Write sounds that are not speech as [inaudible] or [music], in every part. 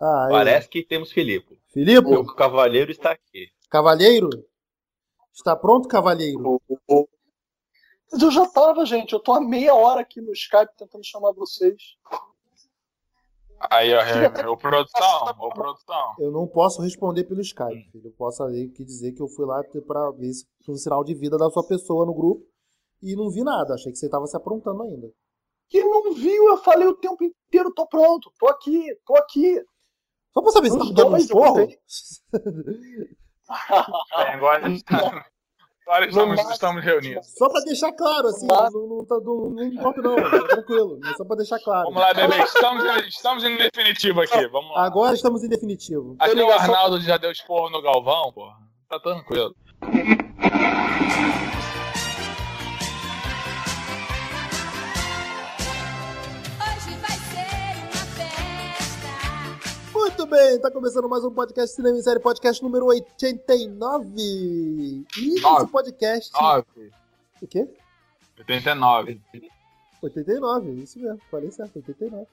Ah. Parece que temos Filipe. Filipe, O cavaleiro está aqui. cavalheiro? Está pronto, cavalheiro? Mas eu já tava, gente. Eu tô há meia hora aqui no Skype tentando chamar vocês. Aí, ó, é, ô produção, ô produção. Eu não posso responder pelo Skype, filho. Eu posso ali que dizer que eu fui lá para ver se foi um sinal de vida da sua pessoa no grupo e não vi nada. Achei que você estava se aprontando ainda. Que não viu, eu falei o tempo inteiro, tô pronto, tô aqui, tô aqui. Só pra saber se tá dando um botei. É, agora [laughs] agora estamos, estamos reunidos. Só pra deixar claro, assim, não, não, tá- não, não importa não, tá tranquilo. Mas só pra deixar claro. Vamos lá, bebê. Estamos, em- estamos em definitivo aqui. Vamos lá. Agora estamos em definitivo. Aqui o Arnaldo já deu esporro no Galvão, porra. Tá tranquilo. Bem, tá começando mais um podcast Cinema em Série, podcast número 89. E esse Nove. podcast... 9. O quê? 89. 89, isso mesmo, falei certo, 89.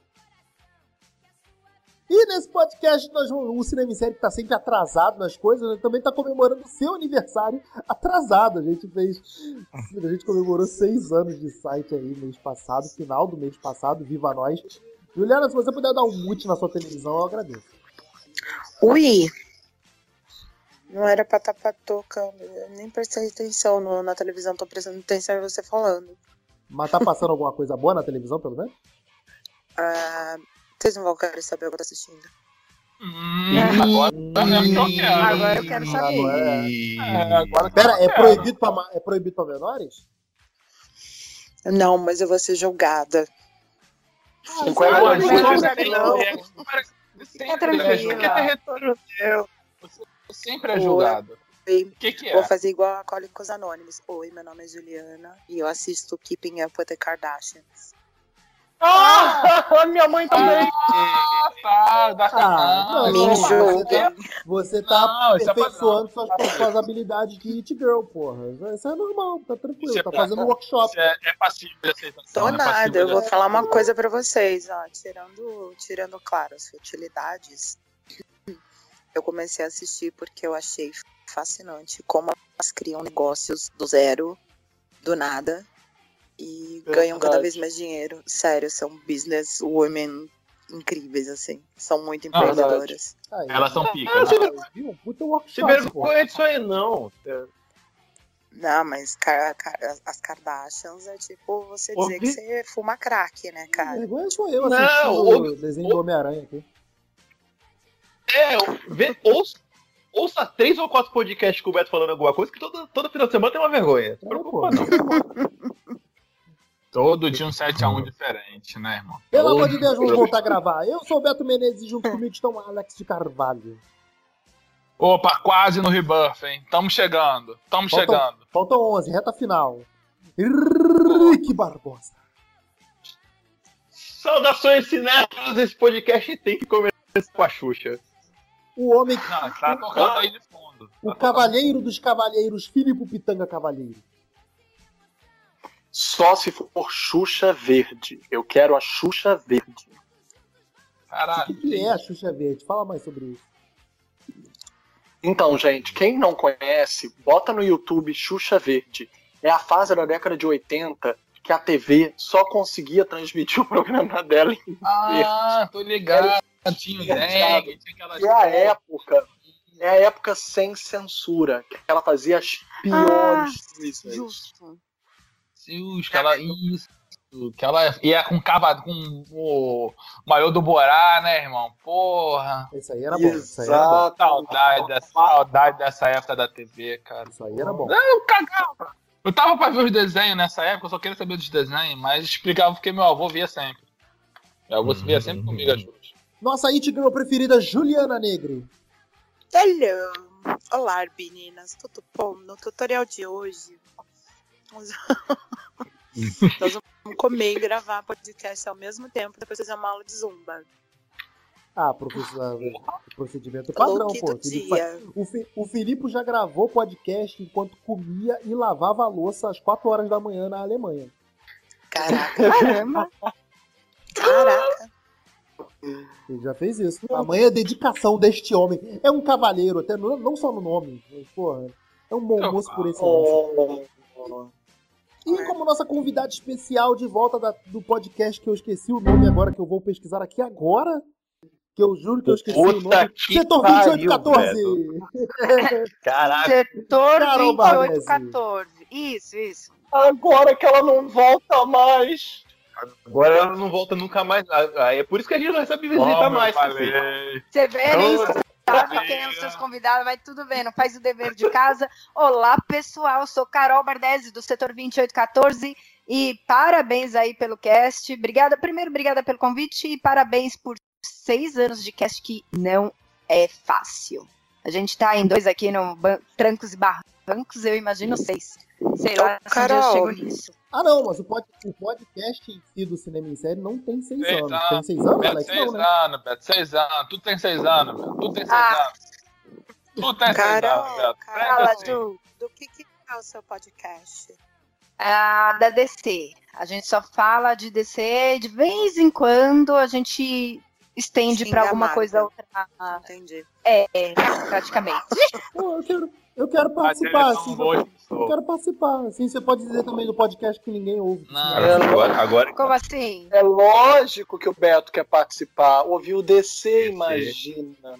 E nesse podcast, nós vamos, o Cinema em Série que tá sempre atrasado nas coisas, né, também tá comemorando o seu aniversário atrasado. A gente fez. A gente comemorou seis anos de site aí mês passado, final do mês passado, viva nós. Juliana, se você puder dar um mute na sua televisão, eu agradeço. Ui! Não era pra estar tocando. Eu nem prestei atenção no- na televisão, tô prestando atenção em você falando. Mas tá passando alguma coisa boa na televisão, pelo menos? Ah, vocês não vão querer saber o que eu tô assistindo. Hum, agora tá que eu quero. Agora eu quero saber. É, agora que Pera, é proibido pra, é proibido pra menores? Não, mas eu vou ser julgada. Pô, Cinquenta gente, anos. você tem- Não. Sempre É é tranquila. julgado. Eu Você sempre é julgado. O que que vou é? fazer igual a Cólicos Anônimos. Oi, meu nome é Juliana e eu assisto Keeping Up with the Kardashians. Ah, [laughs] minha mãe também. Ah, tá, dá Ah, não, Me não, julga. você tá, você tá é aperfeiçoando suas, suas habilidades de it girl, porra. Isso é normal, tá tranquilo, Isso é tá pra- fazendo workshop. Isso é, é passível de aceitação. Tô é passível nada, eu vou falar uma coisa pra vocês, ó, tirando, tirando claro as futilidades. Eu comecei a assistir porque eu achei fascinante como elas criam negócios do zero, do nada, e ganham cada vez mais dinheiro. Sério, são business women incríveis, assim. São muito Ah, verdade. empreendedoras. Aí, Elas são Ah, picas. você né? viu? Puta Se workshop, vergonha disso aí, não. Não, mas ca- ca- as Kardashians é tipo você dizer Ouvi- que você fuma crack, né, cara? Vergonha sou eu Não, o desenho do Homem-Aranha aqui. É, vê, ouça, ouça três ou quatro podcasts com o Beto falando alguma coisa que todo, todo final de semana tem uma vergonha. Não É, pô. não. [laughs] Todo dia um 7x1 diferente, né, irmão? Pelo amor de Deus, vamos voltar a gravar. Eu sou o Beto Menezes e junto comigo estão Alex de Carvalho. Opa, quase no rebuff, hein? Tamo chegando. Tamo Faltam- chegando. Faltam 11, reta final. Rick Barbosa. Saudações cinéfilos, esse podcast tem que começar com a Xuxa. O homem, Não, tá tocando aí de fundo. o Tá cavalheiro dos cavalheiros, Filipe Pitanga Cavalheiro. Só se for Xuxa Verde. Eu quero a Xuxa Verde. tocando. O Caralho. que, que é a Xuxa Verde? Fala mais sobre isso. Então, gente, quem não conhece, bota no YouTube Xuxa Verde. É a fase da década de 80 que a TV só conseguia transmitir [laughs] o programa dela. Ah, tô ligado. Tinha dengue, tinha aquela. E a época, é a época sem censura, que ela fazia as piores coisas. Justo. Deus, que ela. Isso. Que ela ia com cava, com o maior do Borá, né, irmão? Porra. Isso aí era bom. Isso aí era bom. Saudade dessa, saudade dessa época da TV, cara. Isso aí era bom. Eu cagava. Eu tava pra ver os desenhos nessa época, eu só queria saber dos desenhos, mas explicava porque meu avô via sempre. Meu avô via sempre comigo as duas. Nossa it girl preferida, Juliana Negri. Hello! Olá, meninas, tudo bom? No tutorial de hoje, [laughs] nós vamos comer e gravar podcast ao mesmo tempo, depois fazer uma aula de zumba. Ah, professor, procedimento padrão, pô. do Filipe dia. O, Fi- o Filipe já gravou podcast enquanto comia e lavava a louça às 4 horas da manhã na Alemanha. Caraca. [laughs] Caramba. Caraca. Ele já fez isso. Tamanha dedicação deste homem. É um cavaleiro, até não, não só no nome. Mas, porra, é um bom moço por. Oh, oh. E como nossa convidada especial de volta da- do podcast que eu esqueci o nome agora, que eu vou pesquisar aqui agora. Que eu juro que eu esqueci o Puta nome. que Setor pariu, 2814. [laughs] Caraca. Setor Carol Barnesi. 2814. Isso, isso. Agora que ela não volta mais. Agora ela não volta nunca mais. Ah, É por isso que a gente não recebe visita Como mais. Você vê, nem Toda sabe quem são os seus convidados, mas tudo bem, não faz o dever de casa. Olá, pessoal, sou Carol Bardesi, do setor 2814, e parabéns aí pelo cast. Obrigada, primeiro, obrigada pelo convite e parabéns por seis anos de cast que não é fácil. A gente tá em dois aqui no Trancos e Barrancos, eu imagino seis. Sei lá se dia eu Carol. chego nisso. Ah, não, mas o, pod- o podcast em si do Cinema em Série não tem seis Seis anos. anos. Tem seis anos, Beto, Alex? seis Não, né? anos, Beto, seis anos. Tudo tem seis anos, Beto. Tudo tem seis Ah. anos. Tudo tem seis anos, Carol, Beto. Carol, Fala, assim. Ju. do que, que é o seu podcast? Ah, da DC. A gente só fala de DC, de vez em quando a gente estende pra alguma coisa outra. Entendi. É, é, praticamente. Eu quero, A participar, assim. boa Eu quero participar. Assim, você pode dizer também do podcast que ninguém ouve. Não. É, Agora, agora Como assim? É lógico que o Beto quer participar. Ouviu o DC, DC. imagina.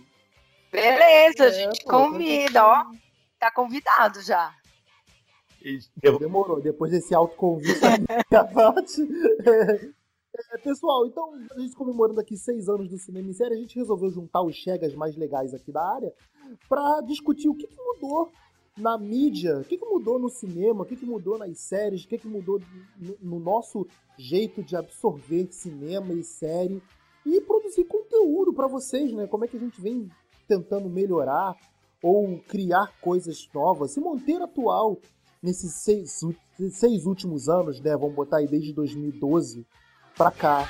Beleza, a É, gente pô, convida, ó. Tá convidado já. eu- Demorou. Depois desse autoconvite [laughs] da parte. É, pessoal, então, a gente comemorando aqui seis anos do cinema em série, a gente resolveu juntar os chegas mais legais aqui da área pra discutir o que, que mudou na mídia, o que, que mudou no cinema, o que, que mudou nas séries, o que, que mudou no, no nosso jeito de absorver cinema e série e produzir conteúdo pra vocês, né? Como é que a gente vem tentando melhorar ou criar coisas novas, se manter atual nesses seis, seis últimos anos, né? Vamos botar aí desde 2012 pra cá.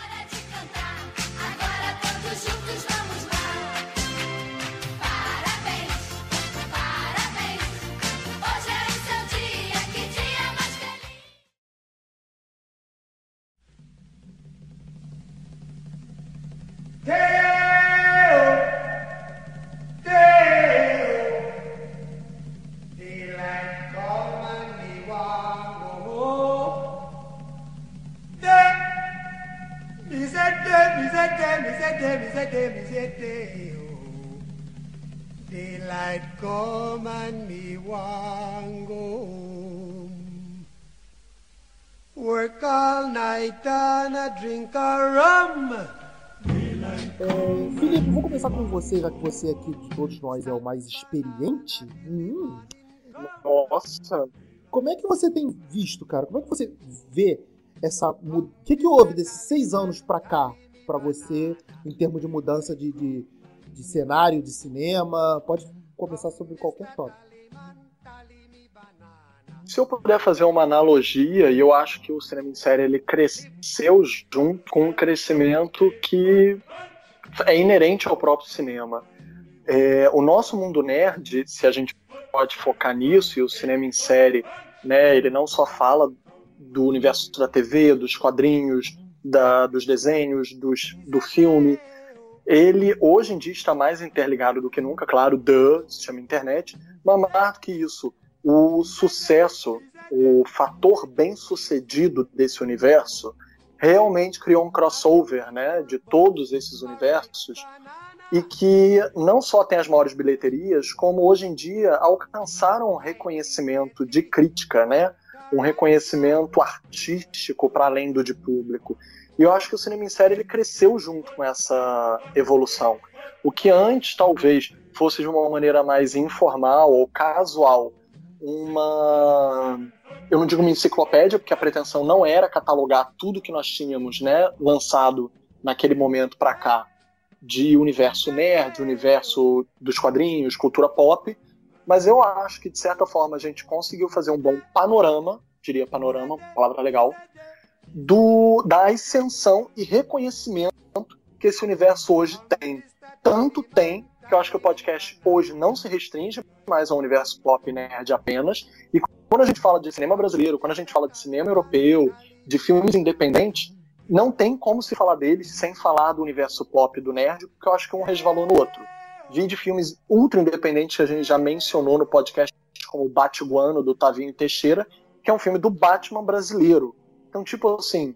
Com você, já que você aqui de todos nós é o mais experiente. Hum, Nossa. como é que você tem visto, cara? Como é que você vê essa. O que, que houve desses seis anos pra cá pra você em termos de mudança de, de, de cenário, de cinema? Pode começar sobre qualquer tópico. Se eu puder fazer uma analogia, e eu acho que o cinema em série ele cresceu junto com um crescimento que é inerente ao próprio cinema. É, o nosso mundo nerd, se a gente pode focar nisso, e o cinema em série, né, ele não só fala do universo da TV, dos quadrinhos, da- dos desenhos, dos, do filme, ele hoje em dia está mais interligado do que nunca, claro, the, se chama internet, mas mais do que isso, o sucesso, o fator bem sucedido desse universo realmente criou um crossover né, de todos esses universos e que não só tem as maiores bilheterias, como hoje em dia alcançaram um reconhecimento de crítica, né, um reconhecimento artístico para além do de público. E eu acho que o cinema em série ele cresceu junto com essa evolução. O que antes talvez fosse de uma maneira mais informal ou casual, uma eu não digo uma enciclopédia, porque a pretensão não era catalogar tudo que nós tínhamos, né, lançado naquele momento para cá, de universo nerd, universo dos quadrinhos, cultura pop, mas eu acho que de certa forma a gente conseguiu fazer um bom panorama, diria panorama, palavra legal, do da ascensão e reconhecimento que esse universo hoje tem. Tanto tem que eu acho que o podcast hoje não se restringe mais ao universo pop nerd apenas. E quando a gente fala de cinema brasileiro, quando a gente fala de cinema europeu, de filmes independentes, não tem como se falar deles sem falar do universo pop do nerd, porque eu acho que um resvalou no outro. Vi de filmes ultra independentes que a gente já mencionou no podcast, como Batiguano, do Tavinho Teixeira, que é um filme do Batman brasileiro. Então, tipo assim,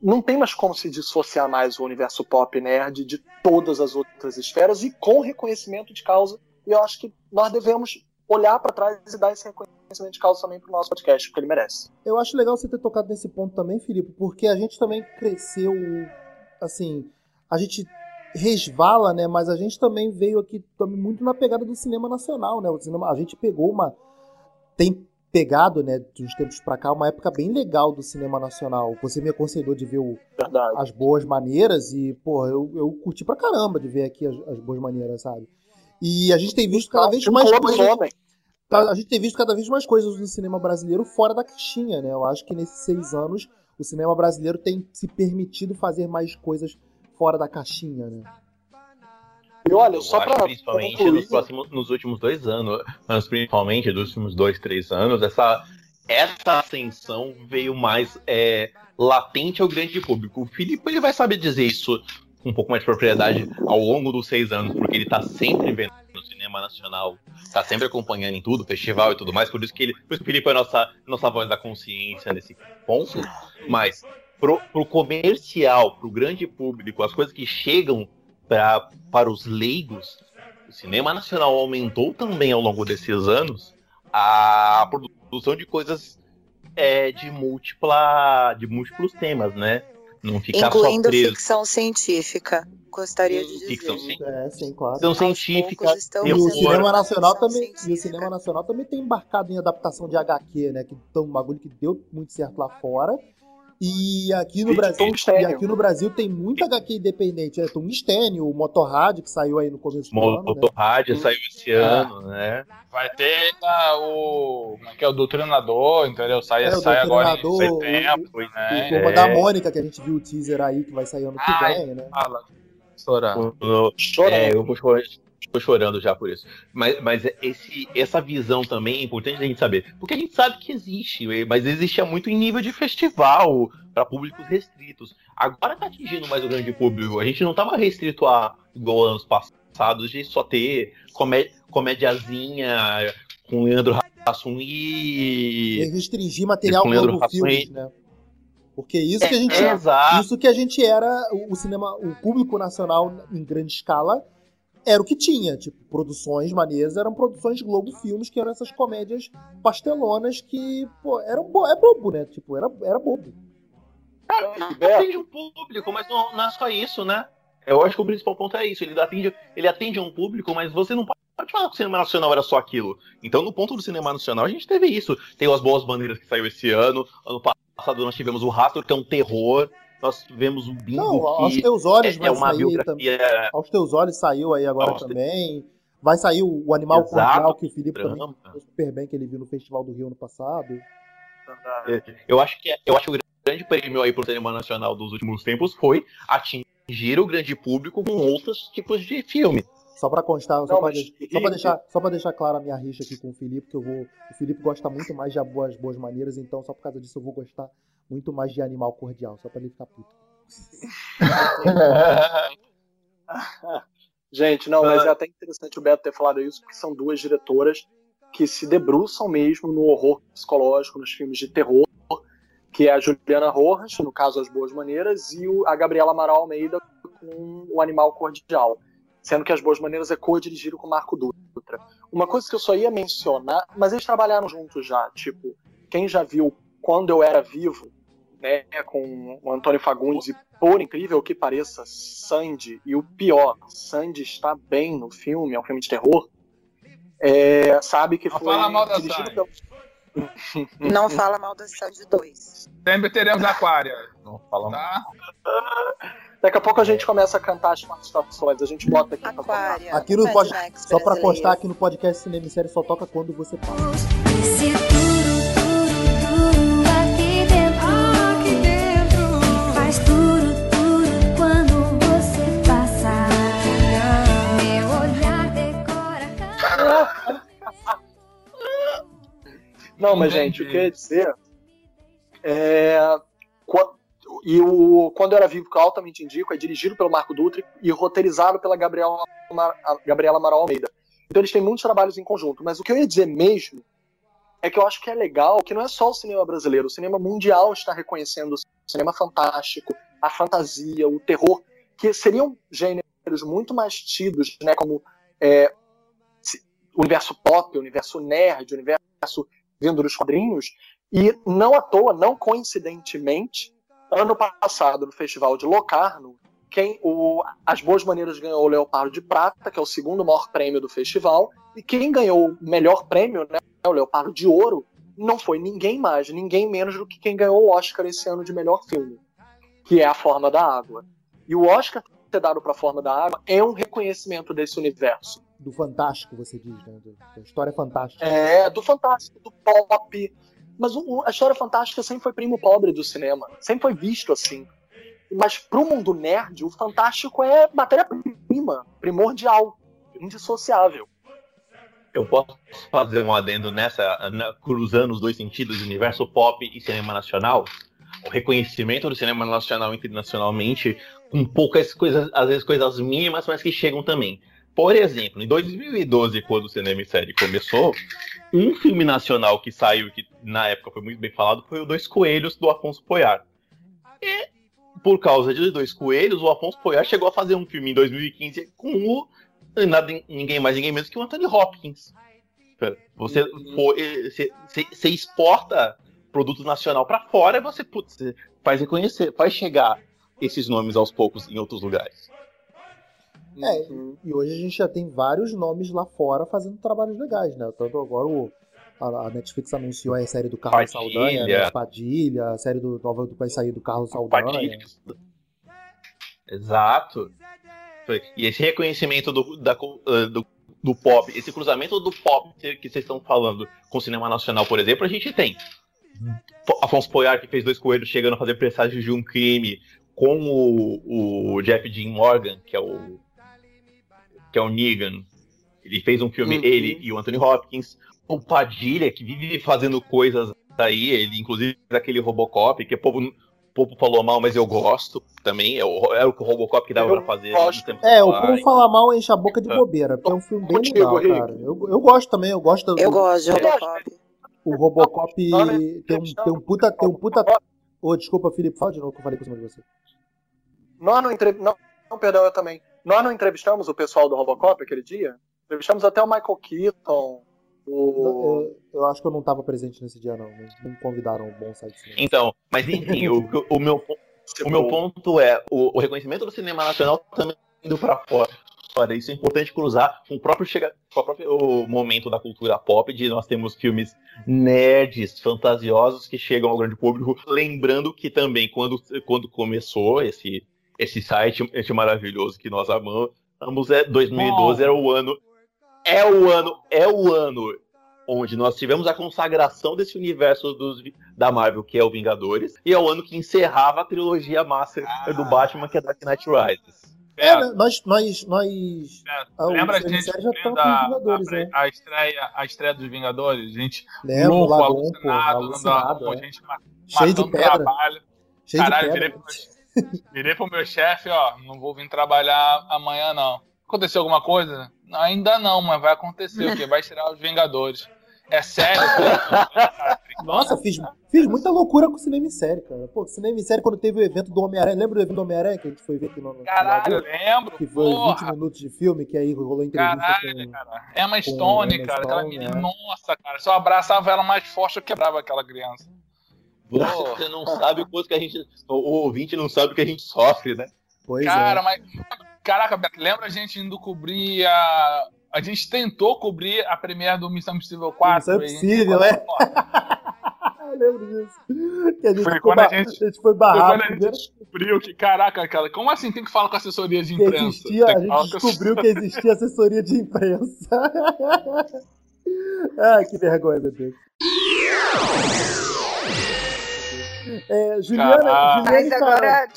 não tem mais como se dissociar mais o universo pop nerd de todas as outras esferas e com reconhecimento de causa. E eu acho que nós devemos olhar para trás e dar esse reconhecimento de causa também pro nosso podcast, porque ele merece. Eu acho legal você ter tocado nesse ponto também, Felipe, porque a gente também cresceu, assim, a gente resvala, né? Mas a gente também veio aqui também muito na pegada do cinema nacional, né? O cinema, a gente pegou uma tem pegado, né, de uns tempos pra cá, uma época bem legal do cinema nacional. Você me aconselhou de ver o, as boas maneiras e, pô, eu, eu curti pra caramba de ver aqui as, as boas maneiras, sabe? E a gente tem visto cada vez mais coisas. Tá, A gente tem visto cada vez mais coisas no cinema brasileiro fora da caixinha, né? Eu acho que nesses seis anos o cinema brasileiro tem se permitido fazer mais coisas fora da caixinha, né? E olha, Eu só acho pra principalmente concluir, nos, próximos, nos últimos dois anos, mas principalmente dos últimos dois, três anos, essa, essa ascensão veio mais é, latente ao grande público. O Filipe ele vai saber dizer isso um pouco mais de propriedade ao longo dos seis anos, porque ele tá sempre vendo no cinema nacional, tá sempre acompanhando em tudo, festival e tudo mais, por isso que ele, por isso que o Filipe é a nossa, nossa voz da consciência nesse ponto, mas pro, pro comercial, pro grande público, as coisas que chegam pra, para os leigos, o cinema nacional aumentou também ao longo desses anos a produção de coisas é, de múltipla de múltiplos temas, né? Não ficar só Incluindo preso. ficção científica, gostaria de dizer. Ficção científica. É, sim, claro. Ficção científica, E o cinema nacional também, e o cinema nacional também tem embarcado em adaptação de HQ, né? Que tão um bagulho que deu muito certo lá fora. E aqui no Brasil, e aqui no Brasil tem muita HQ independente, é Tungstênio, o Motorrad que saiu aí no começo do ano, né? Motorrad saiu esse Ah. ano, né? Vai ter ainda o. Como é que é? O Doutrinador, entendeu? Sai, É, o sai agora em setembro, O né? Turma É. da Mônica, que a gente viu o teaser aí, que vai sair ano que Ai. vem, né? Fala. O- chorando. É, eu vou chorando, tô chorando já por isso. Mas, mas esse, essa visão também é importante a gente saber. Porque a gente sabe que existe, mas existia muito em nível de festival, para públicos restritos. Agora tá atingindo mais o grande público. A gente não tava restrito a, igual anos passados, de só ter comé comédiazinha com Leandro Hassum E e. restringir material com Leandro Globo Hassum Filmes, né? Porque isso que a gente É. Isso que a gente era, o cinema, o público nacional em grande escala era o que tinha, tipo, produções maneiras eram produções Globo Filmes, que eram essas comédias pastelonas que, pô, eram bo é bobo, né? Tipo, era, era bobo. Beto, atende um público, mas não, não é só isso, né? Eu acho que o principal ponto é isso. Ele atende, ele atende um público, mas você não pode falar que o cinema nacional era só aquilo. Então, no ponto do cinema nacional, a gente teve isso. Tem as boas maneiras que saiu esse ano. Ano passado nós tivemos o Rastro, que é um terror. Nós tivemos o Bingo, Não, aos teus olhos é, vai é uma sair também. biografia Aos teus olhos saiu aí agora Aos te- também. Vai sair o, o Animal Exato, Cordial, que o Felipe também super bem, que ele viu no Festival do Rio ano passado. Eu acho que eu acho que o grande prêmio aí pro cinema nacional dos últimos tempos foi atingir o grande público com outros tipos de filme. Só pra constar, só Não, de- só pra deixar, só pra deixar clara a minha rixa aqui com o Felipe, que eu vou. O Felipe gosta muito mais de boas, boas maneiras, então só por causa disso eu vou gostar muito mais de Animal Cordial, só pra ele ficar puto. [laughs] Gente, não, mas é até interessante o Beto ter falado isso, porque são duas diretoras que se debruçam mesmo no horror psicológico, nos filmes de terror, que é a Juliana Rojas, no caso As Boas Maneiras, e a Gabriela Amaral Almeida com O Animal Cordial. Sendo que As Boas Maneiras é co-dirigido com o Marco Dutra. Uma coisa que eu só ia mencionar, mas eles trabalharam juntos já, tipo, quem já viu Quando Eu Era Vivo, né, com o Antônio Fagundes, e por incrível que pareça, Sandy, e o pior, Sandy está bem no filme, é um filme de terror, é, sabe que Não foi fala mal da dirigido pelo... [laughs] Não fala mal da Sandy 2. Sempre teremos aquário, Não fala tá? Daqui a pouco a gente começa a cantar as participações, a gente bota aqui pra. Aquária. Aqui no pod- Só pra constar aqui no podcast Cinema e Série só toca quando você fala. Não, mas gente, o que eu ia dizer é. e o Quando Eu Era Vivo, que eu altamente indico, é dirigido pelo Marco Dutra e roteirizado pela Gabriela, Mar- Gabriela Amaral Almeida. Então eles têm muitos trabalhos em conjunto. Mas o que eu ia dizer mesmo é que eu acho que é legal que não é só o cinema brasileiro, o cinema mundial está reconhecendo o cinema fantástico, a fantasia, o terror, que seriam gêneros muito mais tidos, né, como é, universo pop, universo nerd, universo vindo dos quadrinhos, e não à toa, não coincidentemente, ano passado, no Festival de Locarno, quem o As Boas Maneiras ganhou o Leopardo de Prata, que é o segundo maior prêmio do festival, e quem ganhou o melhor prêmio, né, o Leopardo de Ouro, não foi ninguém mais, ninguém menos do que quem ganhou o Oscar esse ano de melhor filme, que é A Forma da Água. E o Oscar ter dado para A Forma da Água é um reconhecimento desse universo. Do fantástico, você diz, né? Do- da história fantástica. É, do fantástico, do pop. Mas o- a história fantástica sempre foi primo pobre do cinema. Sempre foi visto assim. Mas pro mundo nerd, o fantástico é matéria-prima, primordial, indissociável. Eu posso fazer um adendo nessa, na- cruzando os dois sentidos, universo pop e cinema nacional? O reconhecimento do cinema nacional internacionalmente, com poucas coisas, às vezes coisas mínimas, mas que chegam também. Por exemplo, em 2012, quando o cinema em série começou, um filme nacional que saiu, que na época foi muito bem falado, foi o Dois Coelhos, do Afonso Poyar. E, por causa de Dois Coelhos, o Afonso Poyar chegou a fazer um filme em 2015 com o nada, ninguém mais, ninguém menos que o Anthony Hopkins. Você, você, você- exporta produto nacional para fora e você, putz, faz reconhecer, faz chegar esses nomes aos poucos em outros lugares. É, Uhum. E hoje a gente já tem vários nomes lá fora fazendo trabalhos legais, né? Tanto agora o, a, a Netflix anunciou a série do Carlos Padilha. Saldanha, né? Padilha, a série do nova que vai sair do Carlos Saldanha. Padilha. Exato. E esse reconhecimento do, da eh, do, do pop, esse cruzamento do pop que vocês estão falando com o cinema nacional, por exemplo, a gente tem Afonso Poyar, que fez dois coelhos chegando a fazer presságio de um crime com o, o Jeff Dean Morgan, que é o que é o Negan. Ele fez um filme, Uhum. ele e o Anthony Hopkins. O Padilha, que vive fazendo coisas aí, ele inclusive fez aquele Robocop, que o povo, o povo falou mal, mas eu gosto também. É o, é o que o Robocop que dava Eu pra fazer. gosto. no tempo É, o povo falar mal enche a boca de É. bobeira, porque é um filme bem Contigo, legal, cara. Eu, eu gosto também, eu gosto do, Eu gosto de Eu gosto. Robocop. O Robocop não tem um, tem um puta. Tem um puta... Ô, desculpa, Felipe, fala de novo que eu falei por cima de você. Nós não, entre... não, não, perdão, eu também. Nós não entrevistamos o pessoal do Robocop aquele dia? Entrevistamos até o Michael Keaton, o... Eu, eu acho que eu não tava presente nesse dia, não. Não, não convidaram o bom site. cinema. Então, mas enfim, o, o meu, o meu ponto é o, o reconhecimento do cinema nacional também indo pra fora. Olha, isso é importante cruzar com o próprio, chega, com o próprio o momento da cultura pop, de nós temos filmes nerds, fantasiosos, que chegam ao grande público. Lembrando que também, quando, quando começou esse, esse site, esse maravilhoso que nós amamos, é 2012 era o ano. É o ano, é o ano onde nós tivemos a consagração desse universo dos, da Marvel, que é o Vingadores, e é o ano que encerrava a trilogia master do Batman, que é Dark Knight Rises. É, É, nós, nós, nós. Ah, o lembra a gente já tá com a, os Vingadores, a, né? a estreia, a estreia dos Vingadores? A gente Lembro, louco, pô, alucinado, alucinado. andando, é. a gente Cheio de pedra. trabalho. Cheio Caralho, de virei pedra. [laughs] virei pro meu chefe, ó, não vou vir trabalhar amanhã, não. Aconteceu alguma coisa? Ainda não, mas vai acontecer, o quê? Vai tirar os Vingadores. É sério? cara? [laughs] Nossa, fiz, fiz muita loucura com cinema em série, cara. Pô, cinema em série quando teve o evento do Homem-Aranha. Lembra do evento do Homem-Aranha que a gente foi ver aqui no, no Caralho, Brasil? lembro. Que foi 20 Porra, minutos de filme, que aí rolou entrevista caralho, com. cara. Emma Stone, Emma cara. Aquela Stone, menina, é. nossa, cara. Se eu abraçava ela mais forte, eu quebrava aquela criança. Você não sabe o quanto que a gente. O, ouvinte não sabe o que a gente sofre, né? Pois Cara, é. mas. Caraca, Beto, lembra a gente indo cobrir a. A gente tentou cobrir a premiere do Missão Impossível 4. Missão a gente Impossível, é? Pô, [laughs] Eu lembro disso. Que a gente, Foi ficou quando a gente- foi Foi barrado. quando a gente descobriu que, caraca, cara, como assim tem que falar com a assessoria de que imprensa? existia, a gente a descobriu que existia assessoria de imprensa. Ai, [laughs] que vergonha, meu Deus. É, Juliana. Juliana Mas agora,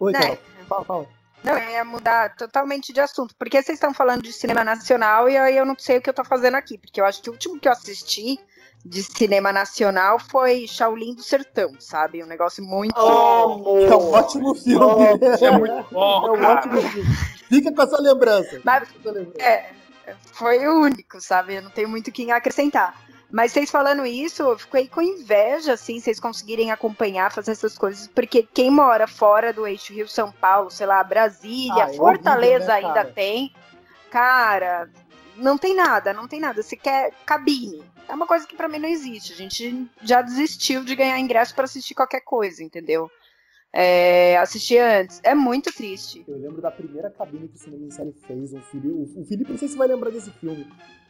Oi, né? Carol. Fala, fala. Não, eu ia mudar totalmente de assunto. Porque vocês estão falando de cinema nacional e aí eu não sei o que eu tô fazendo aqui. Porque eu acho que o último que eu assisti de cinema nacional foi Shaolin do Sertão, sabe? Um negócio muito. Amor. É um ótimo filme. [laughs] É muito bom, É um ótimo filme. Fica com essa lembrança. Mas- Fica com essa lembrança. É, foi o único, sabe? Eu não tenho muito o que acrescentar. Mas vocês falando isso, eu fiquei com inveja, assim, vocês conseguirem acompanhar, fazer essas coisas, porque quem mora fora do eixo Rio-São Paulo, sei lá, Brasília, Ah, é Fortaleza horrível, né, ainda tem, cara, não tem nada, não tem nada. Você quer cabine. É uma coisa que pra mim não existe. A gente já desistiu de ganhar ingresso pra assistir qualquer coisa, entendeu? É, assistir antes. É muito triste. Eu lembro da primeira cabine que o Cinema em Série fez. Um Felipe, o, o Felipe, não sei se vai lembrar desse filme.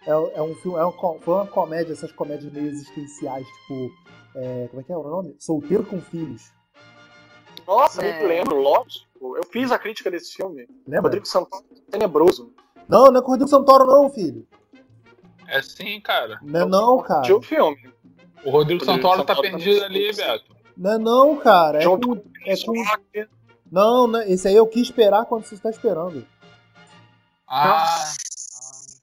É, é um filme, é uma, foi uma comédia, essas comédias meio existenciais, tipo. é, como é que é o nome? Solteiro com Filhos. Nossa, É. me lembro, lógico. Eu fiz a crítica desse filme. Lembra? Rodrigo Santoro é tenebroso. Não, não é com o Rodrigo Santoro, não, filho. É sim, cara. Não é não, cara. Tinha o filme. O Rodrigo Rodrigo Santoro tá Santoro tá perdido ali. Beto. Não é não, cara. É Junto com, com é com. Não, não, esse aí eu quis esperar quando você está esperando. Ah,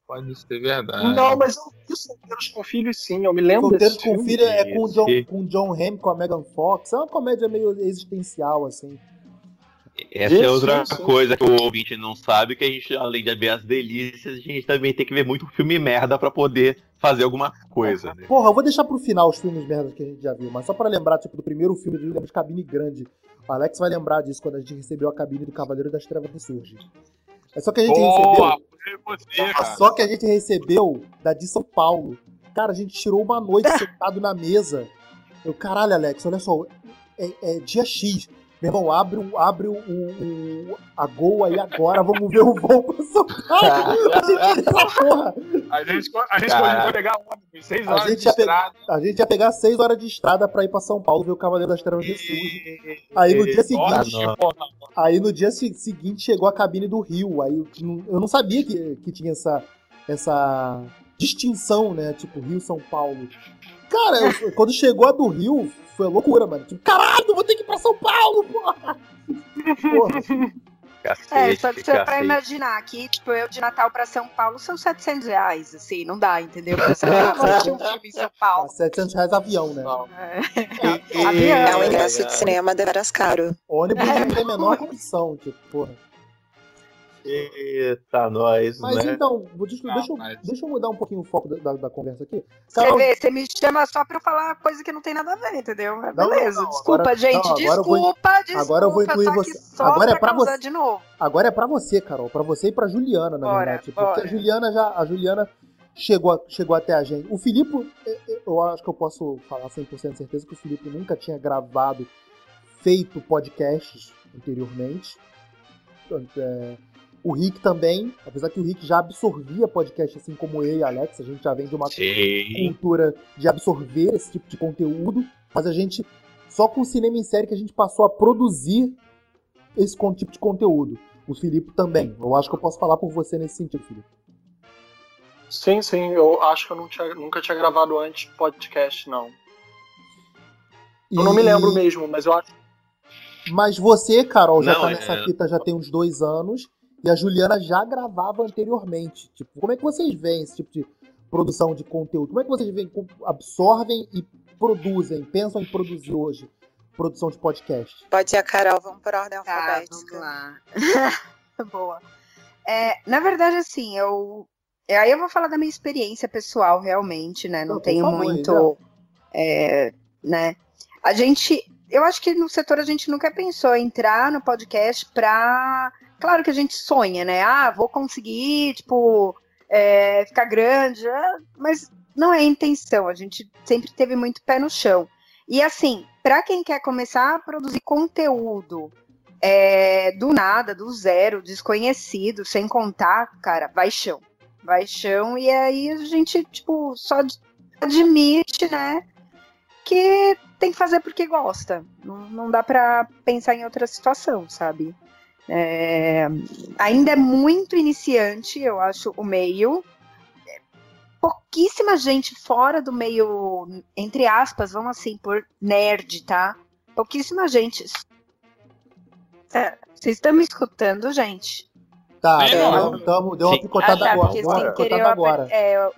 pode ser verdade. Não, mas eu vi Solteiros com Filhos sim, eu me lembro Solteiros desse com filme. Filho é com o John, com John Hamm, com a Megan Fox. É uma comédia meio existencial, assim. Essa é outra isso. coisa que o ouvinte não sabe, que a gente, além de ver as delícias, a gente também tem que ver muito filme merda pra poder fazer alguma coisa, né? Porra, eu vou deixar pro final os filmes merdas que a gente já viu, mas só pra lembrar, tipo, do primeiro filme, a gente lembra de cabine grande. O Alex vai lembrar disso quando a gente recebeu a cabine do Cavaleiro das Trevas Ressurge. É só que a gente Boa, recebeu. foi você, cara. Só que a gente recebeu da de São Paulo. Cara, a gente tirou uma noite [laughs] sentado na mesa. Eu, caralho, Alex, olha só. É, é dia X. Meu irmão, abre, o- abre o, o- o- a Gol aí agora, vamos ver o voo pra São Paulo. [laughs] A gente essa porra. A gente, a gente pegar ônibus, seis A horas gente de estrada. A gente ia pegar seis horas de estrada pra ir pra São Paulo ver o Cavaleiro das Trevas Ressurge. Aí no dia seguinte. Aí no dia se- seguinte chegou a cabine do Rio. Aí eu, não- eu não sabia que, que tinha essa, essa distinção, né? Tipo, Rio-São Paulo. Cara, eu- quando chegou a do Rio, foi loucura, mano. Tipo, caralho, vou ter que ir pra São Paulo, porra! Porra. [laughs] Cacete, É, só que você pra imaginar que, tipo, eu de Natal pra São Paulo são 700 reais, assim, não dá, entendeu? Pra você [laughs] assistir um filme em São Ah, Paulo. 700 reais avião, né? Não. É. Avião. É um ingresso de cinema deveras caro. Ônibus não tem a menor condição, tipo, porra. Eita, nós, Mas né? então, vou- deixa, Não, deixa eu- mas- deixa eu mudar um pouquinho o foco da, da- conversa aqui. Você Carol, vê, você me chama só pra eu falar coisa que não tem nada a ver, entendeu? Mas Não, beleza, não, desculpa, agora- gente, não, agora eu vou- desculpa, desculpa. agora eu vou incluir você. Só Agora é pra você. de novo. Agora é pra você, Carol, pra você e pra Juliana, na Bora, verdade. Porque bora. a Juliana já, a Juliana chegou, chegou até a gente. O Filipe, eu- eu- eu acho que eu posso falar 100% de certeza que o Filipe nunca tinha gravado, feito podcasts anteriormente. É, o Rick também, apesar que o Rick já absorvia podcast assim como eu e a Alex, a gente já vem de uma Sim. cultura de absorver esse tipo de conteúdo, mas a gente só com o cinema em série que a gente passou a produzir esse tipo de conteúdo. O Filipe também. Eu acho que eu posso falar por você nesse sentido, Filipe. Sim, sim, eu acho que eu não tinha- nunca tinha gravado antes podcast, não. Eu não me E- lembro mesmo, mas eu acho Mas você, Carol, já Não, tá é- nessa fita já tem uns dois anos e a Juliana já gravava anteriormente. Tipo, como é que vocês veem esse tipo de produção de conteúdo? Como é que vocês veem, absorvem e produzem, pensam em produzir hoje produção de podcast? Pode ir a Carol, vamos por ordem Tá, alfabética. vamos lá. [laughs] Boa. É, na verdade, assim, eu. é, Aí eu vou falar da minha experiência pessoal, realmente, né? Não por tenho muito. é, né? A gente. Eu acho que no setor a gente nunca pensou entrar no podcast pra. Claro que a gente sonha, né? Ah, vou conseguir, tipo, é, ficar grande, é, mas não é a intenção. A gente sempre teve muito pé no chão. E assim, pra quem quer começar a produzir conteúdo é, do nada, do zero, desconhecido, sem contar, cara, vai chão. Vai chão, e aí a gente, tipo, só ad- admite, né, que tem que fazer porque gosta. Não, não dá pra pensar em outra situação, sabe? É, ainda é muito iniciante, eu acho, o meio. Pouquíssima gente fora do meio, entre aspas, vamos assim, por nerd, tá? Pouquíssima gente. É, vocês estão me escutando, gente? Tá, tamo- mano. tamo- deu uma picotada ah, tá, agora. porque sem querer eu, aper- agora. é, eu-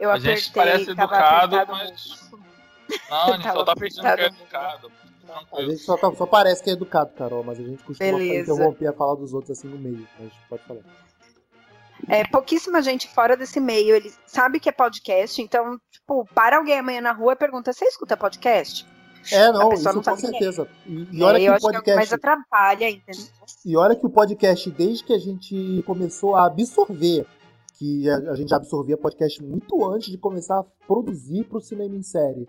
Eu A gente apertei, parece tava educado, apertado mas. Não, [laughs] a gente só tá fingindo que é educado. A gente só, tá- só parece que é educado, Carol, mas a gente costuma Beleza. interromper a fala dos outros assim no meio. Mas pode falar. É, pouquíssima gente fora desse meio, ele sabe que é podcast, então, tipo, para alguém amanhã na rua e pergunta: você escuta podcast? É, não, A pessoa isso não com sabe quem é. certeza. E, e olha É, que eu o acho que é o que mais podcast. atrapalha, entendeu? E olha que o podcast, desde que a gente começou a absorver, que a, a gente absorvia podcast muito antes de começar a produzir pro cinema em série.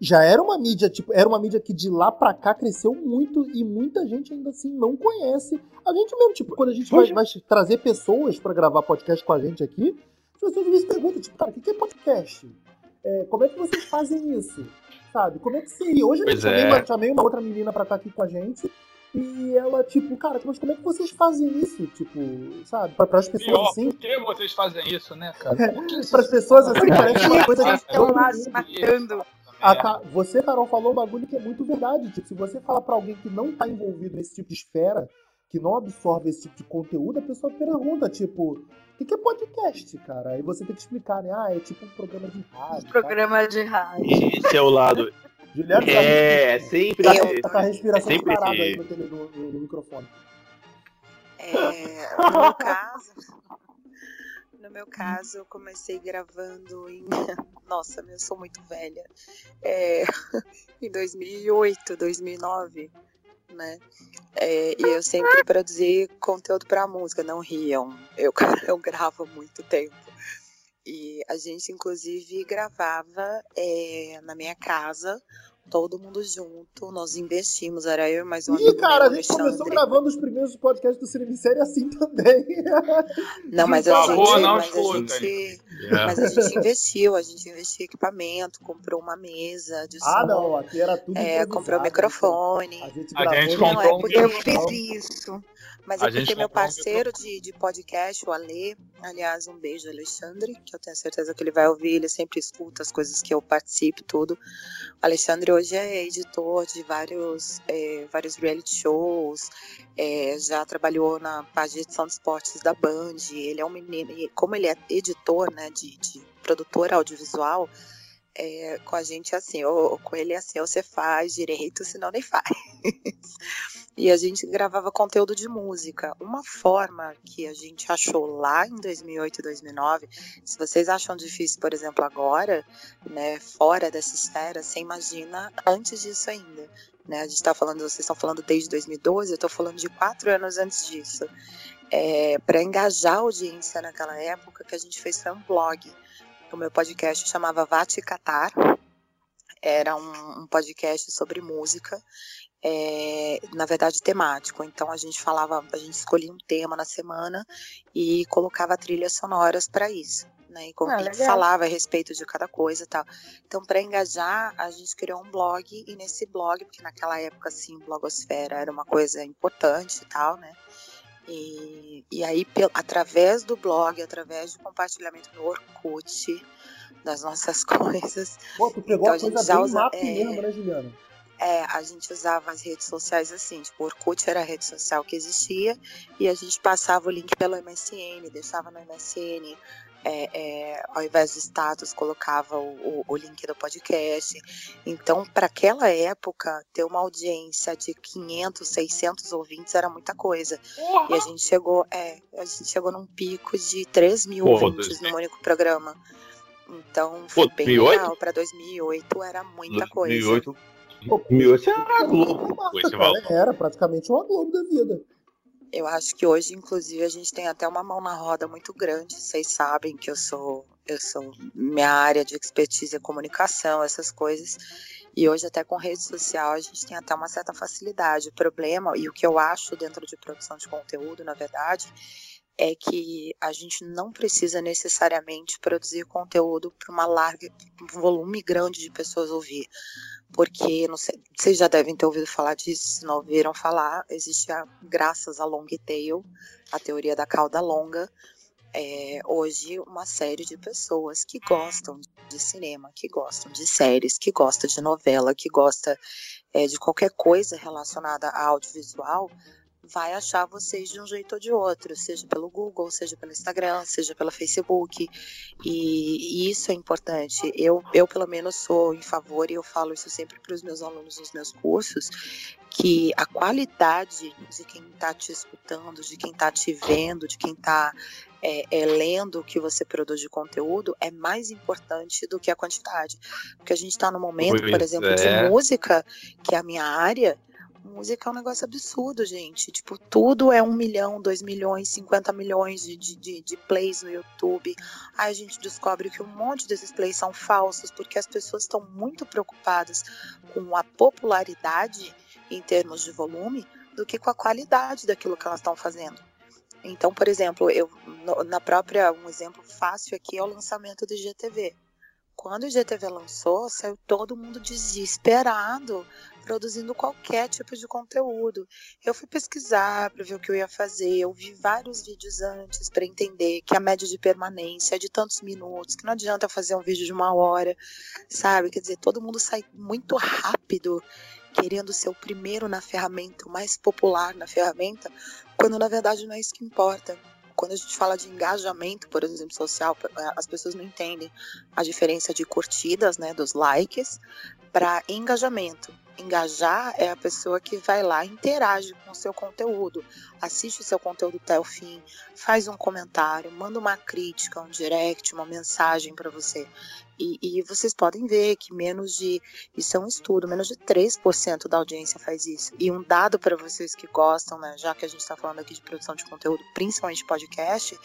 Já era uma mídia, tipo, era uma mídia que de lá pra cá cresceu muito e muita gente ainda assim não conhece. A gente mesmo, tipo, quando a gente vai, vai trazer pessoas pra gravar podcast com a gente aqui, as pessoas às vezes perguntam, tipo, cara, o que que é podcast? É, como é que vocês fazem isso? Sabe? Como é que seria? Hoje eu Pois chamei, é. uma, chamei uma outra menina pra estar aqui com a gente. E ela, tipo, cara, mas como é que vocês fazem isso? Tipo, sabe? Pra, pras pessoas Pior, assim. por que vocês fazem isso, né, cara? Que [laughs] Pras pessoas assim, parece uma coisa todo lá se mundo. matando. A Ca- Você, Carol, falou um bagulho que é muito verdade. Tipo, se você falar pra alguém que não tá envolvido nesse tipo de esfera, que não absorve esse tipo de conteúdo, a pessoa pergunta, tipo, o que que é podcast, cara? Aí você tem que explicar, né? Ah, é tipo um programa de rádio. tá? Programa de rádio. Esse é o lado. Juliano tá, É, sempre. Eu- tá com a respiração É sempre parada aí no, no- no- no microfone. É, no meu caso, no meu caso, eu comecei gravando em. [laughs] Nossa, eu sou muito velha. É, [laughs] em 2008, 2009, né? É, e eu sempre produzi conteúdo para música, não riam. Eu, [laughs] eu gravo há muito tempo. E a gente, inclusive, gravava é, na minha casa, todo mundo junto. Nós investimos, era eu e mais um Ih, amigo cara, a meu, gente começou gravando os primeiros podcasts do Cinema em Série assim também. [laughs] Não, mas a favor, gente, não mas a escutem. gente, É. mas a gente investiu, a gente investiu em equipamento, comprou uma mesa de som, ah, não, aqui era tudo é, comprou A microfone. gente, A gente comprou um porque Eu microfone. fiz isso. Mas A é porque gente meu comprou um parceiro de, de podcast, o Ale, aliás, um beijo, Alexandre, que eu tenho certeza que ele vai ouvir, ele sempre escuta as coisas que eu participo, tudo. O Alexandre hoje é editor de vários, é, vários reality shows, é, já trabalhou na parte de edição de esportes da Band, ele é um menino, e como ele é editor, né, de, de produtor audiovisual, é, com a gente assim, ou, com ele assim, ou você faz direito, senão nem faz. E a gente gravava conteúdo de música. Uma forma que a gente achou lá em 2008 e 2009, se vocês acham difícil, por exemplo, agora, né, fora dessa esfera, você imagina antes disso ainda. Né? A gente está falando, vocês estão falando desde 2012, eu estou falando de quatro anos antes disso. É, Para engajar a audiência naquela época, que a gente fez foi um blog. O meu podcast chamava Vate Catar. Era um, um podcast sobre música é, na verdade temático. Então a gente falava, a gente escolhia um tema na semana e colocava trilhas sonoras para isso. Né, e, com- Ah, e legal. falava a respeito de cada coisa e tal. Então, para engajar, a gente criou um blog, e nesse blog, porque naquela época, assim, blogosfera era uma coisa importante e tal, né? E, e aí, através do blog, através de compartilhamento no Orkut, das nossas [laughs] coisas, Pô, tu pegou Então, a a gente coisa já bem usa- é. É, a gente usava as redes sociais assim, tipo, o Orkut era a rede social que existia e a gente passava o link pelo MSN, deixava no MSN, é, é, ao invés de status, colocava o, o- o link do podcast. Então, para aquela época, ter uma audiência de 500, 600 ouvintes era muita coisa. E a gente chegou, é, a gente chegou num pico de 3 mil Pô, ouvintes num único programa. Então, foi bem 2008? legal. Para 2008 era muita coisa. 2008. 2008 era a Globo. Marca, cara. Era praticamente uma Globo da vida. Eu acho que hoje, inclusive, a gente tem até uma mão na roda muito grande. Vocês sabem que eu sou, eu sou minha área de expertise é comunicação, essas coisas. E hoje até com rede social a gente tem até uma certa facilidade. O problema e o que eu acho dentro de produção de conteúdo, na verdade, é que a gente não precisa necessariamente produzir conteúdo para uma larga, um volume grande de pessoas ouvir. Porque, não sei, vocês já devem ter ouvido falar disso, se não ouviram falar, existe, a, graças a Long Tail, a teoria da cauda longa, é, hoje uma série de pessoas que gostam de cinema, que gostam de séries, que gostam de novela, que gosta é, de qualquer coisa relacionada a audiovisual, vai achar vocês de um jeito ou de outro, seja pelo Google, seja pelo Instagram, seja pelo Facebook. E, e isso é importante. Eu, eu, pelo menos, sou em favor, e eu falo isso sempre para os meus alunos nos meus cursos, que a qualidade de quem está te escutando, de quem está te vendo, de quem está é, é, lendo o que você produz de conteúdo é mais importante do que a quantidade. Porque a gente está no momento, por Pois exemplo, é. de música, que é a minha área. Música é um negócio absurdo, gente. Tipo, tudo é um milhão, dois milhões, 50 milhões de, de, de- plays no YouTube. Aí a gente descobre que um monte desses plays são falsos, porque as pessoas estão muito preocupadas com a popularidade em termos de volume do que com a qualidade daquilo que elas estão fazendo. Então, por exemplo, eu na própria um exemplo fácil aqui é o lançamento do IGTV. Quando o IGTV lançou, saiu todo mundo desesperado, produzindo qualquer tipo de conteúdo. Eu fui pesquisar para ver o que eu ia fazer, eu vi vários vídeos antes para entender que a média de permanência é de tantos minutos, que não adianta eu fazer um vídeo de uma hora, sabe? Quer dizer, todo mundo sai muito rápido querendo ser o primeiro na ferramenta, o mais popular na ferramenta, quando na verdade não é isso que importa. Quando a gente fala de engajamento, por exemplo, social, as pessoas não entendem a diferença de curtidas, né, dos likes, para engajamento. Engajar é a pessoa que vai lá, interage com o seu conteúdo, assiste o seu conteúdo até o fim, faz um comentário, manda uma crítica, um direct, uma mensagem para você. E, e vocês podem ver que menos de isso é um estudo, menos de 3% da audiência faz isso. E um dado para vocês que gostam, né, já que a gente está falando aqui de produção de conteúdo, principalmente podcast,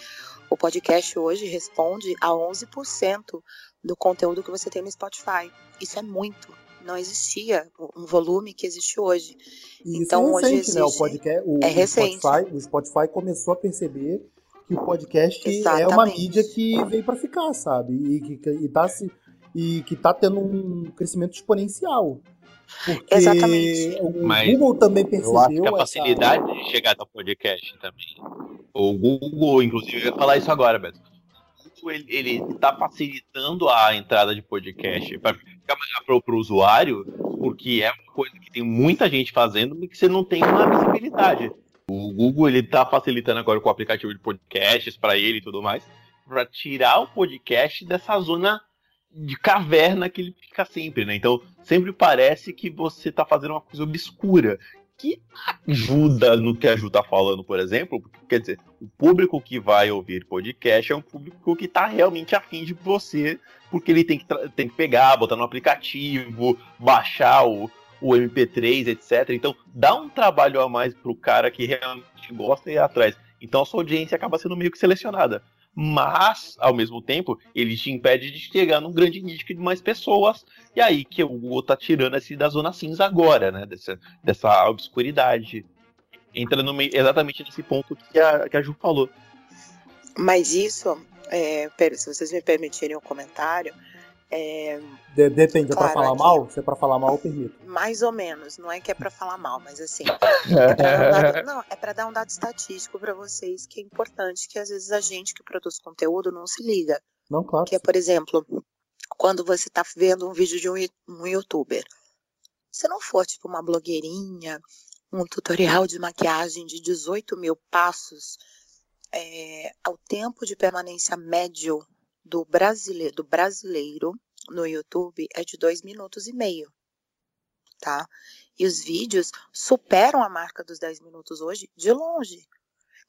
o podcast hoje responde a 11% do conteúdo que você tem no Spotify. Isso é muito. Não existia um volume que existe hoje. E isso Então, é hoje recente, né? O existe- podcast, o, é o recente. Spotify, o Spotify começou a perceber que o podcast é Exatamente. uma mídia que veio para ficar, sabe? E que, que- e tá se e que tá tendo um crescimento exponencial. Porque Exatamente. o Mas Google também Eu acho que percebeu a essa facilidade de chegar ao podcast também. O Google, inclusive, eu ia falar isso agora, Beto. O Google, ele, ele tá facilitando a entrada de podcast ficar mais para o usuário, porque é uma coisa que tem muita gente fazendo e que você não tem uma visibilidade. O Google, ele tá facilitando agora com o aplicativo de podcasts para ele e tudo mais, para tirar o podcast dessa zona de caverna que ele fica sempre, né? Então, sempre parece que você tá fazendo uma coisa obscura que ajuda no que a Ju tá falando, por exemplo, quer dizer, o público que vai ouvir podcast é um público que tá realmente afim de você, porque ele tem que, tem que pegar, botar no aplicativo, baixar o, o MP3, etc. Então, dá um trabalho a mais pro cara que realmente gosta e ir atrás. Então, a sua audiência acaba sendo meio que selecionada. Mas, ao mesmo tempo, ele te impede de chegar num grande nicho de mais pessoas. E aí que o Google tá tirando esse da zona cinza agora, né? Dessa, dessa obscuridade. Entra no meio, exatamente nesse ponto que a, que a Ju falou. Mas isso, é, se vocês me permitirem um comentário, é, De- depende, é pra Claro, falar aqui. mal? Se é pra falar mal, eu permito. mais ou menos, não é que é pra falar mal, mas assim, é pra um dado, [laughs] não, é para dar um dado estatístico pra vocês que é importante que às vezes a gente que produz conteúdo não se liga. Não, claro. Que é, por exemplo, quando você tá vendo um vídeo de um, um youtuber, se não for tipo uma blogueirinha, um tutorial de maquiagem de 18 mil passos, é, o tempo de permanência médio do brasileiro, do brasileiro no YouTube é de 2 minutos e meio, tá? E os vídeos superam a marca dos 10 minutos hoje de longe.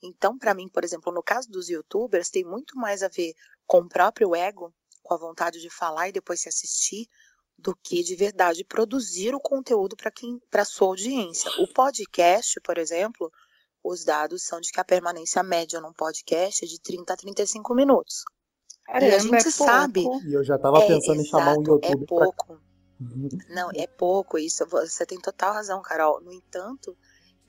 Então, para mim, por exemplo, no caso dos youtubers, tem muito mais a ver com o próprio ego, com a vontade de falar e depois se assistir, do que de verdade produzir o conteúdo para quem, para sua audiência. O podcast, por exemplo, os dados são de que a permanência média num podcast é de 30 a 35 minutos. E a Caramba, gente é pouco. sabe. E eu já tava é, pensando em chamar um exato, YouTube É pra. pouco. Não, é pouco isso. Você tem total razão, Carol. No entanto,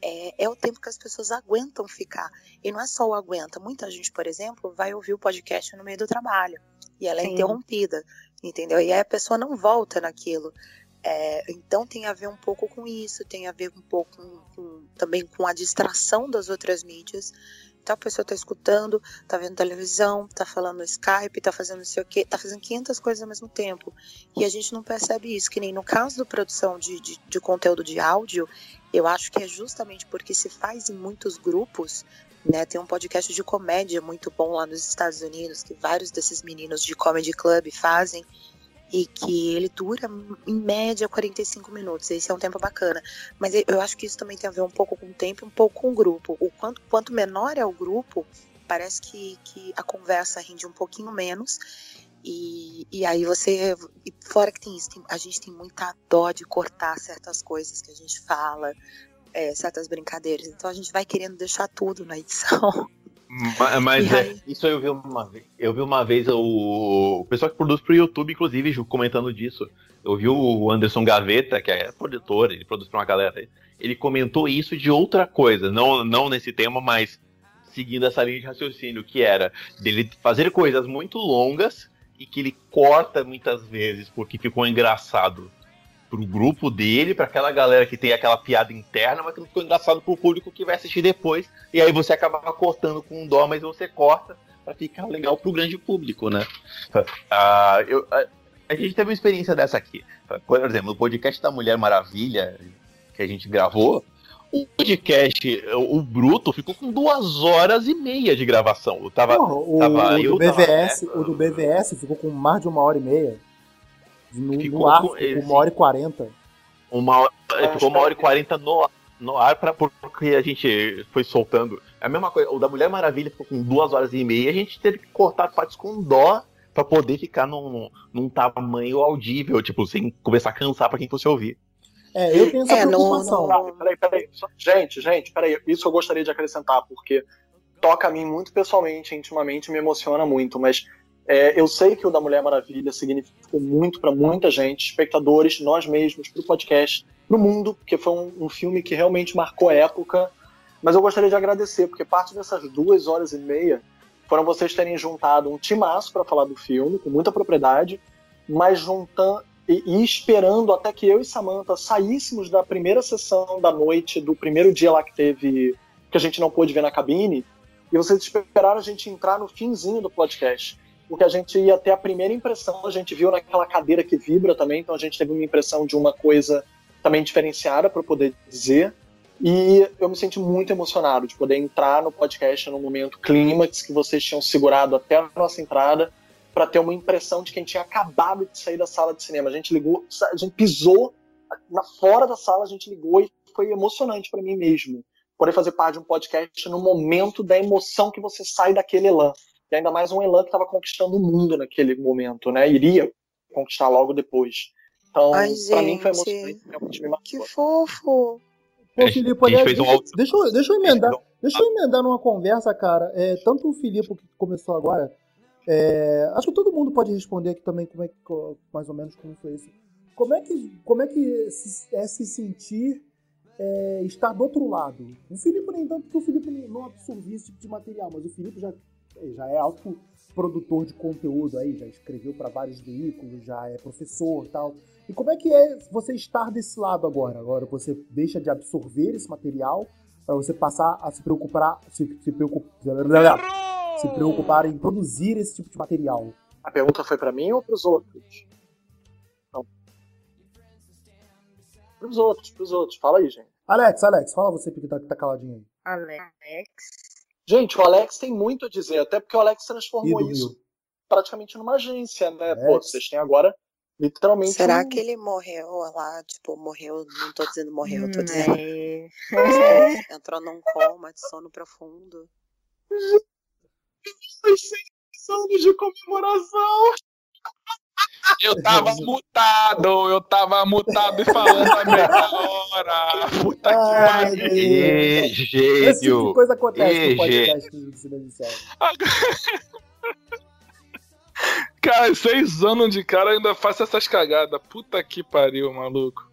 é, é o tempo que as pessoas aguentam ficar. E não é só o aguenta. Muita gente, por exemplo, vai ouvir o podcast no meio do trabalho. E ela é Sim. interrompida. Entendeu? E aí a pessoa não volta naquilo. É, então tem a ver um pouco com isso, tem a ver um pouco com- com- também com a distração das outras mídias. Tal pessoa tá escutando, tá vendo televisão, tá falando no Skype, tá fazendo não sei o quê, tá fazendo 500 coisas ao mesmo tempo. E a gente não percebe isso, que nem no caso da produção de, de, de conteúdo de áudio, eu acho que é justamente porque se faz em muitos grupos, né? Tem um podcast de comédia muito bom lá nos Estados Unidos, que vários desses meninos de comedy club fazem, e que ele dura em média 45 minutos. Esse é um tempo bacana. Mas eu acho que isso também tem a ver um pouco com o tempo um pouco com o grupo. O quanto, quanto menor é o grupo, parece que, que a conversa rende um pouquinho menos. E, e aí você. E fora que tem isso, tem- a gente tem muita dó de cortar certas coisas que a gente fala, é, certas brincadeiras. Então a gente vai querendo deixar tudo na edição. [laughs] Ma- Mas é, isso eu vi uma vez. Eu vi uma vez o, o pessoal que produz pro YouTube, inclusive, comentando disso. Eu vi o Anderson Gaveta, que é produtor, ele produz pra uma galera. Ele comentou isso de outra coisa, não, não nesse tema, mas seguindo essa linha de raciocínio, que era dele fazer coisas muito longas e que ele corta muitas vezes porque ficou engraçado pro grupo dele, pra aquela galera que tem aquela piada interna, mas que não ficou engraçado pro público que vai assistir depois. E aí você acaba cortando com dó, mas você corta pra ficar legal pro grande público, né? Ah, eu- a, a gente teve uma experiência dessa aqui. Por exemplo, no podcast da Mulher Maravilha que a gente gravou, o podcast, o, o Bruto, ficou com duas horas e meia de gravação. Eu tava. Porra, o, tava o eu, do tava BVS, Neto. o do BVS ficou com mais de uma hora e meia. No, Ficou no ar, ficou uma hora e quarenta. Uma hora, Acho ficou uma hora e que- quarenta no, no ar pra, porque a gente foi soltando. É a mesma coisa, o da Mulher Maravilha ficou com duas horas e meia, a gente teve que cortar partes com dó pra poder ficar num, num tamanho audível, tipo, sem começar a cansar pra quem fosse ouvir. É, eu tenho essa É, preocupação. no- Peraí, peraí. Só- Gente, gente, peraí. Isso eu gostaria de acrescentar, porque toca a mim muito pessoalmente, intimamente, me emociona muito, mas é, eu sei que o da Mulher Maravilha significou muito pra muita gente, espectadores, nós mesmos, pro podcast, pro mundo, porque foi um, um filme que realmente marcou a época. Mas eu gostaria de agradecer, porque parte dessas duas horas e meia foram vocês terem juntado um timaço para falar do filme, com muita propriedade, mas juntando e, e esperando até que eu e Samantha saíssemos da primeira sessão da noite, do primeiro dia lá que teve, que a gente não pôde ver na cabine, e vocês esperaram a gente entrar no finzinho do podcast. Porque a gente ia ter a primeira impressão, a gente viu naquela cadeira que vibra também, então a gente teve uma impressão de uma coisa também diferenciada para poder dizer. E eu me senti muito emocionado de poder entrar no podcast no momento clímax que vocês tinham segurado até a nossa entrada para ter uma impressão de quem tinha acabado de sair da sala de cinema. A gente ligou, a gente pisou na fora da sala, a gente ligou e foi emocionante para mim mesmo poder fazer parte de um podcast no momento da emoção que você sai daquele elan. E ainda mais um elan que estava conquistando o mundo naquele momento, né? Iria conquistar logo depois. Então, Ai, para mim foi emocionante, realmente me Que fofo! Pô, Filipe, aliás, fez um deixa, deixa, eu- deixa eu emendar. Deixa eu emendar numa conversa, cara. É, tanto o Filipe que começou agora, é, acho que todo mundo pode responder aqui também como é que, mais ou menos como foi isso. Como é que, como é, que se- é se sentir é, estar do outro lado? O Filipe nem tanto porque o Filipe não absorvia esse tipo de material, mas o Filipe já, já é alto produtor de conteúdo aí, já escreveu para vários veículos, já é professor e tal. E como é que é você estar desse lado agora? Agora você deixa de absorver esse material para você passar a se preocupar, se, se, preocup- se preocupar em produzir esse tipo de material. A pergunta foi para mim ou para os outros? Não. Para os outros, para os outros. Fala aí, gente. Alex, Alex, fala você que tá, que tá caladinho aí. Alex. Gente, o Alex tem muito a dizer, até porque o Alex transformou isso praticamente numa agência, né? Alex. Pô, vocês têm agora literalmente. Será um- que ele morreu lá? Tipo, morreu. Não tô dizendo morreu, tô dizendo. É. [laughs] Entrou num coma de sono profundo. Os seis anos de comemoração. Eu tava [laughs] mutado, eu tava mutado e falando a mesma hora. Puta que Ai, pariu. Deus. E, Esse tipo de gênio! coisa acontece Ê, no podcast do. [laughs] Cara, seis anos de cara ainda faço essas cagadas. Puta que pariu, maluco.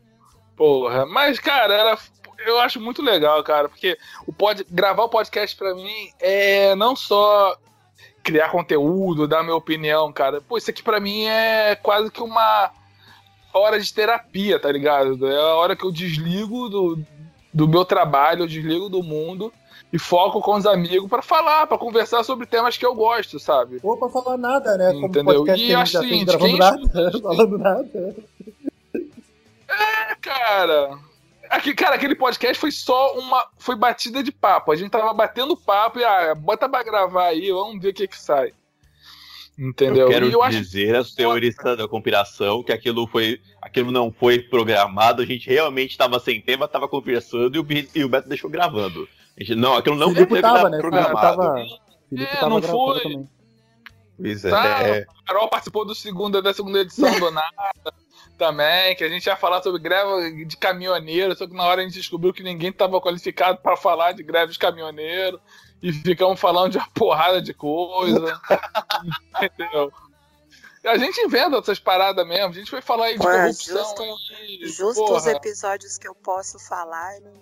Porra. Mas, cara, era. Eu acho muito legal, cara, porque o pod... gravar o podcast pra mim é não só criar conteúdo, dar minha opinião, cara. Pô, isso aqui pra mim é quase que uma hora de terapia, tá ligado? É a hora que eu desligo do, do meu trabalho, eu desligo do mundo e foco com os amigos pra falar, pra conversar sobre temas que eu gosto, sabe? Ou pra falar nada, né? Como Entendeu? E a acho o seguinte, gravando quem nada, [laughs] falando nada. É, cara. Aqui, cara, aquele podcast foi só uma. Foi batida de papo. A gente tava batendo papo e, ah, bota pra gravar aí, vamos ver o que que sai. Entendeu? Eu quero eu dizer aos teoristas da conspiração que aquilo foi, aquilo não foi programado, a gente realmente estava sem tema, estava conversando e o, e o Beto deixou gravando. A gente, não, aquilo não Felipe foi tava, né? Programado. tava, Felipe É, tava não foi. também. Pois é, Tá. é. A Carol participou do segunda, da segunda edição do [laughs] Nada também, que a gente ia falar sobre greve de caminhoneiro, só que na hora a gente descobriu que ninguém estava qualificado para falar de greve de caminhoneiro e ficamos falando de uma porrada de coisa. [laughs] entendeu? E A gente inventa essas paradas mesmo, a gente foi falar aí de Ué, corrupção. justo- aí, Justo os episódios que eu posso falar, eu não,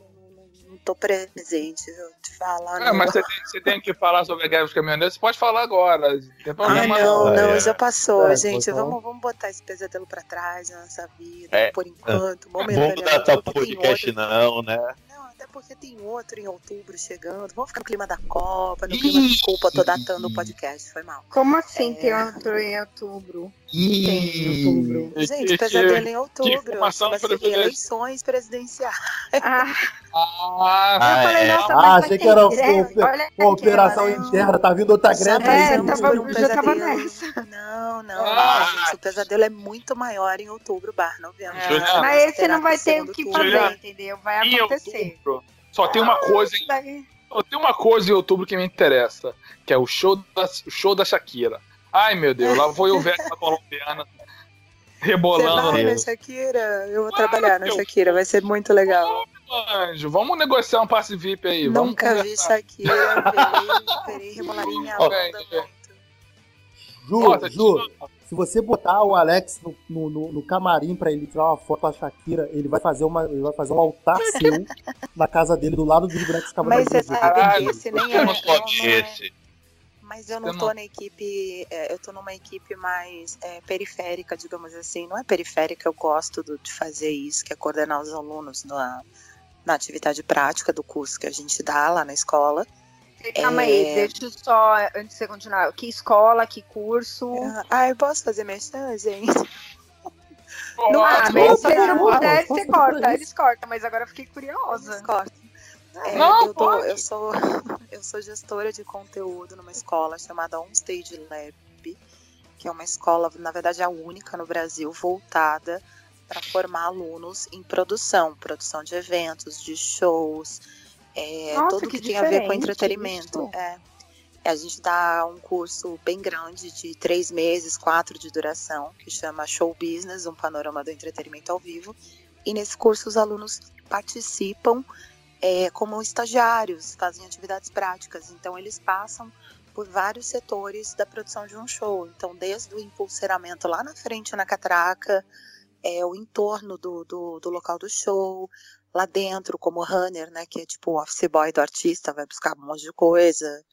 não, tô presente, viu? Te falar. É, não. mas você tem, você tem que falar sobre a greve dos caminhoneiros, você pode falar agora. Não tem Ah, não, não. não, É. já passou, É, gente. Vamos, vamos botar esse pesadelo pra trás na nossa vida, É. por enquanto. Vamos momentaneamente, porque tem podcast outro- não, né? Não, até porque tem outro em outubro chegando. Vamos ficar no clima da Copa, no clima. Desculpa, tô datando o podcast, foi mal. Como assim É. tem outro em outubro? Tem em outubro. Gente, pesadelo em outubro. Vai ser eleições presidenciais. Ah, Ah, Ah, eu falei, é. nossa, Ah, achei que era greve, o- olha Pô, operação aquela, né? interna, tá vindo outra greve É, aí. eu pensamos tava- um já tava nessa. Não, não, Ah. não, gente. O pesadelo é muito maior em outubro, bar novembro. É. Mas esse não vai ter o que fazer, Juliana, entendeu? Vai acontecer. só tem uma coisa em Daí- Só tem uma coisa em outubro que me interessa, que é o show da, o show da Shakira. Ai, meu Deus, lá vou eu ver essa colombiana Você rebolando. vai no- na Shakira? Eu vou Claro trabalhar na Shakira, vai ser muito legal. Anjo, vamos negociar um passe VIP aí. vamos Nunca vi conversar. Shakira, verei, verei rebolaria minha velho. Ju, Nossa, Ju, se você botar o Alex no, no, no- no camarim pra ele tirar uma foto com a Shakira, ele vai fazer, uma, ele vai fazer um altar seu na casa dele, do lado dos bonecos Mas você cavaleiros. sabe que esse nem Eu é. não Mas eu Você não tô na equipe, é, eu tô numa equipe mais é, periférica, digamos assim. Não é periférica, eu gosto do- de fazer isso, que é coordenar os alunos na, na atividade prática do curso que a gente dá lá na escola. Calma É. aí, deixa eu só, antes de você continuar, que escola, que curso? Ah, eu posso fazer merchan, gente? Não, Ah, Ah, mas se você não puder, posso você fazer corta, eles cortam, mas agora eu fiquei curiosa. Eles cortam. É, Não, eu, tô- eu sou, [laughs] eu sou gestora de conteúdo numa escola chamada Onstage Lab, que é uma escola, na verdade, a única no Brasil voltada para formar alunos em produção, produção de eventos, de shows, é, Nossa, tudo que, que tem a ver com entretenimento. É. A gente dá um curso bem grande de três meses, quatro de duração, que chama Show Business, um panorama do entretenimento ao vivo. E nesse curso os alunos participam é, como estagiários, fazem atividades práticas. Então, eles passam por vários setores da produção de um show. Então, desde o impulseiramento lá na frente, na catraca, é, o entorno do, do, do local do show, lá dentro, como runner, né, que é tipo o office boy do artista, vai buscar um monte de coisa.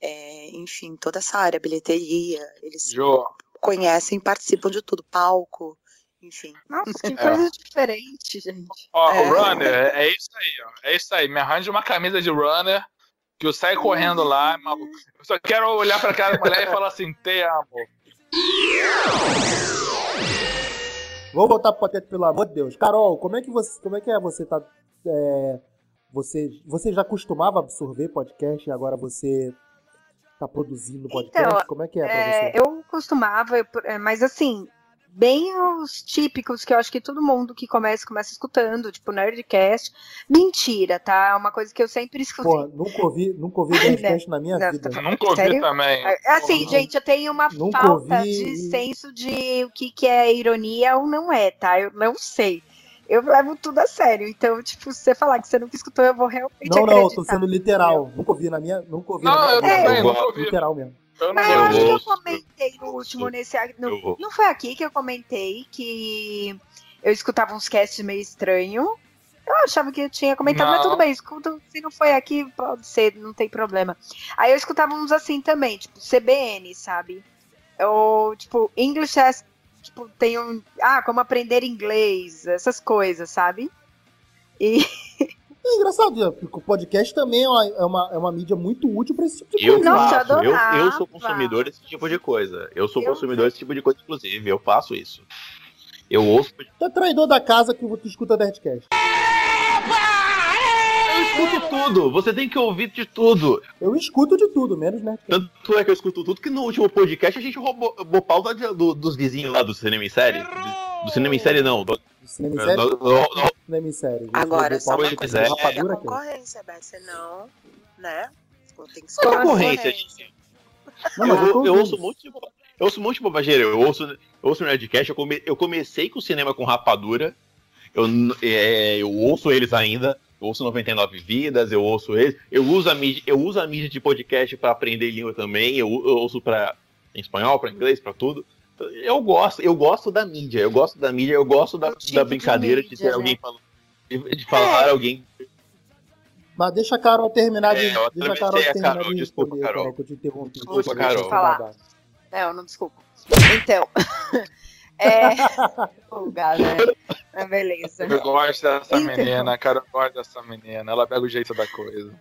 É, enfim, toda essa área, bilheteria, eles Jô, conhecem, participam de tudo, palco, enfim. Nossa, que [laughs] coisa diferente, gente. ó, É. o runner, é, é isso aí, ó. É isso aí. Me arranja uma camisa de runner que eu saio correndo lá, maluco. Eu só quero olhar pra cara da mulher e falar assim, te amo. Vamos voltar pro podcast, pelo amor de Deus. Carol, como é que você, como é que é você tá é, você, você já costumava absorver podcast e agora você tá produzindo podcast? Então, como é que é pra É, você? eu costumava, é, mas assim, bem os típicos que eu acho que todo mundo que começa, começa escutando, tipo Nerdcast. Mentira, tá? É uma coisa que eu sempre escutei. Pô, nunca ouvi, nunca ouvi podcast na minha Não, vida. tá- nunca ouvi Sério? também. É, Assim, Não- gente, eu tenho uma nunca falta ouvi de senso de o que, que é ironia ou não é, tá? Eu não sei. Eu levo tudo a sério. Então, tipo, se você falar que você nunca escutou, eu vou realmente Não, não, eu tô sendo literal. Nunca ouvi na minha, nunca ouvi Não, na minha eu vida. também, Eu nunca ouvi. Literal mesmo. Eu Mas eu Eu acho que eu comentei no último, nesse. No, não foi aqui que eu comentei que eu escutava uns casts meio estranho. Eu achava que eu tinha comentado, mas Não. tudo bem, escuta, se não foi aqui, pode ser, não tem problema. Aí eu escutava uns assim também, tipo, CBN, sabe? Ou, tipo, English as, tipo, tem um. Ah, como aprender inglês, essas coisas, sabe? E. [laughs] É engraçado, né? porque o podcast também é uma, é uma, é uma mídia muito útil pra esse tipo de Eu coisa. Faço, eu, eu sou consumidor desse tipo de coisa. Eu sou Eu consumidor desse tipo de coisa, inclusive. Eu faço isso. Eu ouço. Tu é traidor da casa que tu escuta Nerdcast. Eu escuto tudo. Você tem que ouvir de tudo. Eu escuto de tudo, menos Nerdcast. Tanto é que eu escuto tudo que no último podcast a gente roubou, roubou pau da- do- dos vizinhos lá do cinema em série. Do, do cinema em série, não. Do cinema em série, cinema em Agora, só uma coisa, quiser. é a aqui. concorrência, Beth, senão, né? Tem que ser é a concorrência, gente? Não, mas eu, eu ouço um monte de boba- eu ouço um monte de bobageira. Eu ouço, eu ouço Nerdcast. Eu, come, eu comecei com o cinema com rapadura. Eu, é, eu ouço eles ainda. Eu ouço 99 Vidas, eu ouço eles. Eu uso a mídia, eu uso a mídia de podcast para aprender língua também. Eu, eu ouço para em espanhol, para inglês, para tudo. Eu gosto, eu gosto da mídia. Eu gosto da mídia, eu gosto da, O tipo da de brincadeira de, mídia, ter né? alguém falando. De, de falar alguém. Mas deixa a Carol terminar de. É, eu deixa a Carol atravessei a terminar Carol, de desculpa, responder, Carol. que eu te interrompi. Desculpa, eu Carol. falar. Não, não desculpa. Então. [laughs] é. Pulgar, né? Mas beleza. Eu gosto dessa Então. menina, cara. Eu gosto dessa menina. Ela pega o jeito da coisa.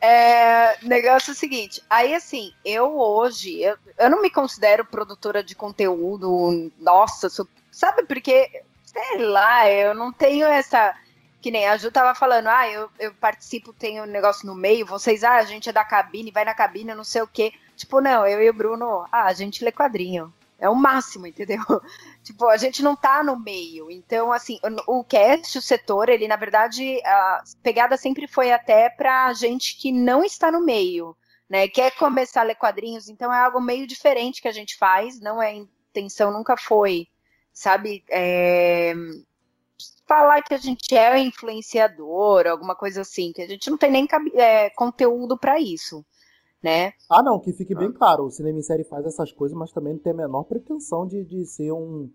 É, negócio é o seguinte, aí assim, eu hoje, eu, eu não me considero produtora de conteúdo, nossa, sou- sabe, porque, sei lá, eu não tenho essa, que nem a Ju tava falando, ah, eu, eu participo, tenho um negócio no meio, vocês, ah, a gente é da cabine, vai na cabine, não sei o quê, tipo, não, eu e o Bruno, ah, a gente lê quadrinho, é o máximo, entendeu? [laughs] Tipo, a gente não tá no meio. Então, assim, o cast, o setor, ele, na verdade, a pegada sempre foi até pra gente que não está no meio, né? Quer começar a ler quadrinhos, então é algo meio diferente que a gente faz, não é intenção, nunca foi, sabe? É, Falar que a gente é influenciador, alguma coisa assim, que a gente não tem nem é, conteúdo pra isso, né? Ah, não, que fique bem claro. O cinema em série faz essas coisas, mas também não tem a menor pretensão de, de ser um.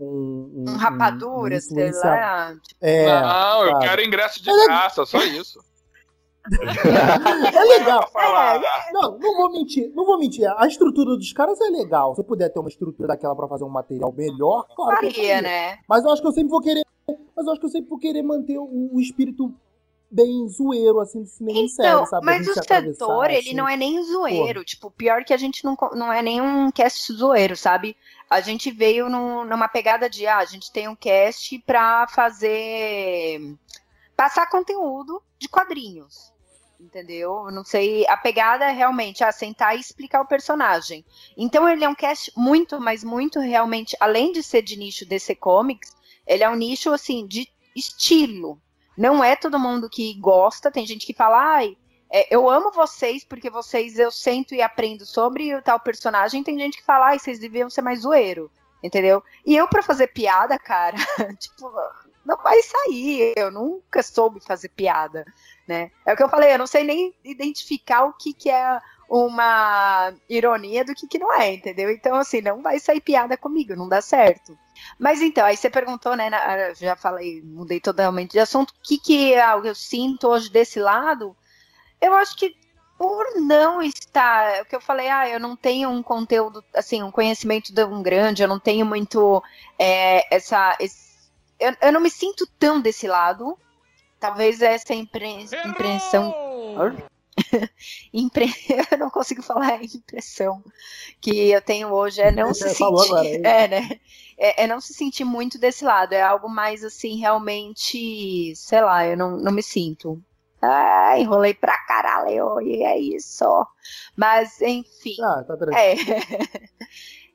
Um, Um rapadura, sei influenciador. lá. É, não, eu quero ingresso de Ela- graça, só isso. É legal. Pra falar. Não, não vou mentir, não vou mentir. A estrutura dos caras é legal. Se eu puder ter uma estrutura daquela pra fazer um material melhor, claro que eu Faria, faria. né? Mas eu acho que eu sempre vou querer. Mas eu acho que eu sempre vou querer manter o, o espírito bem zoeiro, assim, do cinema em série, Então, sabe? A mas o setor, ele assim. não é nem zoeiro. Tipo, pior que a gente não, não é nenhum cast zoeiro, sabe? A gente veio num- numa pegada de, ah, a gente tem um cast pra fazer. passar conteúdo de quadrinhos. Entendeu? Eu não sei. A pegada é realmente ah, sentar e explicar o personagem. Então ele é um cast muito, mas muito realmente, além de ser de nicho DC Comics, ele é um nicho assim de estilo. Não é todo mundo que gosta, tem gente que fala, ai, é, eu amo vocês porque vocês eu sento e aprendo sobre o tal personagem. Tem gente que fala, ai, vocês deviam ser mais zoeiro, entendeu? E eu, pra fazer piada, cara, [laughs] tipo, não vai sair. Eu nunca soube fazer piada, né? É o que eu falei, eu não sei nem identificar o que, que é uma ironia do que, que não é, entendeu? Então, assim, não vai sair piada comigo, não dá certo. Mas então, aí você perguntou, né? na- já falei, mudei totalmente de assunto. O que, que é que eu sinto hoje desse lado? Eu acho que por não estar. é O que eu falei, ah, eu não tenho um conteúdo, assim, um conhecimento tão grande, eu não tenho muito é, essa. esse- eu, eu não me sinto tão desse lado. Talvez essa impre- impressão. [laughs] Impre- [laughs] eu não consigo falar impressão que eu tenho hoje é não se Você falou sentir, agora, hein? [laughs] é, né? É, é não se sentir muito desse lado, é algo mais assim, realmente, sei lá, eu não, não me sinto. Ah, enrolei pra caralho, e é isso. Mas, enfim, Ah, tá tranquilo. é.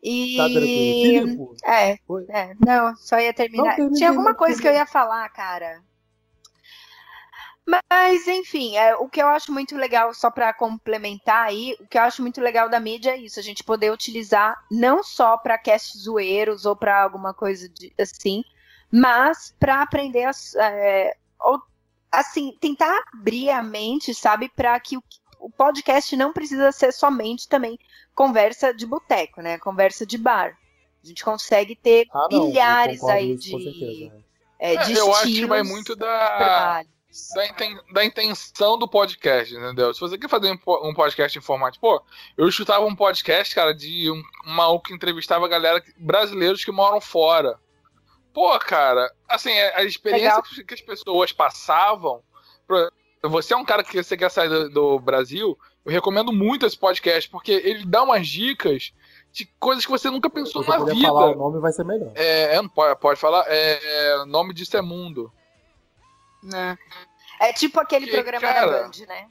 E. Tá tranquilo. É, é, não, só ia terminar. Não, Tinha alguma coisa que eu ia falar, cara. Mas, enfim, é, o que eu acho muito legal, só para complementar aí, o que eu acho muito legal da mídia é isso, a gente poder utilizar não só para cast zoeiros ou para alguma coisa de- assim, mas para aprender, as, é, ou, assim, tentar abrir a mente, sabe, para que o, o podcast não precisa ser somente também conversa de boteco, né? Conversa de bar. A gente consegue ter Ah, não, aí de, certeza. é, É, de eu acho que vai muito da, trabalho. Da, inten- da intenção do podcast, entendeu? Se você quer fazer um po- um podcast em formato, pô, eu escutava um podcast, cara, de um, um maluco que entrevistava a galera brasileiros que moram fora. Pô, cara, assim, a, a experiência que, que as pessoas passavam pro- você é um cara que você quer sair do, do Brasil, eu recomendo muito esse podcast, porque ele dá umas dicas de coisas que você nunca pensou você na vida. falar o nome, vai ser melhor. É, é, não pode, pode falar? É, é, o nome disso é Mundo. Né? É tipo aquele Que, programa cara, da Band, né?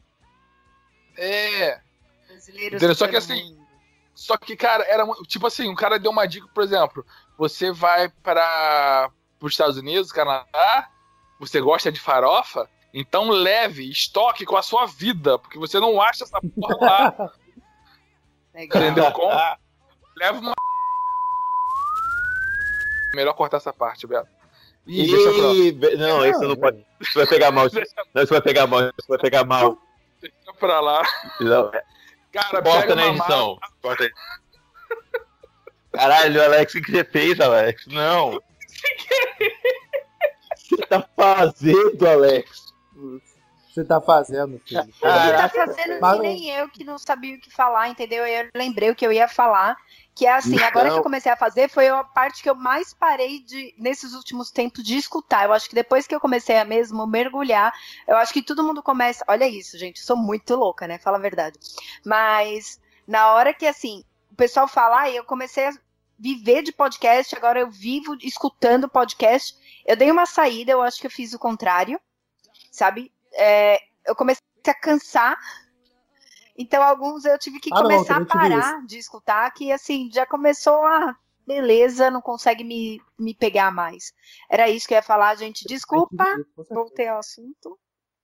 É. Brasileiros? Só que assim, mundo. Só que, cara, era tipo assim, o cara deu uma dica, por exemplo, você vai para os Estados Unidos, Canadá, você gosta de farofa, então leve, estoque com a sua vida, porque você não acha essa porra lá, [laughs] Legal. entendeu? Com, leva uma [laughs] Melhor cortar essa parte, Beto. Ih, be- não, isso não pode. Isso vai pegar mal. Não, isso vai pegar mal. Isso vai pegar mal. deixa pra lá. Não, Cara, Corta pega na edição. Corta aí. Caralho, Alex, o que você fez, Alex? Não. O [laughs] que você tá fazendo, Alex? Você tá fazendo, filho. Ele tá fazendo Mas que nem eu que não sabia o que falar, entendeu? Eu lembrei o que eu ia falar. Que é assim, agora que Então. eu comecei a fazer, foi a parte que eu mais parei de, nesses últimos tempos, de escutar. Eu acho que depois que eu comecei a mesmo mergulhar, eu acho que todo mundo começa. Olha isso, gente, sou muito louca, né? Fala a verdade. Mas na hora que assim, o pessoal fala, ah, eu comecei a viver de podcast, agora eu vivo escutando podcast. Eu dei uma saída, eu acho que eu fiz o contrário, sabe? É, eu comecei a cansar. Então, alguns eu tive que Ah, não, começar a também tive parar de escutar, que assim, já começou a. Beleza, não consegue me, me pegar mais. Era isso que eu ia falar, gente. Desculpa, voltei ao assunto.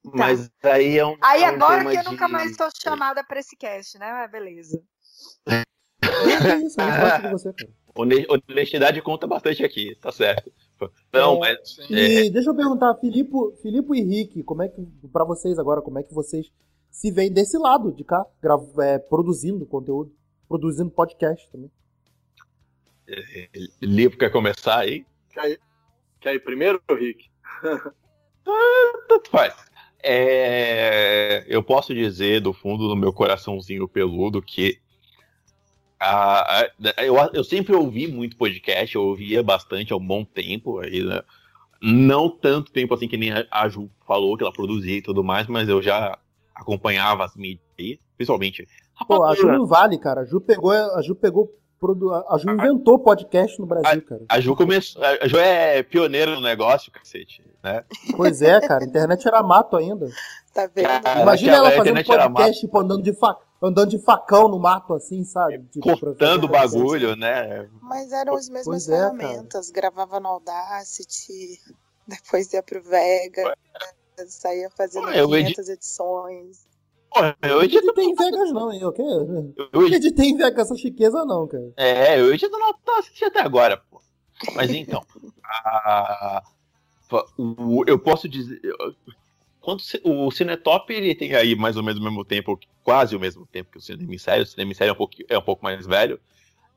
Mas aí é um. Aí é um agora tema que eu de- nunca mais tô chamada pra esse cast, né? Mas beleza. [laughs] A você, cara. Hone- Honestidade conta bastante aqui, tá certo. Não, É. mas. Sim. E deixa eu perguntar, Filipe, Filipe e Rick, como é que, pra vocês agora, como é que vocês se veem desse lado de cá, é, produzindo conteúdo, produzindo podcast também? Lipo quer começar aí? Quer ir primeiro, Rick? Tanto [laughs] faz. É, eu posso dizer do fundo do meu coraçãozinho peludo que a- a- eu, eu sempre ouvi muito podcast, eu ouvia bastante há um bom tempo, aí, né? não tanto tempo assim que nem a- a Ju falou que ela produzia e tudo mais, mas eu já acompanhava as mídias, aí, principalmente. Pô, a Ju não vale, cara. A Ju pegou, a Ju pegou, a Ju inventou podcast no Brasil, cara. A Ju começou, a Ju é pioneira no negócio, cacete, né? Pois é, cara. A internet era mato ainda. Tá vendo? Cara, Imagina ela a fazendo era podcast, tipo, andando de, fa- andando de facão no mato, assim, sabe? Tipo, Cortando o bagulho, né? Mas eram as mesmas Pois é, ferramentas. Gravava no Audacity, [laughs] depois ia pro Vega, saía fazendo Ué, eu 500 edições. Pô, eu Eu editei em Vegas, não, hein? Ok? Eu eu edito- editei em Vegas essa chiqueza, não, cara. É, eu edito no Audacity até agora, pô. Mas então, a- o- eu posso dizer. Quando o Cinetop ele tem aí mais ou menos o mesmo tempo, quase o mesmo tempo que o Cinema em Série. O Cinema em Série é um, pouco, é um pouco mais velho.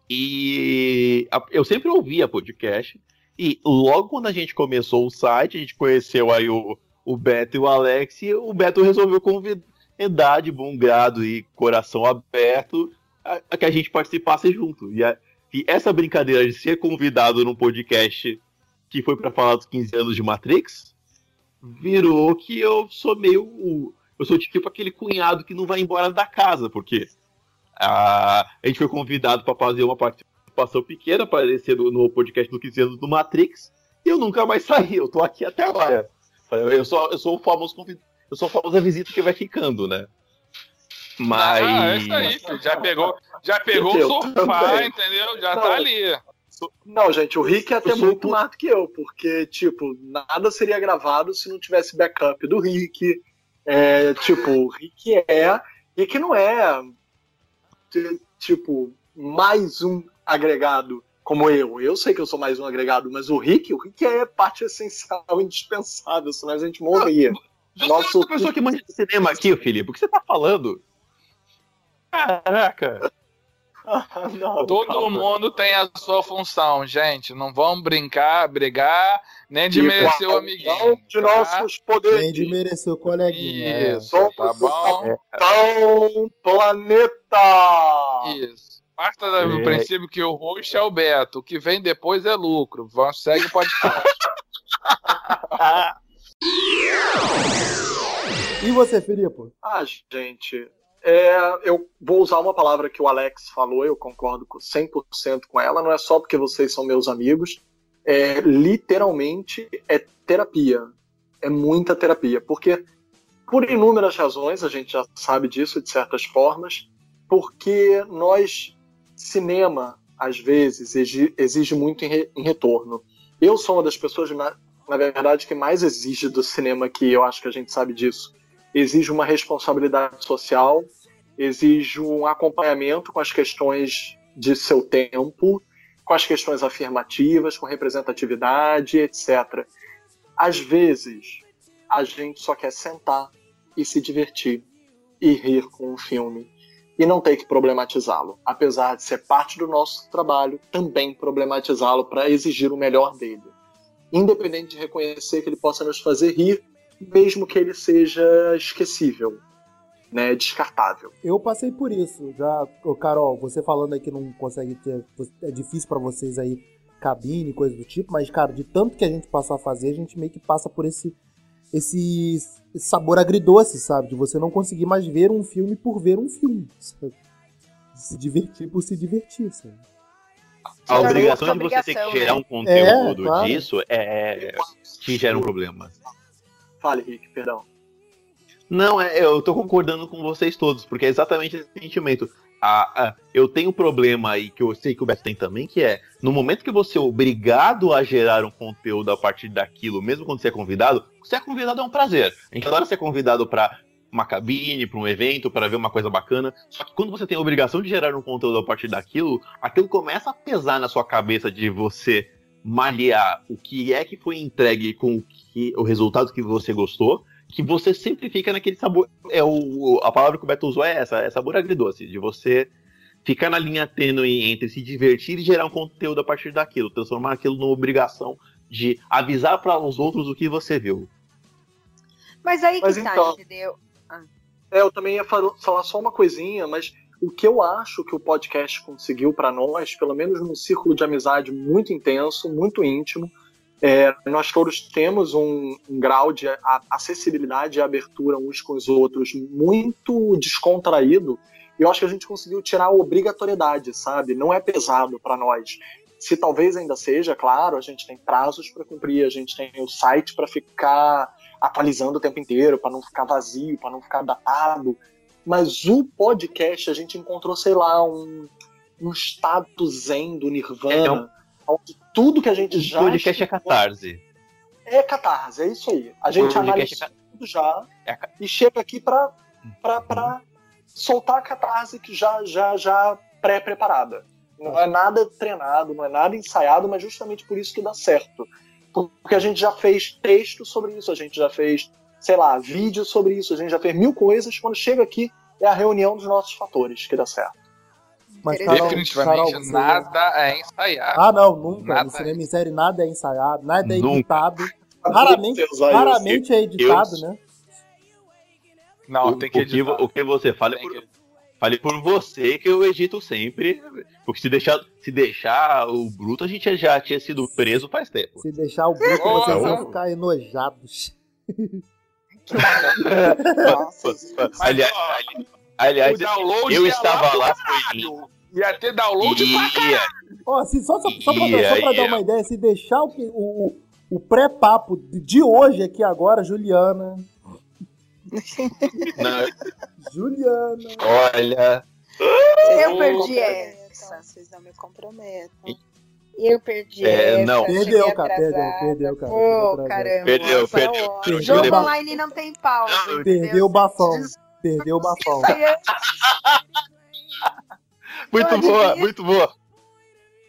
E eu sempre ouvia podcast. E logo quando a gente começou o site, a gente conheceu aí o, o Beto e o Alex, e o Beto resolveu convidar de bom grado e coração aberto a, a que a gente participasse junto. E, a- e essa brincadeira de ser convidado num podcast que foi pra falar dos 15 anos de Matrix virou que eu sou meio. Eu sou tipo aquele cunhado que não vai embora da casa, porque ah, a gente foi convidado pra fazer uma participação pequena, aparecer no, no podcast do 15 anos do Matrix, e eu nunca mais saí, eu tô aqui até agora. Eu sou, eu sou o famoso convid... eu sou a famosa visita que vai ficando, né? Mas. Ah, é isso aí, filho. Já pegou, já pegou Eu o sofá, também. entendeu? Já Não. tá ali. Não, gente, o Rick é até Eu sou muito o- mais do que eu, porque, tipo, nada seria gravado se não tivesse backup do Rick. É, tipo, o Rick é. Rick não é, tipo, mais um agregado como eu. Eu sei que eu sou mais um agregado, mas o Rick, o Rick é parte essencial, [laughs] indispensável, senão a gente morria. Você Nosso- é outra pessoa que manja de cinema aqui, Felipe. O que você tá falando? Caraca. [laughs] Ah, não, Todo calma. mundo tem a sua função, gente. Não vamos brincar, brigar, nem de E merecer o amiguinho. de tá? nossos poderes. Nem de merecer o coleguinha. é. Isso, tá bom? Então, planeta! Isso. Parta do É. princípio que o host é o Beto, o que vem depois é lucro. Vamos, segue o podcast. [laughs] E você, Filipe? Ah, gente, é, eu vou usar uma palavra que o Alex falou, eu concordo com 100% com ela, não é só porque vocês são meus amigos, é, literalmente é terapia. É muita terapia, porque por inúmeras razões, a gente já sabe disso de certas formas, porque nós, cinema, às vezes, exige, muito em, re- em retorno. Eu sou uma das pessoas, na, verdade, que mais exige do cinema aqui, eu acho que a gente sabe disso. Exige uma responsabilidade social, exige um acompanhamento com as questões de seu tempo, com as questões afirmativas, com representatividade, etc. Às vezes, a gente só quer sentar e se divertir e rir com um filme e não ter que problematizá-lo, apesar de ser parte do nosso trabalho também problematizá-lo para exigir o melhor dele, independente de reconhecer que ele possa nos fazer rir, mesmo que ele seja esquecível, né, descartável. Eu passei por isso. Já, Carol, você falando aí que não consegue ter. É difícil pra vocês aí cabine, coisa do tipo, mas, cara, de tanto que a gente passou a fazer, a gente meio que passa por esse. Esse, sabor agridoce, sabe? De você não conseguir mais ver um filme por ver um filme. sabe? Se divertir por se divertir, sabe? A obrigação de você ter que gerar né? um conteúdo É, claro. disso é que gera um problema. Fale, Rick, perdão. Não, é, eu tô concordando com vocês todos, porque é exatamente esse sentimento. Ah, ah, eu tenho um problema aí que eu sei que o Beto tem também, que é no momento que você é obrigado a gerar um conteúdo a partir daquilo, mesmo quando você é convidado, você é convidado é um prazer. A gente adora ser convidado pra uma cabine, pra um evento, para ver uma coisa bacana. Só que quando você tem a obrigação de gerar um conteúdo a partir daquilo, aquilo começa a pesar na sua cabeça de você malhar o que é que foi entregue com o, que, o resultado que você gostou que você sempre fica naquele sabor. É o, a palavra que o Beto usou é essa, é sabor agridoce, de você ficar na linha tênue entre se divertir e gerar um conteúdo a partir daquilo, transformar aquilo numa obrigação de avisar para os outros o que você viu. Mas aí Mas que tá, então- entendeu? É, eu também ia falo- falar só uma coisinha, mas o que eu acho que o podcast conseguiu para nós, pelo menos num círculo de amizade muito intenso, muito íntimo, é, nós todos temos um, um grau de acessibilidade e abertura uns com os outros muito descontraído. E eu acho que a gente conseguiu tirar a obrigatoriedade, sabe? Não é pesado para nós. Se talvez ainda seja, claro, a gente tem prazos para cumprir, a gente tem o site para ficar atualizando o tempo inteiro, para não ficar vazio, para não ficar datado. Mas o podcast a gente encontrou, sei lá, um, um status zen do Nirvana, É um- onde tudo que a gente já. O podcast é catarse. é catarse, é isso aí. A gente podcast analisa é tudo já É e chega aqui pra, pra, pra soltar a catarse que já, já, já pré-preparada. Não é nada treinado, não é nada ensaiado, mas justamente por isso que dá certo. Porque a gente já fez texto sobre isso, a gente já fez, sei lá, vídeo sobre isso, a gente já fez mil coisas. Quando chega aqui, é a reunião dos nossos fatores que dá certo. Mas, Carol- Definitivamente Carol, você- nada é ensaiado. Ah, não, nunca. Nada No cinema em série nada é ensaiado, nada é Nunca. editado. Raramente, raramente é editado, né? Não, o, tem que o que, editar. o que você fala é por, que- fale por você que eu edito sempre. Porque se deixar, se deixar o bruto, a gente já tinha sido preso faz tempo. Se deixar o bruto, Oh, vocês vão ficar enojados. [laughs] Nossa. Mas, aliás, ó, aliás, eu ia estava pro lá, caralho. Ia ter download pra caralho. Ia, Ó, assim, só, só, só, pra, Ia, só pra dar ia. uma ideia, se deixar o, o, o- pré-papo de- hoje aqui agora, Juliana. não, Juliana. olha, Eu perdi essa. Vocês não me comprometam. Eu perdi É, essa. não. Perdeu, cara, perdeu, perdeu, cara, Pô, atrasado. caramba. Perdeu, Nossa, perdeu. Perdeu Jogo ba- online não tem pausa. Perdeu o bafão. Perdeu o bafão. É- muito boa, muito boa.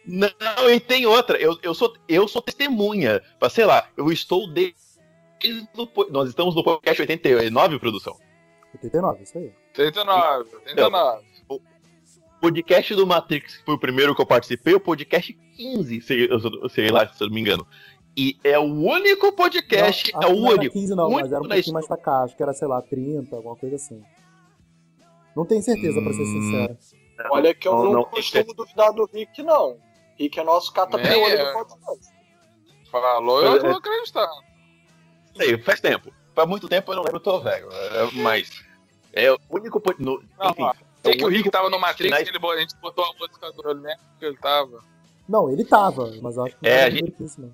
Não, e tem outra. Eu, eu, sou, eu sou testemunha. Mas, sei lá, eu estou desde. o po- Nós estamos no podcast 89, produção. 89, isso aí. 39, 39. O podcast do Matrix, que foi o primeiro que eu participei, o podcast 15, sei, eu- sei lá, se eu não me engano. E é o único podcast, Não, é acho o que não era único. 15 não, mas único era um pouquinho mais pra cá. Acho que era, sei lá, 30, alguma coisa assim. Não tenho certeza, pra ser Hum. sincero. Olha que eu Não, não, não, costumo duvidar do Rick, não. Rick é nosso olho eu. do podcast. Falou, eu tô acreditando. Sei, faz tempo. faz muito tempo eu não lembro, eu tô velho. é, Mas é o único. No, Não, enfim, é Sei o que o Rick tava no Matrix, na- que ele, a gente botou a música do que ele tava. Não, ele tava, mas eu acho que não É, era a gente- isso, não.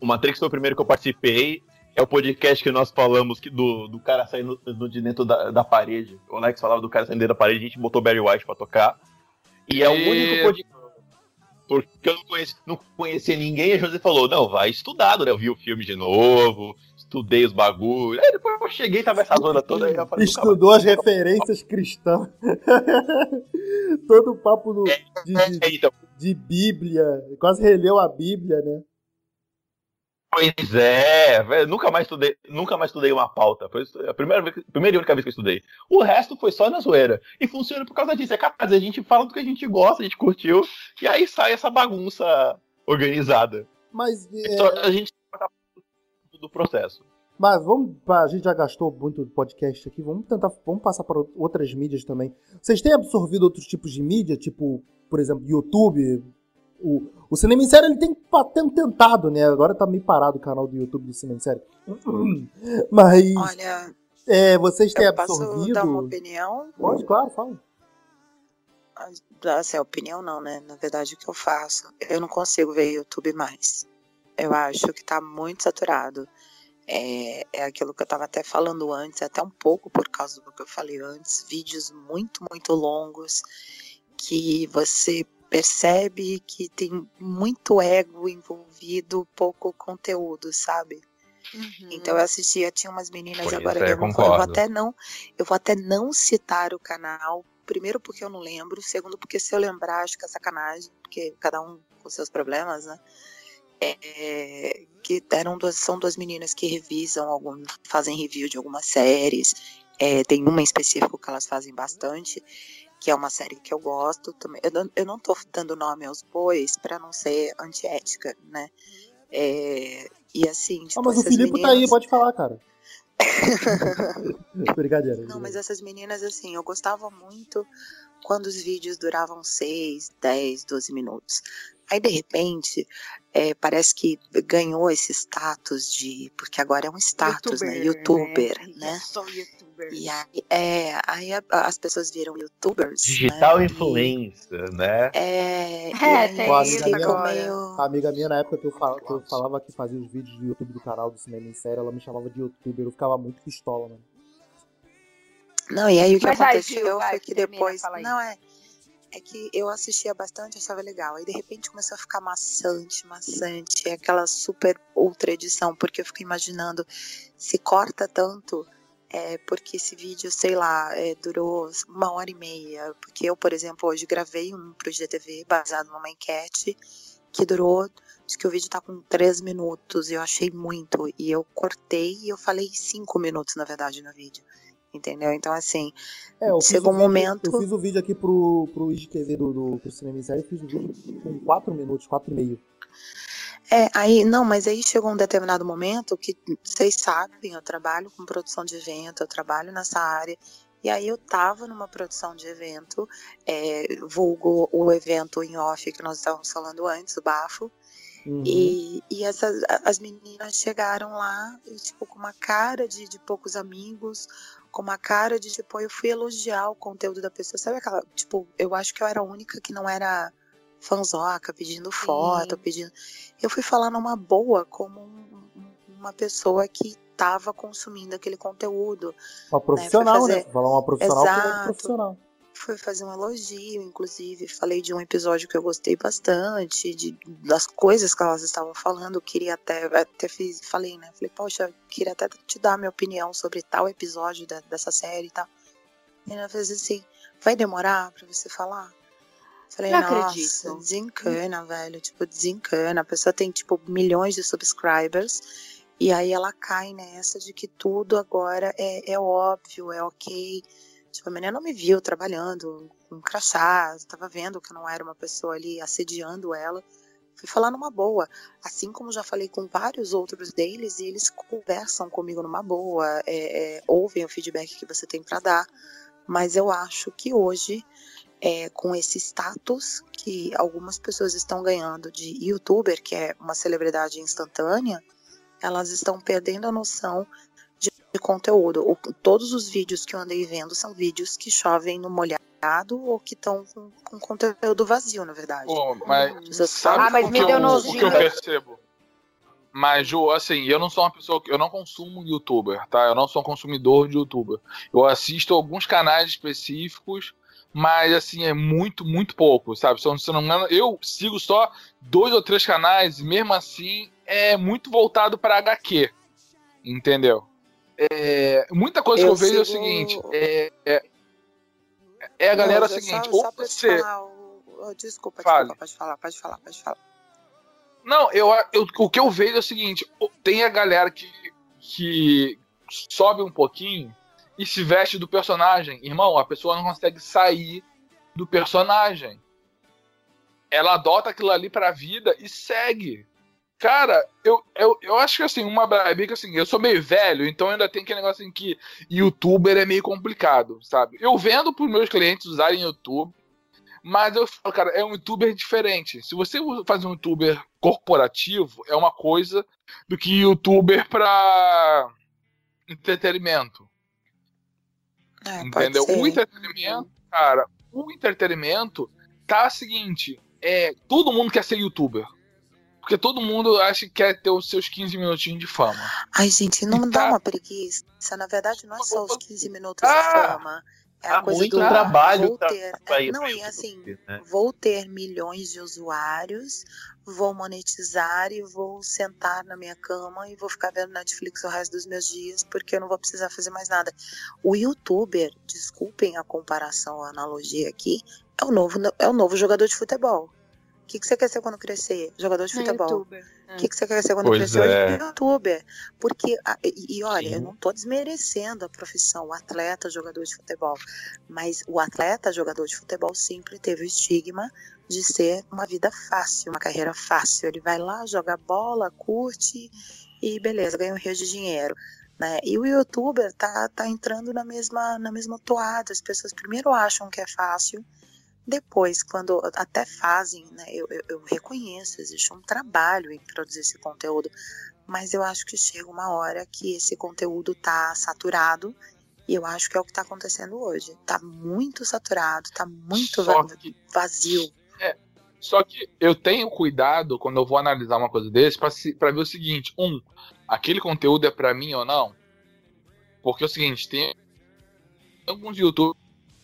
O Matrix foi o primeiro que eu participei. É o podcast que nós falamos que do, do cara saindo do- de dentro da, da parede. O Alex falava do cara saindo dentro da parede, a gente botou Barry White pra tocar. E é o E- único podcast. Porque eu não, conheci, não conhecia ninguém, e a José falou: não, vai estudado, né? Eu vi o filme de novo, estudei os bagulhos. Aí depois eu cheguei, tava essa zona toda aí. Falei. Estudou as referências cristãs. [laughs] Todo o papo do, de, de- É, então, de Bíblia. Quase releu a Bíblia, né? Pois é, velho, nunca mais estudei, nunca mais estudei uma pauta. Foi a primeira, vez, primeira e única vez que eu estudei. O resto foi só na zoeira. E funciona por causa disso. É capaz, a gente fala do que a gente gosta, a gente curtiu, e aí sai essa bagunça organizada. Mas, é, Só a gente do processo. mas vamos. A gente já gastou muito do podcast aqui. Vamos tentar. Vamos passar para outras mídias também. Vocês têm absorvido outros tipos de mídia? Tipo, por exemplo, YouTube? O, o Cinema em Série ele tem tem tentado, né? Agora tá meio parado o canal do YouTube do Cinema em Série. [clears throat] Mas Olha, é, vocês têm eu posso absorvido. dar uma opinião? Pode, claro, fala. Assim, opinião não, né? Na verdade, o que eu faço? Eu não consigo ver YouTube mais. Eu acho que tá muito saturado. É, é aquilo que eu tava até falando antes, até um pouco por causa do que eu falei antes. Vídeos muito, muito longos que você percebe que tem muito ego envolvido, pouco conteúdo, sabe? Então eu assistia, tinha umas meninas Pois agora é, que eu, não, eu vou até não, eu vou até não citar o canal. Primeiro porque eu não lembro, segundo porque se eu lembrar acho que é sacanagem, porque cada um com seus problemas, né? É, que eram duas, são duas meninas que revisam algum, fazem review de algumas séries. É, tem uma em específico que elas fazem bastante, que é uma série que eu gosto também. Eu não, eu não tô dando nome aos bois para não ser antiética, né? É, e assim, tipo, Ah, mas o Filipe tá aí, meninas- pode falar, cara. [laughs] Brincadeira. Não, mas essas meninas, assim, eu gostava muito quando os vídeos duravam 6, 10, 12 minutos. Aí, de repente, é, parece que ganhou esse status de. Porque agora é um status, né? Youtuber, né? Sou youtuber. E aí, é, aí a- as pessoas viram youtubers. Digital né? influencer, né? É, É, aí tem Uma amiga minha- meio. A amiga minha, na época que eu, fal- que eu falava que fazia os vídeos do YouTube do canal do Cinema em Série, ela me chamava de youtuber. Eu ficava muito pistola, mano. Não, e aí o que Mas aconteceu vai, foi que depois. aí. Não, é. É que eu assistia bastante, achava legal. Aí de repente começou a ficar maçante, maçante. É aquela super ultra edição, porque eu fico imaginando se corta tanto. É porque esse vídeo, sei lá, é, durou uma hora e meia. Porque eu, por exemplo, hoje gravei um pro GTV baseado numa enquete que durou. Acho que o vídeo tá com três minutos. Eu achei muito. E eu cortei e eu falei cinco minutos, na verdade, no vídeo. Entendeu? Então, assim, É, Chegou o um vídeo- momento- Eu fiz o vídeo aqui pro, pro IGTV do, do pro Cinema em Série, fiz o vídeo com 4 minutos, 4 e meio. É, aí, não, mas aí chegou um determinado momento que vocês sabem, eu trabalho com produção de evento, eu trabalho nessa área, e aí eu tava numa produção de evento, é, vulgo o evento em off que nós estávamos falando antes, o bafo, Uhum. e, e essas, as meninas chegaram lá, tipo, com uma cara de, de poucos amigos, com uma cara de, tipo, eu fui elogiar o conteúdo da pessoa, sabe aquela, tipo, eu acho que eu era a única que não era fanzoca, pedindo foto, pedindo... Eu fui falar numa boa, como um- um- uma pessoa que estava consumindo aquele conteúdo, Uma profissional, fazer- né? Falar uma profissional é Exato. profissional. Fui fazer um elogio, inclusive, falei de um episódio que eu gostei bastante, de, das coisas que elas estavam falando, queria até, até fiz, falei, né, falei, poxa, queria até te dar minha opinião sobre tal episódio da- dessa série e tal. E ela fez assim, vai demorar pra você falar? Falei, Não nossa, acredito. desencana, velho, tipo, desencana, a pessoa tem, tipo, milhões de subscribers, e aí ela cai nessa de que tudo agora é, é óbvio, é ok, Tipo, a menina não me viu trabalhando com crachá, estava vendo que não era uma pessoa ali assediando ela. Fui falar numa boa. Assim como já falei com vários outros deles, e eles conversam comigo numa boa, é, é, ouvem o feedback que você tem para dar. Mas eu acho que hoje, é, com esse status que algumas pessoas estão ganhando de youtuber, que é uma celebridade instantânea, elas estão perdendo a noção de conteúdo. O- todos os vídeos que eu andei vendo são vídeos que chovem no molhado ou que estão com, com conteúdo vazio, na verdade. Pô, mas Você sabe Ah, mas o, me que deu eu, o que eu percebo? Mas, Ju, assim, eu não sou uma pessoa. Eu não consumo youtuber, tá? Eu não sou um consumidor de youtuber. Eu assisto alguns canais específicos, mas, assim, é muito, muito pouco, sabe? Se eu, se eu não me engano, eu sigo só dois ou três canais, e mesmo assim, é muito voltado pra HQ. Entendeu? É, muita coisa que Eu eu vejo é o sigo- seguinte: é, é, é a galera Não, é o eu seguinte, só, ou só você. falar, desculpa, Fale. desculpa, pode falar, pode falar, pode falar. Não, eu, eu- o que eu vejo é o seguinte: tem a galera que, que sobe um pouquinho e se veste do personagem. Irmão, a pessoa não consegue sair do personagem. Ela adota aquilo ali pra vida e segue. Cara, eu, eu, eu acho que assim, uma é que assim, eu sou meio velho, então ainda tem aquele negócio em que youtuber é meio complicado, sabe? Eu vendo pros meus clientes usarem YouTube, mas eu falo, cara, é um youtuber diferente. Se você faz um youtuber corporativo, é uma coisa do que youtuber pra entretenimento. É, Entendeu? O entretenimento, cara, o entretenimento tá o seguinte: é, todo mundo quer ser youtuber. Porque todo mundo acha que quer ter os seus 15 minutinhos de fama. Ai, gente, não E dá tá- uma preguiça. Na verdade, não é só os 15 minutos Ah! de fama. É a Há coisa muito do trabalho vou ter. pra é, não, e assim, YouTube, né? vou ter milhões de usuários, vou monetizar e vou sentar na minha cama e vou ficar vendo Netflix o resto dos meus dias porque eu não vou precisar fazer mais nada. O youtuber, desculpem a comparação, a analogia aqui, é o novo, é o novo jogador de futebol. O que, que você quer ser quando crescer? Jogador de futebol. youtuber. O que, que você quer ser quando Pois crescer? É. é youtuber. Porque, a- e, e olha, Sim. eu não tô desmerecendo a profissão, o atleta, jogador de futebol. Mas o atleta, jogador de futebol, sempre teve o estigma de ser uma vida fácil, uma carreira fácil. Ele vai lá, joga bola, curte e beleza, ganha um rio de dinheiro. Né? E o youtuber tá, tá entrando na mesma, na mesma toada. As pessoas primeiro acham que é fácil, depois, quando até fazem, né, eu, eu, eu reconheço, existe um trabalho em produzir esse conteúdo, mas eu acho que chega uma hora que esse conteúdo tá saturado, e eu acho que é o que tá acontecendo hoje. Tá muito saturado, tá muito Só va- que, vazio. só que eu tenho cuidado quando eu vou analisar uma coisa desse pra ver o seguinte: um, aquele conteúdo é pra mim ou não? Porque é o seguinte, tem alguns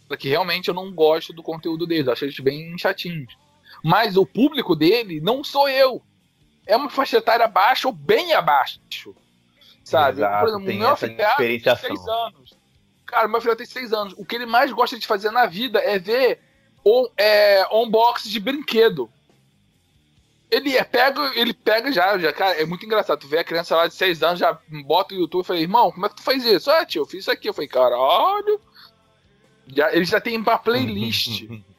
youtubers que realmente eu não gosto do conteúdo deles, acho eles bem chatinhos. Mas o público dele não sou eu. É uma faixa etária baixa ou bem abaixo. Sabe? Exato, Por exemplo, meu afilhado tem seis anos. Cara, meu filho tem seis anos. O que ele mais gosta de fazer na vida é ver on, é, unboxing de brinquedo. Ele é, pega, ele pega já, já, cara, é muito engraçado. Tu vê a criança lá de 6 anos, já bota o YouTube e fala, irmão, como é que tu faz isso? Ah, tio, eu fiz isso aqui. Eu falei, caralho. Já, ele já tem uma playlist. [laughs]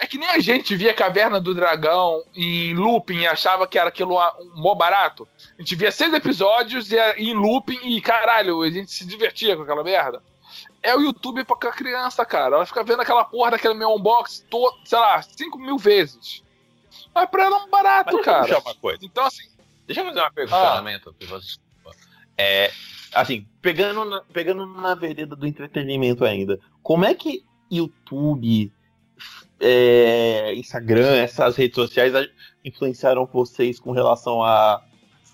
É que nem a gente via Caverna do Dragão em looping e achava que era aquilo um mó barato. A gente via seis episódios e em looping e caralho, a gente se divertia com aquela merda. É o YouTube pra a criança, cara. Ela fica vendo aquela porra daquele meu unboxing, to, sei lá, 5 mil vezes. Mas pra ela é um Mas barato, deixa eu cara. uma coisa. Então, assim, Deixa eu fazer uma pra você. É, assim, pegando na, pegando na vereda do entretenimento ainda, como é que YouTube, é, Instagram, essas redes sociais influenciaram vocês com relação a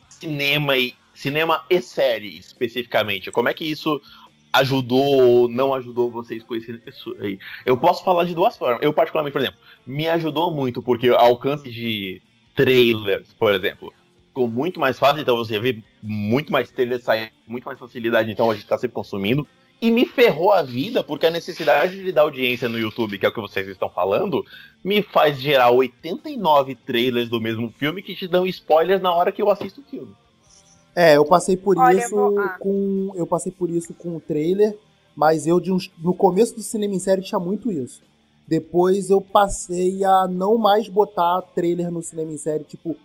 cinema e cinema e série especificamente? Como é que isso ajudou ou não ajudou vocês com isso aí? Eu posso falar de duas formas. Eu particularmente, por exemplo, me ajudou muito porque alcance de trailers, por exemplo, ficou muito mais fácil, então você vê muito mais trailers saindo, com muito mais facilidade, então a gente tá sempre consumindo. E me ferrou a vida, porque a necessidade de dar audiência no YouTube, que é o que vocês estão falando, me faz gerar 89 trailers do mesmo filme que te dão spoilers na hora que eu assisto o filme. É, eu passei por Olha, isso vou- ah. com. Eu passei por isso com o trailer, mas eu de uns, no começo do cinema em série tinha muito isso. Depois eu passei a não mais botar trailer no cinema em série, tipo,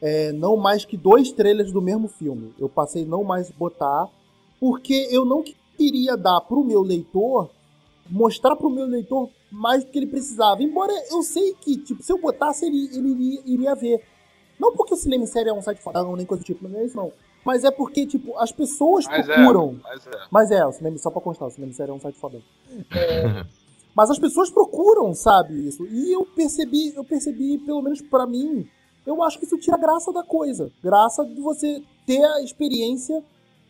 é, não mais que dois trailers do mesmo filme. Eu passei não mais botar, porque eu não queria dar pro meu leitor, mostrar pro meu leitor mais do que ele precisava. Embora eu sei que, tipo, se eu botasse, ele, ele iria, iria ver. Não porque o cinema em série é um site fodão, nem coisa do tipo, não é isso não. Mas é porque, tipo, as pessoas Mas é, procuram. mas é. Mas é, o cinema, só pra constar, o cinema sério é um site fodão. É, [laughs] mas as pessoas procuram, sabe, isso. E eu percebi, eu percebi, pelo menos pra mim, eu acho que isso tira graça da coisa. Graça de você ter a experiência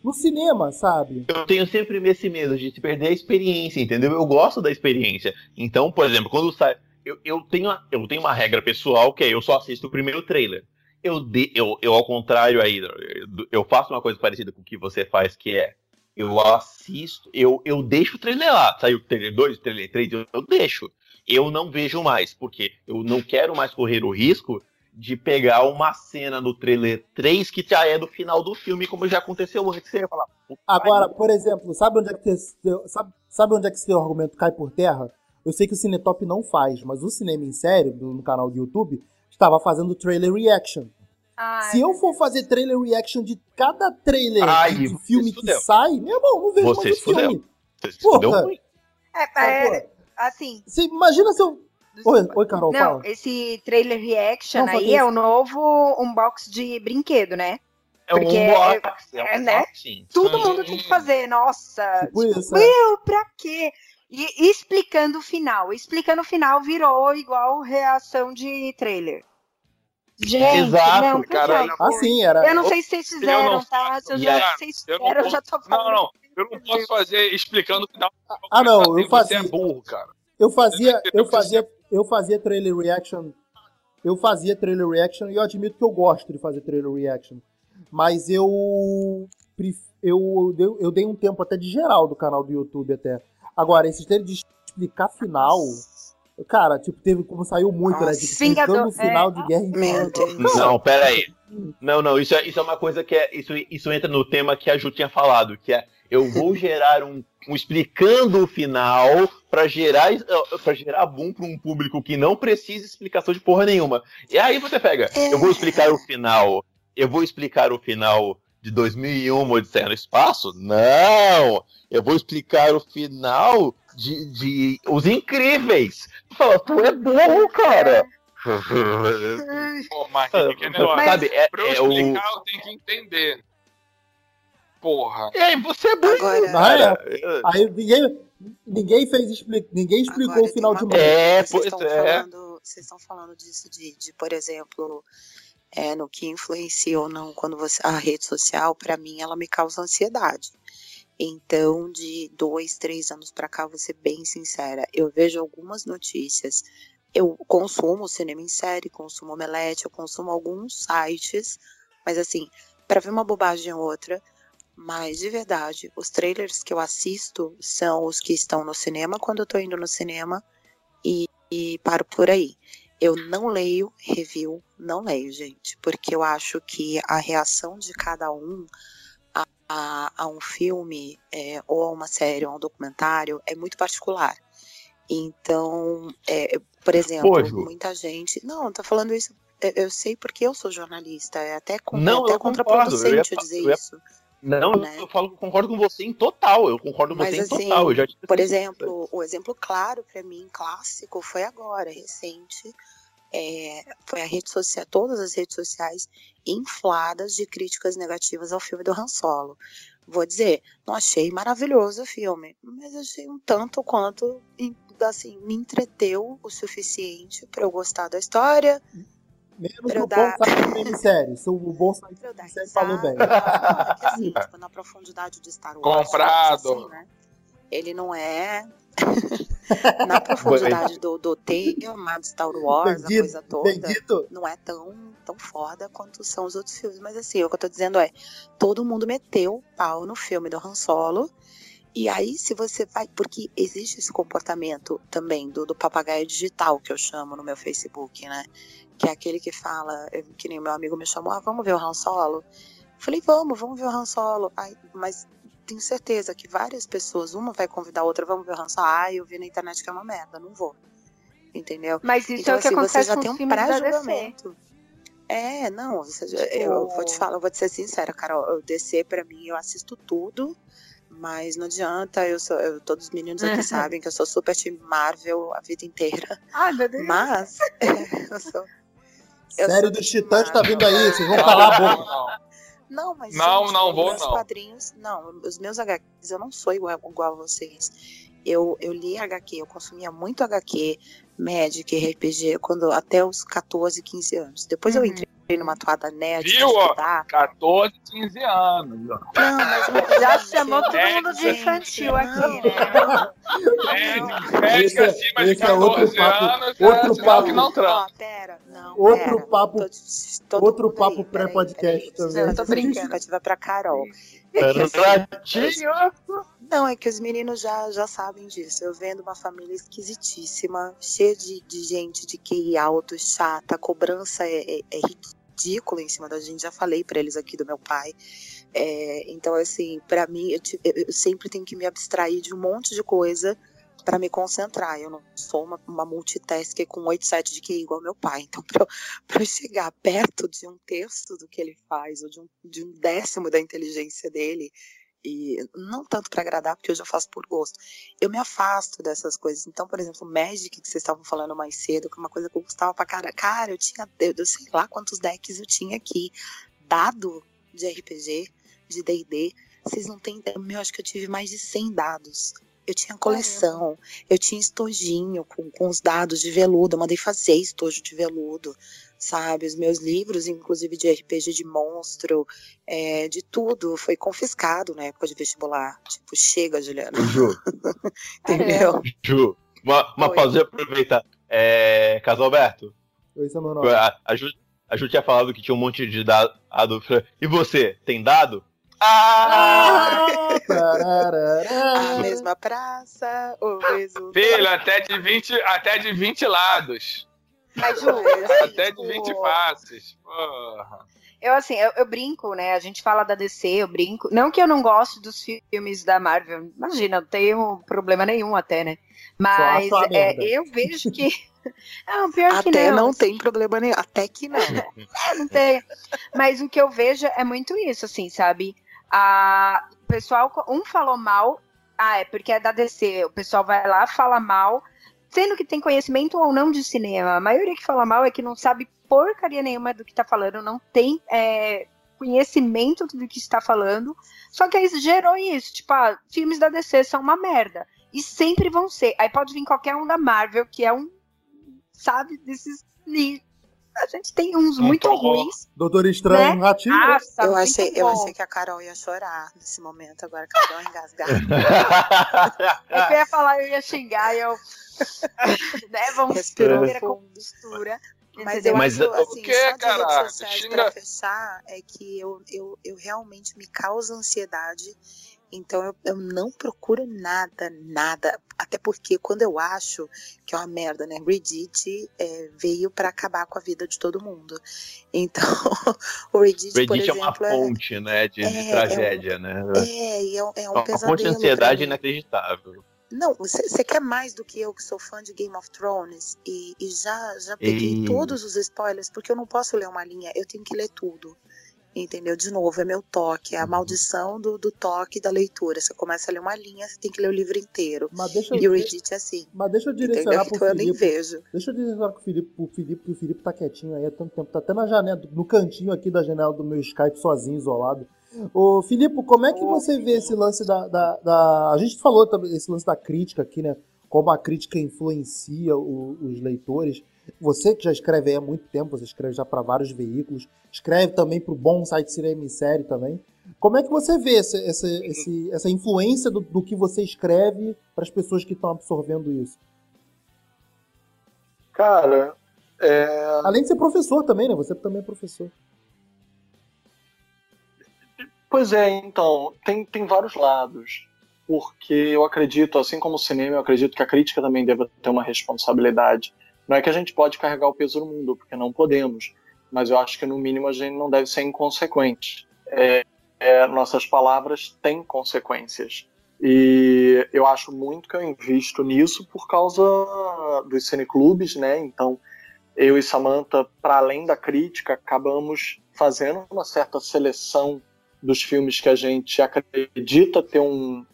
no cinema, sabe? Eu tenho sempre esse medo de se perder a experiência, entendeu? Eu gosto da experiência. Então, por exemplo, quando sai. Eu, eu, tenho, a- eu tenho uma regra pessoal que é eu só assisto o primeiro trailer. Eu, de, eu, eu, ao contrário aí, eu faço uma coisa parecida com o que você faz, que é. Eu assisto, eu, eu deixo o trailer lá. Saiu o trailer 2, o trailer 3, eu, eu deixo. Eu não vejo mais, porque eu não quero mais correr o risco de pegar uma cena no trailer 3 que já é do final do filme, como já aconteceu antes. Você ia falar, "Puta, Agora, por exemplo, sabe onde é que esse, sabe, sabe onde é que teu argumento cai por terra? Eu sei que o Cinetop não faz, mas o Cinema em Série, do- no canal do YouTube, estava fazendo trailer reaction. Ai, Se eu for fazer trailer reaction de cada trailer Ai, de filme que fudeu. sai, meu irmão, não vejo Você mais o filme. Você Porra. É, é, assim, Você imagina se eu... Oi, oi, Carol, não, fala. esse trailer reaction Não, aí é o novo unbox de brinquedo, né? É um Porque unboxing, é, um né? Todo mundo tem que fazer, nossa. Tipo isso, é. Meu, pra quê? E explicando o final. Explicando o final virou igual reação de trailer. Gente, Exato, não, favor. Assim, era... Eu não sei se vocês fizeram, não tá? Se eu já, vocês eu não fizeram, eu já tô falando. Não, não. Eu não posso fazer explicando o final. Ah, não, eu Você fazia... é burro, cara. Eu fazia, eu fazia, eu fazia trailer reaction. Eu fazia trailer reaction e eu admito que eu gosto de fazer trailer reaction. Mas eu eu, eu, eu dei um tempo até de geral do canal do YouTube até. Agora, esse trailer de explicar final, cara, tipo, teve como saiu muito, né? Nossa, Tipo, explicando o final é. de Guerra. Deus. Não, pera aí. Não, não, isso é, isso é uma coisa que é. Isso, isso entra no tema que a Ju tinha falado, que é eu vou gerar um, um explicando o final pra gerar para gerar boom pra um público que não precisa de explicação de porra nenhuma. E aí você pega, eu vou explicar o final, eu vou explicar o final de 2001 Odisseia no Espaço? Não! Eu vou explicar o final de, de Os Incríveis. Tu fala, tu é burro, cara. [laughs] Pô, mas negócio. Sabe, é, Pra eu é o. explicar, eu tenho que entender. Porra. É, você é burro, Agora- cara. Aí ninguém, ninguém fez ninguém explicou Agora, o final de uma É, vocês pois estão é. Falando, vocês estão falando disso de, de, por exemplo, é, no que influencia ou não quando você a rede social, para mim ela me causa ansiedade. Então, de dois, três anos para cá, vou ser bem sincera, eu vejo algumas notícias. Eu consumo cinema em série, consumo omelete, eu consumo alguns sites, mas assim, para ver uma bobagem ou outra. Mas de verdade, os trailers que eu assisto são os que estão no cinema quando eu tô indo no cinema e, e paro por aí. Eu não leio review, não leio, gente, porque eu acho que a reação de cada um a, a, a um filme, é, ou a uma série, ou a um documentário, é muito particular. Então, é, por exemplo, Pô, muita gente. Não, tô falando isso. eu- sei porque eu sou jornalista, é até, con- Não, é até contraproducente eu ia eu dizer eu ia- isso. Não, Né? eu falo, concordo com você em total. Eu concordo com Mas, você em assim, total. Eu já Por exemplo, o exemplo claro para mim, clássico, foi agora, recente. É, foi a rede social, todas as redes sociais infladas de críticas negativas ao filme do Han Solo. Vou dizer, não achei maravilhoso o filme, mas achei um tanto quanto assim, me entreteu o suficiente para eu gostar da história, Menos o bom dar- site de série. Se o bom site de série falou bem. assim, [laughs] tipo, na profundidade de Star Wars. Comprado. assim, né? Ele não é. [laughs] na profundidade do, do tema de Star Wars, a Bendito, coisa toda, Bendito. não é tão, tão foda quanto são os outros filmes. Mas assim, o que eu tô dizendo é: todo mundo meteu o pau no filme do Han Solo. E aí, se você vai. Porque existe esse comportamento também do, do papagaio digital, que eu chamo no meu Facebook, né? Que é aquele que fala, que nem o meu amigo me chamou, ah, vamos ver o Han Solo? Falei, vamos, vamos ver o Han Solo. Ai, mas tenho certeza que várias pessoas, uma vai convidar a outra, vamos ver o Han Solo. Ah, eu vi na internet que é uma merda, não vou. Entendeu? Mas isso então, é o que assim, você acontece já com tem um pré-julgamento. É, não, você já- eu vou te falar, eu vou te ser sincera, Carol. Eu descer pra mim, eu assisto tudo, mas não adianta, eu sou, eu, todos os meninos aqui [laughs] sabem que eu sou super team Marvel a vida inteira. Ai, meu Deus. Mas [laughs] eu sou. Eu dos team Titãs tá vindo aí, vocês vão calar a boca. Não, Não, mas Não, gente, não os vou, meus não. quadrinhos, não, os meus HQs eu não sou igual, igual a vocês. Eu, eu li HQ, eu consumia muito HQ, Magic, RPG, quando até os 14, 15 anos. Depois eu Uhum. entrei numa toada nerd Viu, ó? estudar. 14, 15 anos. ó. Não, mas Já chamou todo É, mundo de infantil não. aqui, né? Médica, médica Esse é- acima de esse é outro 14 papo- anos, outro é papo. que não. Ó, pera, não. Outro papo- outro papo pré-podcast também. Eu tô brincando, eu tive pra Carol. Era um ratinho. Não, é que os meninos já, já sabem disso. Eu vendo uma família esquisitíssima, cheia de, de gente de QI alto, chata, a cobrança é, é, é ridícula em cima da gente. Já falei pra eles aqui do meu pai. É, então, assim, pra mim, eu, ti- eu- sempre tenho que me abstrair de um monte de coisa pra me concentrar. Eu não sou uma, uma multitasker com 8, 7 de QI igual meu pai. Então, [laughs] pra eu chegar perto de um terço do que ele faz, ou de um, de um décimo da inteligência dele, e não tanto pra agradar, porque hoje eu faço por gosto. Eu me afasto dessas coisas. Então, por exemplo, o Magic, que vocês estavam falando mais cedo, que é uma coisa que eu gostava pra cara. Cara, eu tinha, eu, eu sei lá quantos decks eu tinha aqui. Dado de RPG, de D&D. Vocês não têm ideia. Meu, acho que eu tive mais de 100 dados. Eu tinha coleção, eu tinha estojinho com, com os dados de veludo. Eu mandei fazer estojo de veludo, sabe? Os meus livros, inclusive de RPG de monstro, é, de tudo, foi confiscado na época de vestibular. Tipo, chega, Juliana. Ju, [laughs] Entendeu? Ju, uma, uma Oi. pausa aproveitar. É, Casalberto, Esse é o meu nome. a, a, Ju, a Ju tinha falado que tinha um monte de dado. E você, tem dado? Ah! Tararara. [laughs] A mesma praça, o mesmo. Filho, até de 20, até de 20 lados. Mas, Ju, [laughs] assim, Até de tipo, 20 faces. Porra. Eu, assim, eu, eu brinco, né? A gente fala da DC, eu brinco. Não que eu não goste dos filmes da Marvel. Imagina, não tenho problema nenhum até, né? Mas Só a é, eu vejo que. [laughs] Não, pior que Até não. não tem problema nenhum. Até que não. [laughs] É, não tem. Mas o que eu vejo é muito isso, assim, sabe? A, o pessoal, um falou mal, ah, é porque é da DC. O pessoal vai lá, fala mal, sendo que tem conhecimento ou não de cinema. A maioria que fala mal é que não sabe porcaria nenhuma do que tá falando, não tem é, conhecimento do que está falando. Só que aí gerou isso, tipo, ah, filmes da DC são uma merda. E sempre vão ser. Aí pode vir qualquer um da Marvel, que é um, sabe, desses A gente tem uns muito ruins. Doutor Estranho, um ratinho. né? Nossa, Eu muito achei, eu achei que a Carol ia chorar nesse momento, agora que ela deu engasgada. É que eu ia falar, eu ia xingar, e eu. né, vamos Respirou fundo. compostura. Mas eu Mas acho, o assim, quê, só de cara? redes sociais Xinga- pra fechar, é que eu, eu, eu realmente me causa ansiedade. Então eu, eu não procuro nada, nada. Até porque quando eu acho que é uma merda, né? Reddit é, veio pra acabar com a vida de todo mundo. Então, [laughs] o Reddit, por Reddit é exemplo, uma ponte, né, de, de é- tragédia, né? é, e é, um- é um uma pesadelo. ponte de pra ansiedade inacreditável. Não, você quer mais do que eu, que sou fã de Game of Thrones, e, e já, já peguei Ei. todos os spoilers, porque eu não posso ler uma linha, eu tenho que ler tudo. Entendeu? De novo, é meu toque, é a maldição do, do toque da leitura. Você começa a ler uma linha, você tem que ler o livro inteiro. Mas deixa, E o Reddit é assim. mas deixa eu Entendeu? direcionar pro Então eu nem vejo. Deixa eu direcionar pro Felipe, pro Felipe, que o Felipe tá quietinho aí há tanto tempo. Tá até na janela, no cantinho aqui da janela do meu Skype, sozinho, isolado. Ô, Filipe, como é que você vê esse lance da, da, da- A gente falou também esse lance da crítica aqui, né? Como a crítica influencia o- os leitores. Você que já escreve aí há muito tempo, você escreve já para vários veículos, escreve também para o bom site Cinema em Série também. Como é que você vê esse, esse- esse- essa influência do, do que você escreve para as pessoas que estão absorvendo isso? Cara, é, Além de ser professor também, né? Você também é professor. Pois é, então, tem, tem vários lados. Porque eu acredito, assim como o cinema, eu acredito que a crítica também deve ter uma responsabilidade. Não é que a gente pode carregar o peso no mundo, porque não podemos. Mas eu acho que, no mínimo, a gente não deve ser inconsequente. É, é, nossas palavras têm consequências. E eu acho muito que eu invisto nisso por causa dos cineclubes, né? Então, eu e Samantha, para além da crítica, acabamos fazendo uma certa seleção dos filmes que a gente acredita ter um,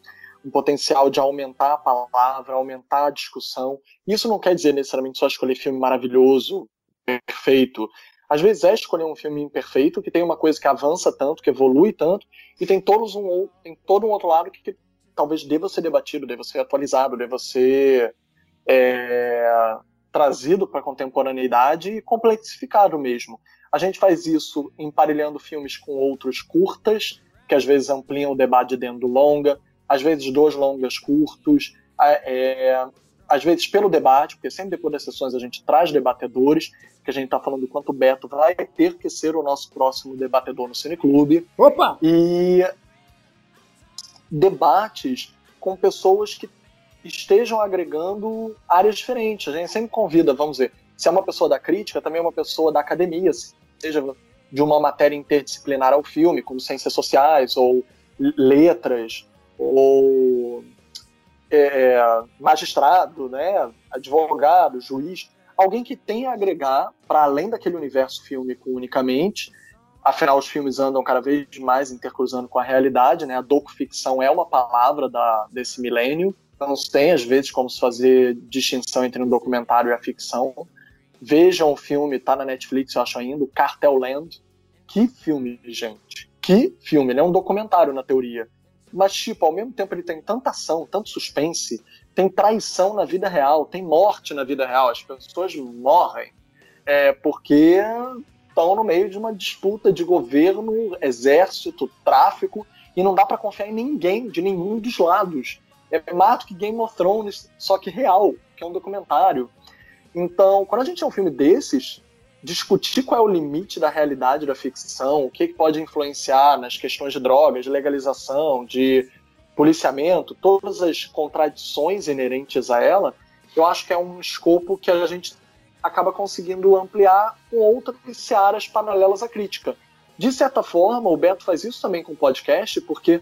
um potencial de aumentar a palavra, aumentar a discussão. Isso não quer dizer necessariamente só escolher filme maravilhoso, perfeito. Às vezes é escolher um filme imperfeito, que tem uma coisa que avança tanto, que evolui tanto, e tem, todos um, tem todo um outro lado que, que talvez deva ser debatido, deva ser atualizado, deva ser é, trazido para a contemporaneidade e complexificado mesmo. A gente faz isso emparelhando filmes com outros curtas, que às vezes ampliam o debate dentro do longa, às vezes dois longas curtos, é, às vezes pelo debate, porque sempre depois das sessões a gente traz debatedores, que a gente está falando do quanto o Beto vai ter que ser o nosso próximo debatedor no Cineclube Opa! e debates com pessoas que estejam agregando áreas diferentes. A gente sempre convida, vamos dizer, se é uma pessoa da crítica, também é uma pessoa da academia, seja de uma matéria interdisciplinar ao filme, como ciências sociais, ou letras, ou é, magistrado, né, advogado, juiz, alguém que tenha a agregar para além daquele universo fílmico unicamente, afinal os filmes andam cada vez mais intercruzando com a realidade, né? A docuficção é uma palavra da, desse milênio, não se tem às vezes como se fazer distinção entre um documentário e a ficção. Vejam o filme, tá na Netflix, eu acho ainda, Cartel Land. Que filme, gente. Que filme, ele é um documentário na teoria. Mas, tipo, ao mesmo tempo ele tem tanta ação, tanto suspense, tem traição na vida real, tem morte na vida real, as pessoas morrem é, porque estão no meio de uma disputa de governo, exército, tráfico, e não dá pra confiar em ninguém, de nenhum dos lados. É mais do que Game of Thrones, só que real, que é um documentário. Então, quando a gente é um filme desses, discutir qual é o limite da realidade da ficção, o que, pode influenciar nas questões de drogas, de legalização, de policiamento, todas as contradições inerentes a ela, eu acho que é um escopo que a gente acaba conseguindo ampliar com outras searas paralelas à crítica. De certa forma, o Beto faz isso também com o podcast, porque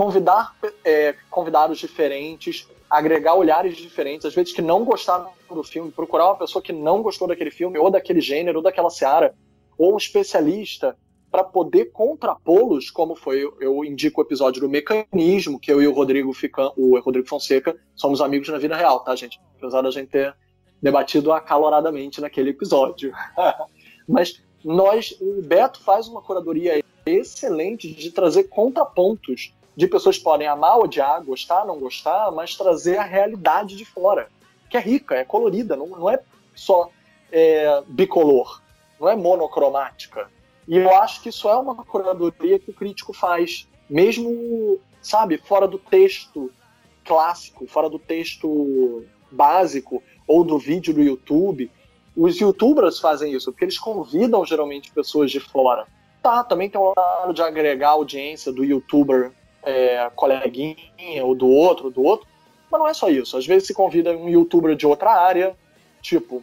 convidar é, convidados diferentes, agregar olhares diferentes, às vezes que não gostaram do filme, procurar uma pessoa que não gostou daquele filme, ou daquele gênero, ou daquela seara, ou um especialista, para poder contrapô-los, como foi, eu, indico o episódio do Mecanismo, que eu e o Rodrigo, fica, o Rodrigo Fonseca somos amigos na vida real, tá, gente? Apesar da gente ter debatido acaloradamente naquele episódio. [laughs] Mas nós, o Beto faz uma curadoria excelente de trazer contrapontos de pessoas que podem amar, odiar, gostar, não gostar, mas trazer a realidade de fora, que é rica, é colorida, não, não é só é, bicolor, não é monocromática. E eu acho que isso é uma curadoria que o crítico faz, mesmo, sabe, fora do texto clássico, fora do texto básico ou do vídeo do YouTube. Os youtubers fazem isso, porque eles convidam geralmente pessoas de fora. Tá, também tem um lado de agregar audiência do youtuber é, coleguinha, ou do outro, do outro, mas não é só isso. Às vezes se convida um youtuber de outra área, tipo,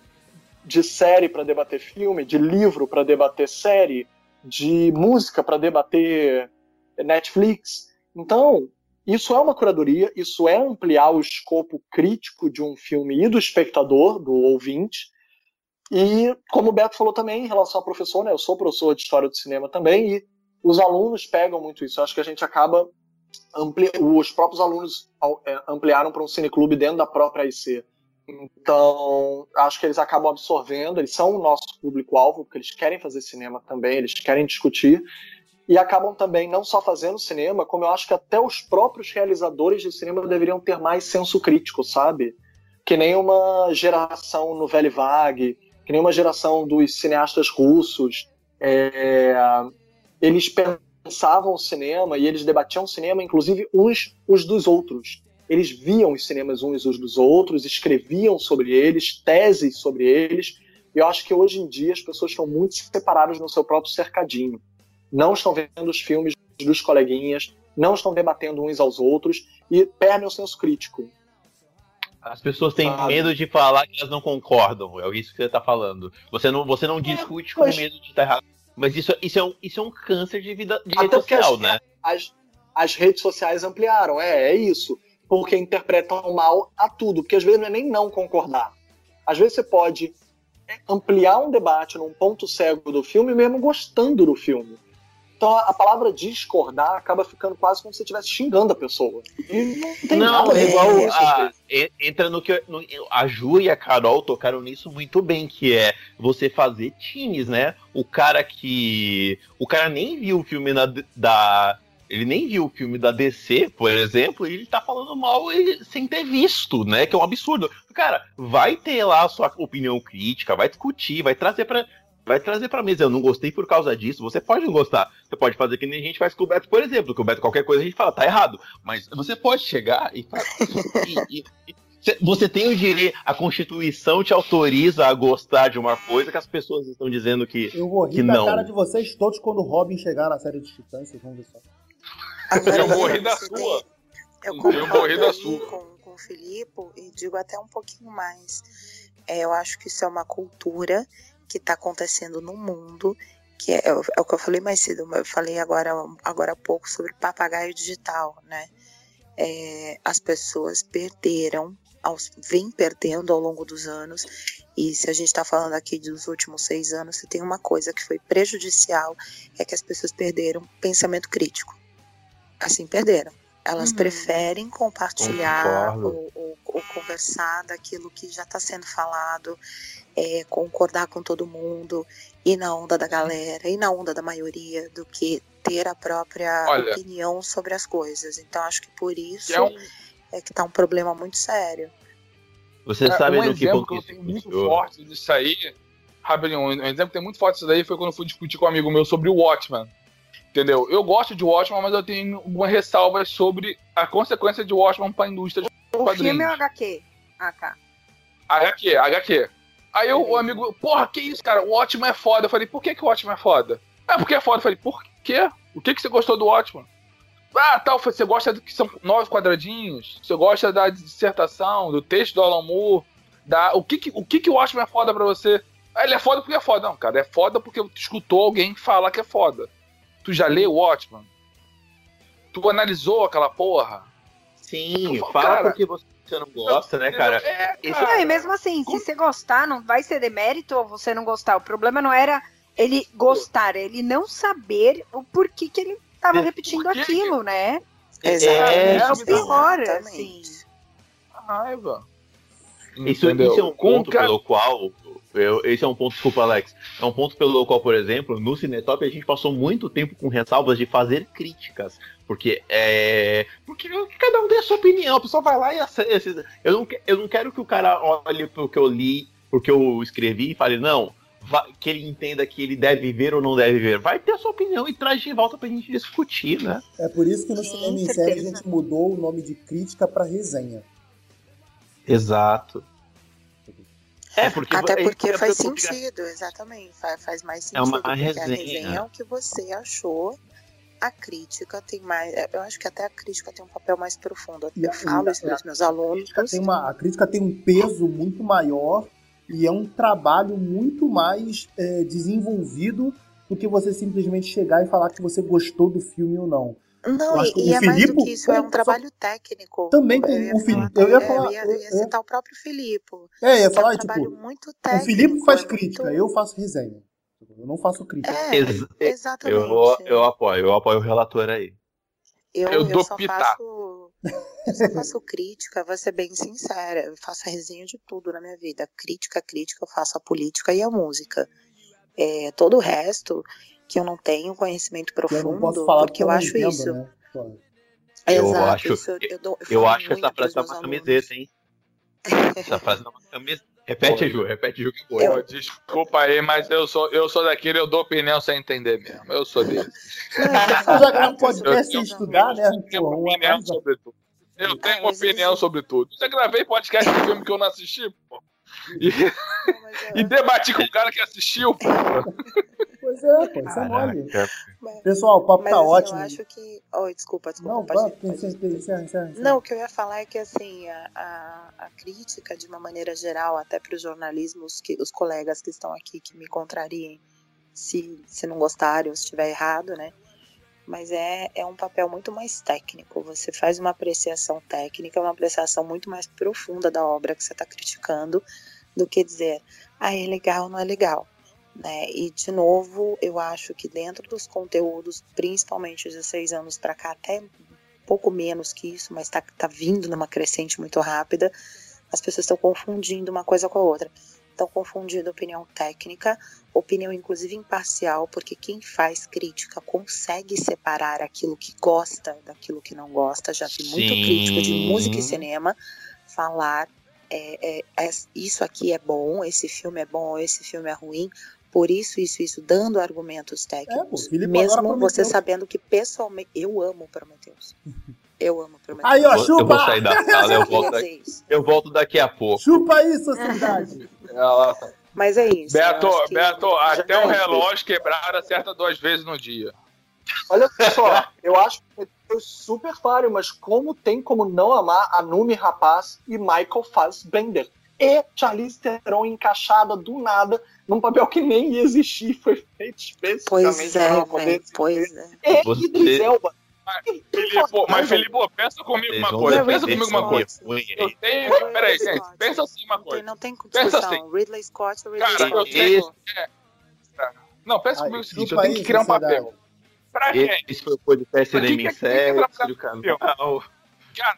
de série para debater filme, de livro para debater série, de música para debater Netflix. Então, isso é uma curadoria, isso é ampliar o escopo crítico de um filme e do espectador, do ouvinte. E, como o Beto falou também, em relação ao professor, né, eu sou professor de História do Cinema também, e os alunos pegam muito isso. Eu acho que a gente acaba. Os próprios alunos é, ampliaram para um cineclube dentro da própria IC. Então, acho que eles acabam absorvendo, eles são o nosso público-alvo, porque eles querem fazer cinema também, eles querem discutir, e acabam também não só fazendo cinema, como eu acho que até os próprios realizadores de cinema deveriam ter mais senso crítico, sabe? Que nem uma geração no Velho Vague, que nem uma geração dos cineastas russos. É... Eles pensavam o cinema e eles debatiam o cinema, inclusive, uns os dos outros. Eles viam os cinemas uns os dos outros, escreviam sobre eles, teses sobre eles. E eu acho que hoje em dia as pessoas estão muito separadas no seu próprio cercadinho não estão vendo os filmes dos coleguinhas, não estão debatendo uns aos outros e perdem o senso crítico. As pessoas têm Sabe? medo de falar que elas não concordam, é isso que você tá falando. Você não, você não discute com mas- medo de estar errado. Mas isso, isso, é um, isso é um câncer de vida de Até rede social, as, né? as, as redes sociais ampliaram, é, é isso. Porque interpretam mal a tudo, porque às vezes não é nem não concordar. Às vezes você pode ampliar um debate num ponto cego do filme, mesmo gostando do filme. Então a, palavra discordar acaba ficando quase como se você estivesse xingando a pessoa. E não tem Não, nada é igual a, entra no que no- a Ju e a Carol tocaram nisso muito bem, que é você fazer times, né? O cara que o cara nem viu o filme na- da ele nem viu o filme da DC, por exemplo, e ele tá falando mal e- sem ter visto, né? Que é um absurdo. Cara, vai ter lá a sua opinião crítica, vai discutir, vai trazer pra vai trazer pra mesa. Eu não gostei por causa disso. Você pode não gostar. Você pode fazer que nem a gente faz com o Beto, por exemplo. Que o Beto, qualquer coisa a gente fala, tá errado. Mas você pode chegar e e- e- e- você tem o direito, a Constituição te autoriza a gostar de uma coisa que as pessoas estão dizendo que. Eu vou rir Que da não. cara de vocês todos quando o Robin chegar na série de Titãs, vocês vão ver só. Agora, Eu vou rir da sua. Eu Eu rir da sua. Com, com o Filipe e digo até um pouquinho mais. É, eu acho que isso é uma cultura que está acontecendo no mundo, que é, é o que eu falei mais cedo, eu falei agora, agora há pouco sobre papagaio digital, né? É, as pessoas perderam, aos, vem perdendo ao longo dos anos, e se a gente está falando aqui dos últimos seis anos, se tem uma coisa que foi prejudicial, é que as pessoas perderam pensamento crítico. Assim, perderam. Elas Uhum. preferem compartilhar ou, ou- ou conversar daquilo que já está sendo falado, é, concordar com todo mundo, ir na onda da galera, ir na onda da maioria, do que ter a própria Olha. opinião sobre as coisas. Então, acho que por isso Que é um, é que tá um problema muito sério. Você É, sabe um no exemplo que eu tenho muito forte disso aí. Rapidinho, um exemplo que tem muito forte disso daí foi quando eu fui discutir com um amigo meu sobre o Watchman. Entendeu? Eu gosto de Watchman, mas eu tenho algumas ressalvas sobre a consequência de Watchman para a indústria de O quadrinhos. filme é o HQ. Ah, tá. HQ, HQ. Aí eu, o amigo, porra, que isso, cara? O Watchman é foda. Eu falei, por que, que o Watchman é foda? Ah, porque é foda. Eu falei, por quê? O que, que você gostou do Watchman? Ah, tal, você gosta do que são nove quadradinhos? Você gosta da dissertação, do texto do Alan Moore? Da, o que, que, o que, que o é foda pra você? Ah, ele é foda porque é foda. Não, cara, é foda porque escutou alguém falar que é foda. Tu já leu o Watchman? Tu analisou aquela porra? Sim, Cara, fala porque você não gosta, né, cara? É, cara. Não, e mesmo assim, se você gostar, não vai ser demérito ou você não gostar. O problema não era ele gostar, é ele não saber o porquê que ele tava É, repetindo aquilo, né? É, É o pior, Exatamente. assim. raiva. Isso, isso é um ponto ca- pelo qual. Eu- esse é um ponto, desculpa, Alex. É um ponto pelo qual, por exemplo, no Cinetop a gente passou muito tempo com ressalvas de fazer críticas. Porque é. Porque cada um tem a sua opinião. A pessoa vai lá e acessa. Eu não, que- eu não quero que o cara olhe pro que eu li, porque eu escrevi e fale, não. Que ele entenda que ele deve ver ou não deve ver. Vai ter a sua opinião e traz de volta pra gente discutir, né? É por isso que no Sim, Cinema em. Série a gente mudou o nome de crítica pra resenha. Exato. É, porque Até a gente porque faz a sentido, exatamente. Faz, faz mais sentido. É uma resenha. a resenha é o que você achou. A crítica tem mais. Eu acho que até a crítica tem um papel mais profundo. E a- Eu falo isso a- para os meus alunos. crítica tem uma, a crítica tem um peso muito maior e é um trabalho muito mais é, desenvolvido do que você simplesmente chegar e falar que você gostou do filme ou não. Não, e, e o é mais do Filipe- que isso, é um só- trabalho técnico. Também tem o Filipe- falar- eu ia falar- eu ia, eu- eu ia citar o próprio Filipe. É, ia que é falar, um tipo, trabalho muito o técnico. Felipe faz é crítica, muito- eu faço resenha. Eu não faço crítica. É, Ex- exatamente. Eu, eu apoio, eu apoio o relator aí. Eu, Eu eu só pitaco. faço. Eu só faço crítica, vou ser bem sincera. Eu faço a resenha de tudo na minha vida. Crítica, crítica, eu faço a política e a música. É, todo o resto que eu não tenho conhecito eu profundo, não posso falar porque eu não acho entendo, isso. né? Eu Exato, acho- isso eu, eu, dou- eu Eu acho que essa frase tá uma camiseta, hein? Essa frase tá uma camiseta. [laughs] Repete, Ju, repete, Ju, que foi. Eu- Desculpa aí, mas eu sou, eu sou daquele, eu dou opinião sem entender mesmo. Eu sou dele. [laughs] Não, eu já grava muito podcast sobre sem estudar, né? Eu tenho opinião sobre tudo. Eu tenho opinião sobre tudo. Já gravei podcast de filme que eu não assisti, pô. E, mas [laughs] eu- e debati com o cara que assistiu, pô. Pois é, pô, isso é mole. Mas- Pessoal, o papo Mas tá assim, ótimo. eu acho que. Oi, desculpa, desculpa. Não, pode- pode- encerra, encerra, encerra, encerra. Não, o que eu ia falar é que assim, a, a, a crítica, de uma maneira geral, até para os jornalismos, que, os colegas que estão aqui que me contrariem se, se não gostarem ou se estiver errado, né? Mas é, é um papel muito mais técnico. Você faz uma apreciação técnica, uma apreciação muito mais profunda da obra que você está criticando, do que dizer, ah, é legal ou não é legal. Né? E, de novo, eu acho que dentro dos conteúdos, principalmente 16 anos para cá, até pouco menos que isso, mas tá, tá vindo numa crescente muito rápida, as pessoas estão confundindo uma coisa com a outra. Estão confundindo opinião técnica, opinião inclusive imparcial, porque quem faz crítica consegue separar aquilo que gosta daquilo que não gosta. Já vi muito Sim. crítico de música e cinema falar é, é, é, isso aqui é bom, esse filme é bom, esse filme é ruim, por isso, isso, isso, dando argumentos É, pô, técnicos. o agora mesmo você sabendo que pessoalmente. Eu amo Prometheus. Eu amo Prometheus. Aí, ó, vou- eu vou chupa! sair da sala, eu [laughs] volto, daqui, isso. eu volto daqui a pouco. Chupa aí, sociedade! [laughs] Mas é isso. Beto, Beto, até um Gente. relógio quebrado acerta duas vezes no dia. Olha só, eu acho que super falho, mas como tem como não amar a Numi Rapaz e Michael Fassbender? E Charlize Theron encaixada do nada num papel que nem ia existir, foi feito especificamente Pois pra é, poder Pois é. E Você- Idris Elba. Filipe, mas Felipe, pensa comigo uma coisa, pensa comigo uma coisa. Eu tenho. Peraí, gente, pensa assim uma Não tem, coisa. não tem Pensa discussão. Ridley Scott ou Ridley Cara, eu tenho. é, é. Não, pensa comigo o seguinte: eu tenho que criar um papel. Pra quem? Esse foi o podcast Mas Cinema quem em que- quem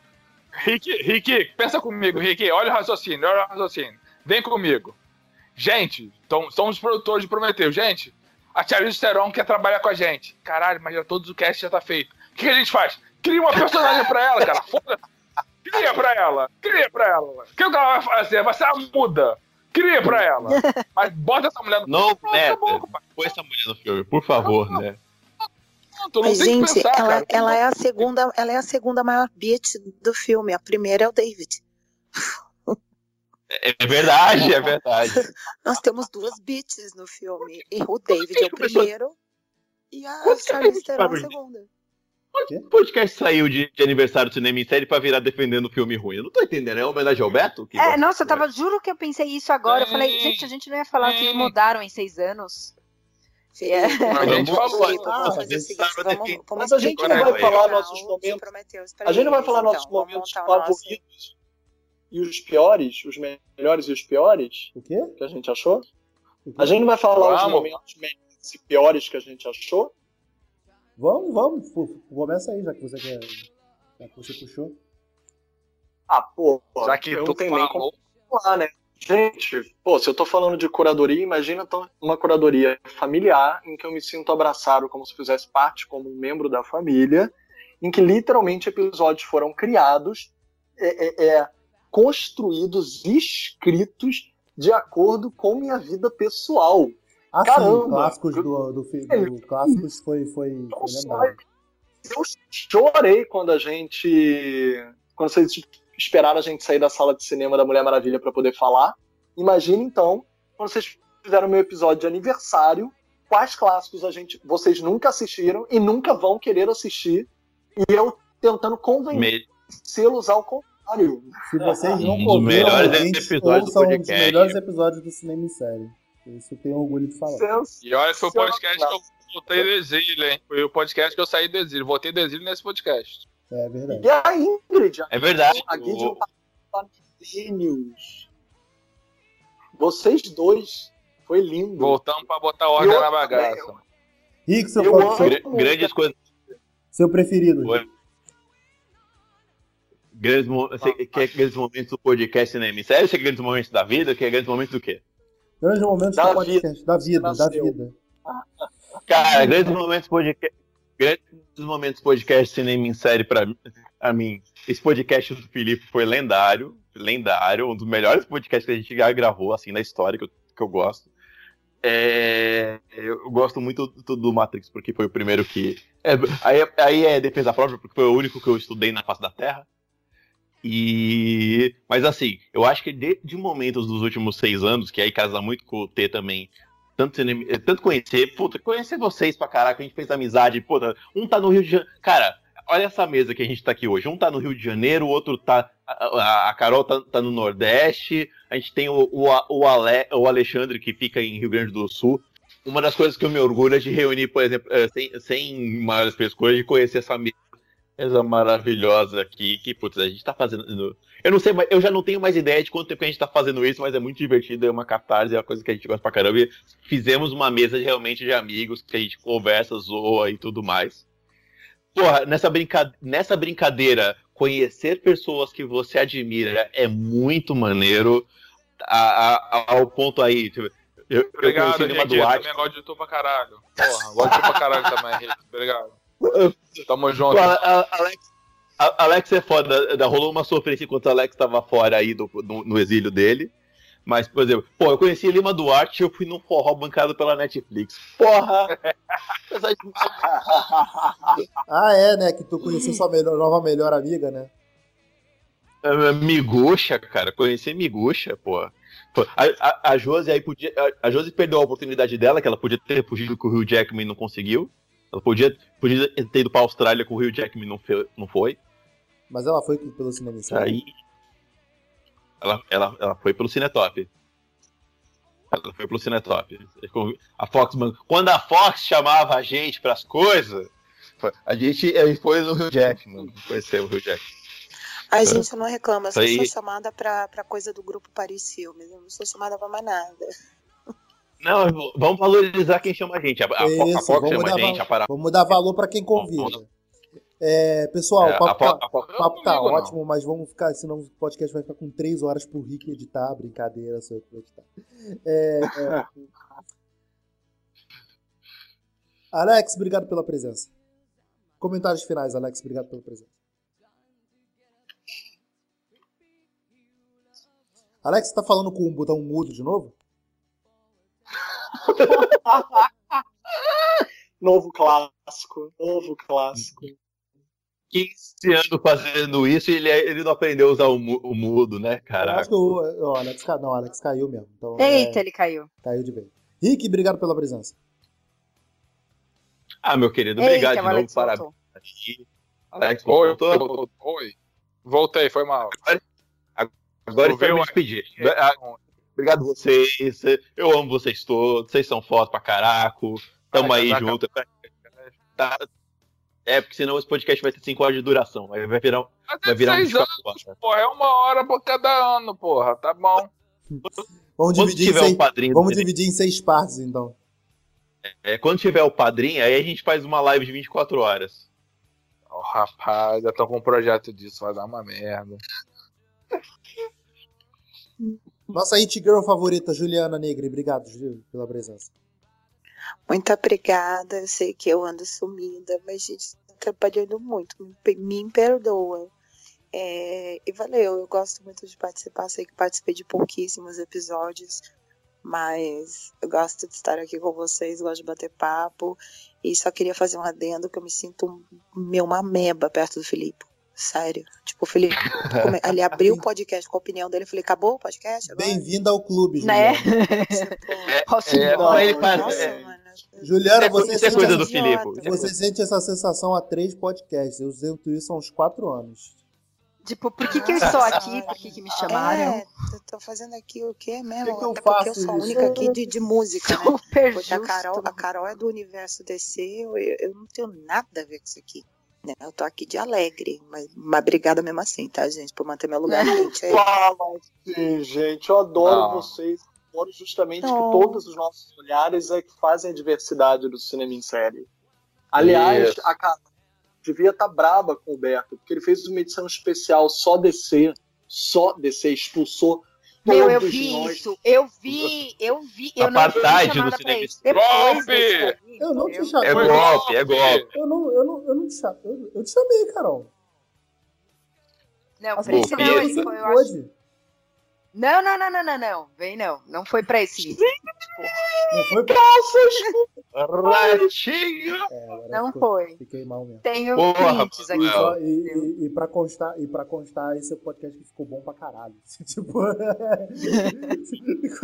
Rick, Rick, pensa comigo, Rick. Olha o raciocínio, olha o raciocínio. Vem comigo. Gente, então, somos os produtores de Prometeu. Gente, a Charlize Theron quer trabalhar com a gente. Caralho, mas já todos o cast já tá feito. O que, que a gente faz? Cria uma personagem pra ela, cara. Foda. Cria pra ela. Cria pra ela. O que ela vai fazer? Vai ser a muda. Cria pra ela. Mas bota essa mulher no Não, Pronto, né? acabou, compadre. Põe essa mulher no filme, por favor, né? Mas, tem que gente, pensar, ela, cara. ela é a segunda, ela é a segunda maior bitch do filme. A primeira é o David. É verdade, é [laughs] verdade. Nós temos duas bitches no filme. E o David é o primeiro e a que Charlize a Theron a vai- segunda. O podcast saiu de, de aniversário do cinema em série pra virar defendendo o filme ruim. Eu não tô entendendo, é homenagem ao Beto? Que É, nossa, eu de- tava, juro que eu pensei isso agora. Eu falei, gente, a gente não ia falar que mudaram em seis anos. Felipe, A gente falou, ah, vamos a fazer o gente seguinte, sabe vamos, daqui. vamos Mas a gente não vai falar final nossos momentos- A gente não vai falar então. nossos momentos favoritos e os piores, os melhores e os piores O quê? que a gente achou. A gente não vai falar os momentos melhores e piores que a gente achou. Vamos, vamos. Começa aí, já que você quer. Já que você puxou. Ah, pô, Já que eu tu como falou, falar, né? Gente, pô, se eu tô falando de curadoria, imagina uma curadoria familiar em que eu me sinto abraçado como se fizesse parte como um membro da família, em que literalmente episódios foram criados, é, é, é, construídos, escritos de acordo com minha vida pessoal. Ah, Caramba! sim, clássicos do, do, fi- do clássicos foi, foi, lembrado. Eu chorei quando a gente. Quando vocês esperaram a gente sair da sala de cinema da Mulher Maravilha para poder falar. Imagina então, quando vocês fizeram meu episódio de aniversário, quais clássicos a gente, vocês nunca assistiram e nunca vão querer assistir, e eu tentando convencê-los ao contrário. Se vocês não Um dos melhores episódios do ouçam um dos podcast. melhores episódios do cinema em série. Isso eu tenho orgulho de falar. E olha, foi o podcast que eu voltei do exílio, hein? Foi o podcast que eu saí do exílio. Voltei do exílio nesse podcast. É verdade. E a Ingrid, É verdade. a Gideon O- tá gênios. Vocês dois, foi lindo. Voltamos pra botar ordem Eu- na bagaça. Rick, seu, Eu fa- amo- seu, gra- grandes coisas. seu preferido. Oi. Grandes, mo- você quer grandes momentos do podcast cinema em série? Você quer grandes momentos da vida? Quer grandes momentos do quê? Grandes momentos Da do podcast. Da vida, da vida. Cara, grandes momentos podcast. Grandes momentos podcast cinema em série pra mim. A mim. Esse podcast do Felipe foi lendário. Lendário. Um dos melhores podcasts que a gente já gravou, assim, na história, que eu, que eu gosto. É, eu gosto muito do, do Matrix, porque foi o primeiro que. é, aí, aí é defesa própria, porque foi o único que eu estudei na face da Terra. E. Mas assim, eu acho que de, de momentos dos últimos seis anos, que aí casa muito com o T também. Tanto, eh, tanto conhecer, puta, conhecer vocês pra caraca, a gente fez amizade, puta, um tá no Rio de Janeiro. Cara, olha essa mesa que a gente tá aqui hoje. Um tá no Rio de Janeiro, o outro tá. A, a- Carol tá, tá no Nordeste, a gente tem o, o, o, Ale, o Alexandre que fica em Rio Grande do Sul. Uma das coisas que eu me orgulho é de reunir, por exemplo, eh, sem, sem maiores pescoças, de conhecer essa mesa Coisa maravilhosa aqui, que, putz, a gente tá fazendo. Eu não sei, mas eu já não tenho mais ideia de quanto tempo que a gente tá fazendo isso, mas é muito divertido, é uma catarse, é uma coisa que a gente gosta pra caramba. E fizemos uma mesa de, realmente de amigos, que a gente conversa, zoa e tudo mais. Porra, nessa, brinca... nessa brincadeira, conhecer pessoas que você admira é muito maneiro. A- a- ao ponto aí, tipo, eu, eu Obrigado, conheci Lima Henrique. Eu Duarte. também gosto de tu pra caralho. Porra, gosto de tu pra caralho também, Henrique. Obrigado. [laughs] Tamo junto. A- a- Alex, a- Alex é foda. da- Rolou uma sofrência enquanto o Alex tava fora aí do, no, no exílio dele. Mas, por exemplo, pô, eu conheci Lima Duarte e eu fui num forró bancado pela Netflix. Porra! [laughs] Ah, é, né? Que tu conheceu sua melhor- nova melhor amiga, né? Miguxa, cara, conheci Miguxa, pô. Pô, A, a, a Josi aí podia. A, a Josi perdeu a oportunidade dela, que ela podia ter fugido com o Rio Jackman e não conseguiu. Ela podia, podia ter ido pra Austrália com o Rio Jackman e não, fe- não foi. Mas ela foi pelo cinema. Aí. Ela, ela, ela foi pelo Cinetop. Ela foi pelo Cinetop. A Fox, quando a Fox chamava a gente pras coisas, a gente foi no Rio Jackman. Conheceu o Rio Jackman. Ai, gente, eu não reclamo. Eu só aí- sou chamada pra, pra coisa do grupo Paris Filmes. Eu não sou chamada pra mais nada. Não, vamos valorizar quem chama a gente. A, a, a Fox chama a gente, a. Vamos dar valor pra quem convida. É, pessoal, É, o a papo, tá, papo tá não ligo, não. ótimo, mas vamos ficar, senão o podcast vai ficar com três horas pro Rick editar. Brincadeira, sou eu que vou editar. É, é. Alex, obrigado pela presença. Comentários finais, Alex, obrigado pela presença. Alex, você tá falando com o botão mudo de novo? [laughs] Novo clássico, novo clássico. 15 anos fazendo isso e ele, ele não aprendeu a usar o, o mudo, né, Eu caraca? acho que o, o Alex, não, o Alex caiu mesmo. Então, é, Eita, ele caiu. caiu de vez. Rick, obrigado pela presença. Ah, meu querido, Eita, obrigado de o novo. Parabéns. Alex, Oi, voltou? oi. Voltei, foi mal. Agora eu quero me Ouviu? despedir. Obrigado vocês. Eu amo vocês todos. Vocês são fotos pra caraco. Tamo Ai, aí já junto. Tá- É, porque senão esse podcast vai ter 5 horas de duração. Aí vai virar, Mas vai é virar um seis anos, 24 horas. porra. É uma hora por cada ano, porra. Tá bom. Vamos dividir, em um padrinho. vamos dividir em seis partes, então. é, quando tiver o padrinho, aí a gente faz uma live de 24 horas. Ô, rapaz, já tô com um projeto disso. Vai dar uma merda. Nossa It Girl favorita, Juliana Negri. Obrigado, Ju, pela presença. Muito obrigada. Eu sei que eu ando sumida, mas gente, tô trabalhando muito. Me, me perdoa. É, e valeu, eu gosto muito de participar. Sei que participei de pouquíssimos episódios, mas eu gosto de estar aqui com vocês, gosto de bater papo. E só queria fazer um adendo que eu me sinto meu uma meba perto do Felipe. Sério. Tipo, o Felipe, [laughs] ele abriu o podcast com a opinião dele. Eu falei, acabou o podcast? Agora? Bem-vinda ao clube, Né? Juliana. Tipo, Nossa, É, não. pra ele faz- nossa, é. mano. Juliana, É, você, isso é sente, coisa do. Filipe. você sente essa sensação há três podcasts. Eu sinto isso há uns quatro anos. Tipo, por que, que eu estou aqui? Por que, que me chamaram? É, eu tô fazendo aqui o quê mesmo? Que que eu Até porque eu faço sou a isso? única aqui de, de música, né? Super Porque a justo. Carol, a Carol é do universo DC, eu, eu não tenho nada a ver com isso aqui. Né? Eu tô aqui de alegre, mas, mas obrigada mesmo assim, tá, gente? Por manter meu lugar quente [laughs] aí. Fala assim, gente. Eu adoro Não. vocês. Adoro justamente Não. que todos os nossos olhares é que fazem a diversidade do cinema em série. Aliás, Isso. a Carol devia estar braba com o Beto, porque ele fez uma edição especial só DC, só DC, expulsou Meu, eu vi nós. isso. Eu vi, eu vi. Eu não fui Apartheid chamada no isso. Golpe! Eu não te chamei. É golpe, é golpe. Eu não, eu não, eu não te chamei. Eu, eu te chamei, Carol. Não, As Golpe. não, foi, eu não acho. não, não, não, não, não. Vem não. Não foi pra esse. Não foi pra... Ratinho! É, Não ficou- foi. Fiquei mal mesmo. Tenho Porra, prints E, aqui. Não. só- e, e, e pra constar, e pra constar, esse é o podcast que ficou bom pra caralho. [laughs] tipo.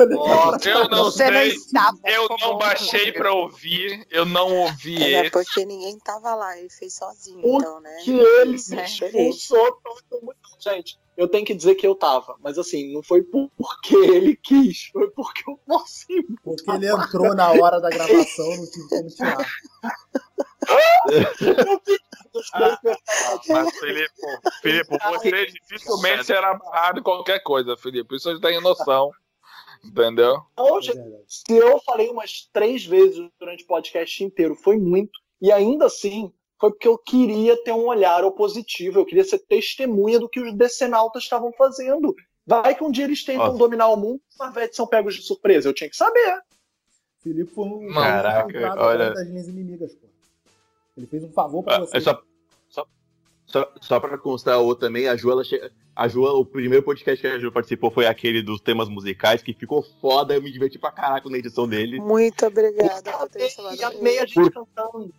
Nossa, Eu não Você não sei. estava. Eu não baixei pra ouvir. Eu não ouvi É esse. porque ninguém tava lá, ele fez sozinho, O então, né? que ele Né? expulsou todo mundo. Gente, eu tenho que dizer que eu tava, mas assim, não foi por- porque [laughs] ele quis, foi porque eu consegui. Porque ele entrou na hora da gravação, não tive como tirar. personagens. Mas, Felipe, Felipe, você dificilmente será barrado em qualquer coisa, Felipe. Isso a gente tem noção. Entendeu? Então, É se eu falei umas três vezes durante o podcast inteiro, foi muito. E ainda assim, foi porque eu queria ter um olhar opositivo, eu queria ser testemunha do que os decenautas estavam fazendo. Vai que um dia eles tentam Nossa. dominar o mundo e os Marvetes são pegos de surpresa. Eu tinha que saber. Felipe foi um Caraca, olha- das minhas inimigas, pô. Ele fez um favor pra Ah, você. é só, só, só, só pra constar o também, a Ju, ela che... a Ju, o primeiro podcast que a Ju participou foi aquele dos temas musicais, que ficou foda, eu me diverti pra caraca na edição dele. Muito obrigada por ter E a meia gente cantando.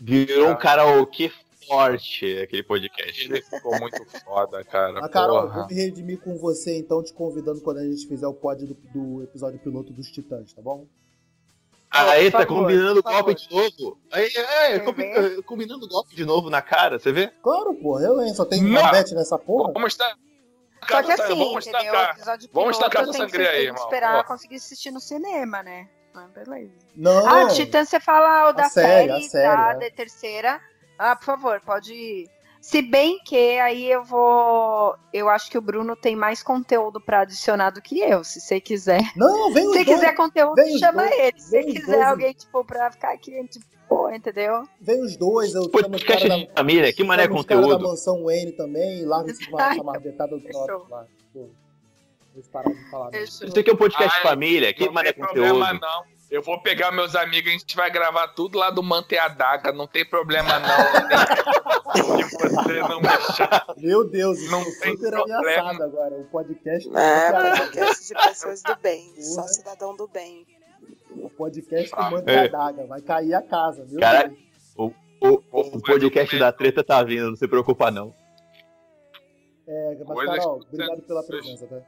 Virou um karaokê forte aquele podcast. Ele ficou muito foda, cara. Ah, Carol, porra. vou me redimir com você, então, te convidando quando a gente fizer o pod do, do episódio piloto dos Titãs, tá bom? Aí, por tá favor, combinando por golpe de novo. Aí, é, Quer combi- eh, combinando golpe de novo na cara, você vê? Claro, porra, eu, hein? Só tem. Marvete nessa porra. Vamos estar. Só que assim, vamos entendeu? O destacar. episódio Vamos piloto tacar essa tem que, aí, têm que irmão. esperar Ó. conseguir assistir no cinema, né? Mas beleza. Não. Ah, Titã, você fala o da série, série, a série, da, é. da terceira. Ah, por favor, pode. Se bem que aí eu vou. Eu acho que o Bruno tem mais conteúdo pra adicionar do que eu, se você quiser. Não, vem os Se dois. quiser conteúdo, chama dois, ele. Se quiser dois. alguém, tipo, pra ficar aqui, tipo, entendeu? Vem os dois, eu chamo os caras de da, família, que mané caras da conteúdo. mansão Wayne também, Ai, essa marvetada do fechou. troço lá. Pô, Eles pararam de falar. não. Fechou. Isso aqui é um podcast de Ai, família, que não tem problema, não. Eu vou pegar meus amigos, a gente vai gravar tudo lá do Mante a Daga, não tem problema, não. [laughs] Se você não me chama. Meu Deus, isso Não é tem super problema. ameaçado agora. O podcast, É, Cara, podcast de pessoas do bem, só cidadão do bem. o podcast Ah, manda é. a daga. Vai cair a casa, meu Cara, Deus. O, o podcast da treta tá vindo, não se preocupa não. É, mas, Carol, obrigado pela presença, tá?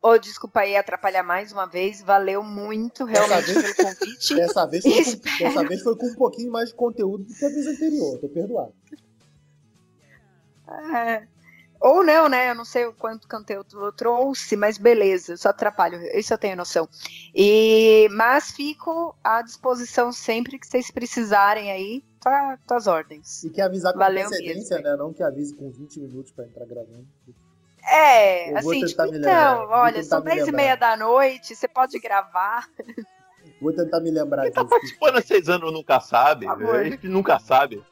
Ô, desculpa aí atrapalhar mais uma vez. Valeu muito, realmente, vez- pelo convite. Dessa vez, foi com, dessa vez foi com um pouquinho mais de conteúdo do que a vez anterior, tô perdoado. É. Ou não, né? Eu não sei o quanto conteúdo eu trouxe, mas beleza, eu só atrapalho, isso eu tenho noção. E, mas fico à disposição sempre que vocês precisarem aí, tá, tá às ordens. E que avisar com Valeu antecedência, mesmo. né? Não que avise com 20 minutos pra entrar gravando. É, Eu assim, tipo, então, olha, são me 10 e meia da noite, você pode gravar. Vou tentar me lembrar Quem tá disso. participando há seis anos nunca sabe. Favor. A gente nunca sabe.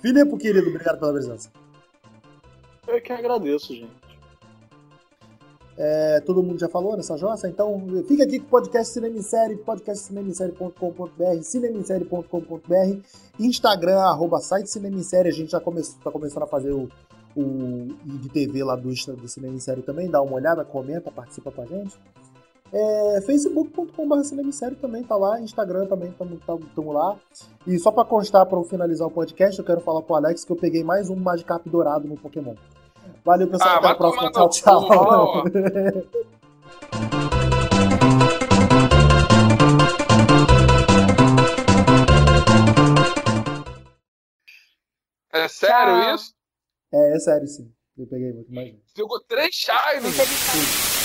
Filipe, querido, obrigado pela presença. Eu que agradeço, gente. É, todo mundo já falou nessa jossa? Então fica aqui com o podcast Cinema em Série, podcastcinemissérie.com.br, cinemissérie.com.br, Instagram, arroba site Cinema em Série. A gente já começou, tá começando a fazer o, o IGTV lá do, do Cinema em Série também. Dá uma olhada, comenta, participa com a gente. É, Facebook.com.br Cinema em Série também tá lá, Instagram também estamos lá. E só pra constar, para finalizar o podcast, eu quero falar pro Alex que eu peguei mais um Magikarp dourado no Pokémon. Valeu, pessoal. Ah, até a próxima. Tchau, tchau. É sério Tchau. isso? É, é sério, sim. Eu peguei muito mais. um. Ficou três teve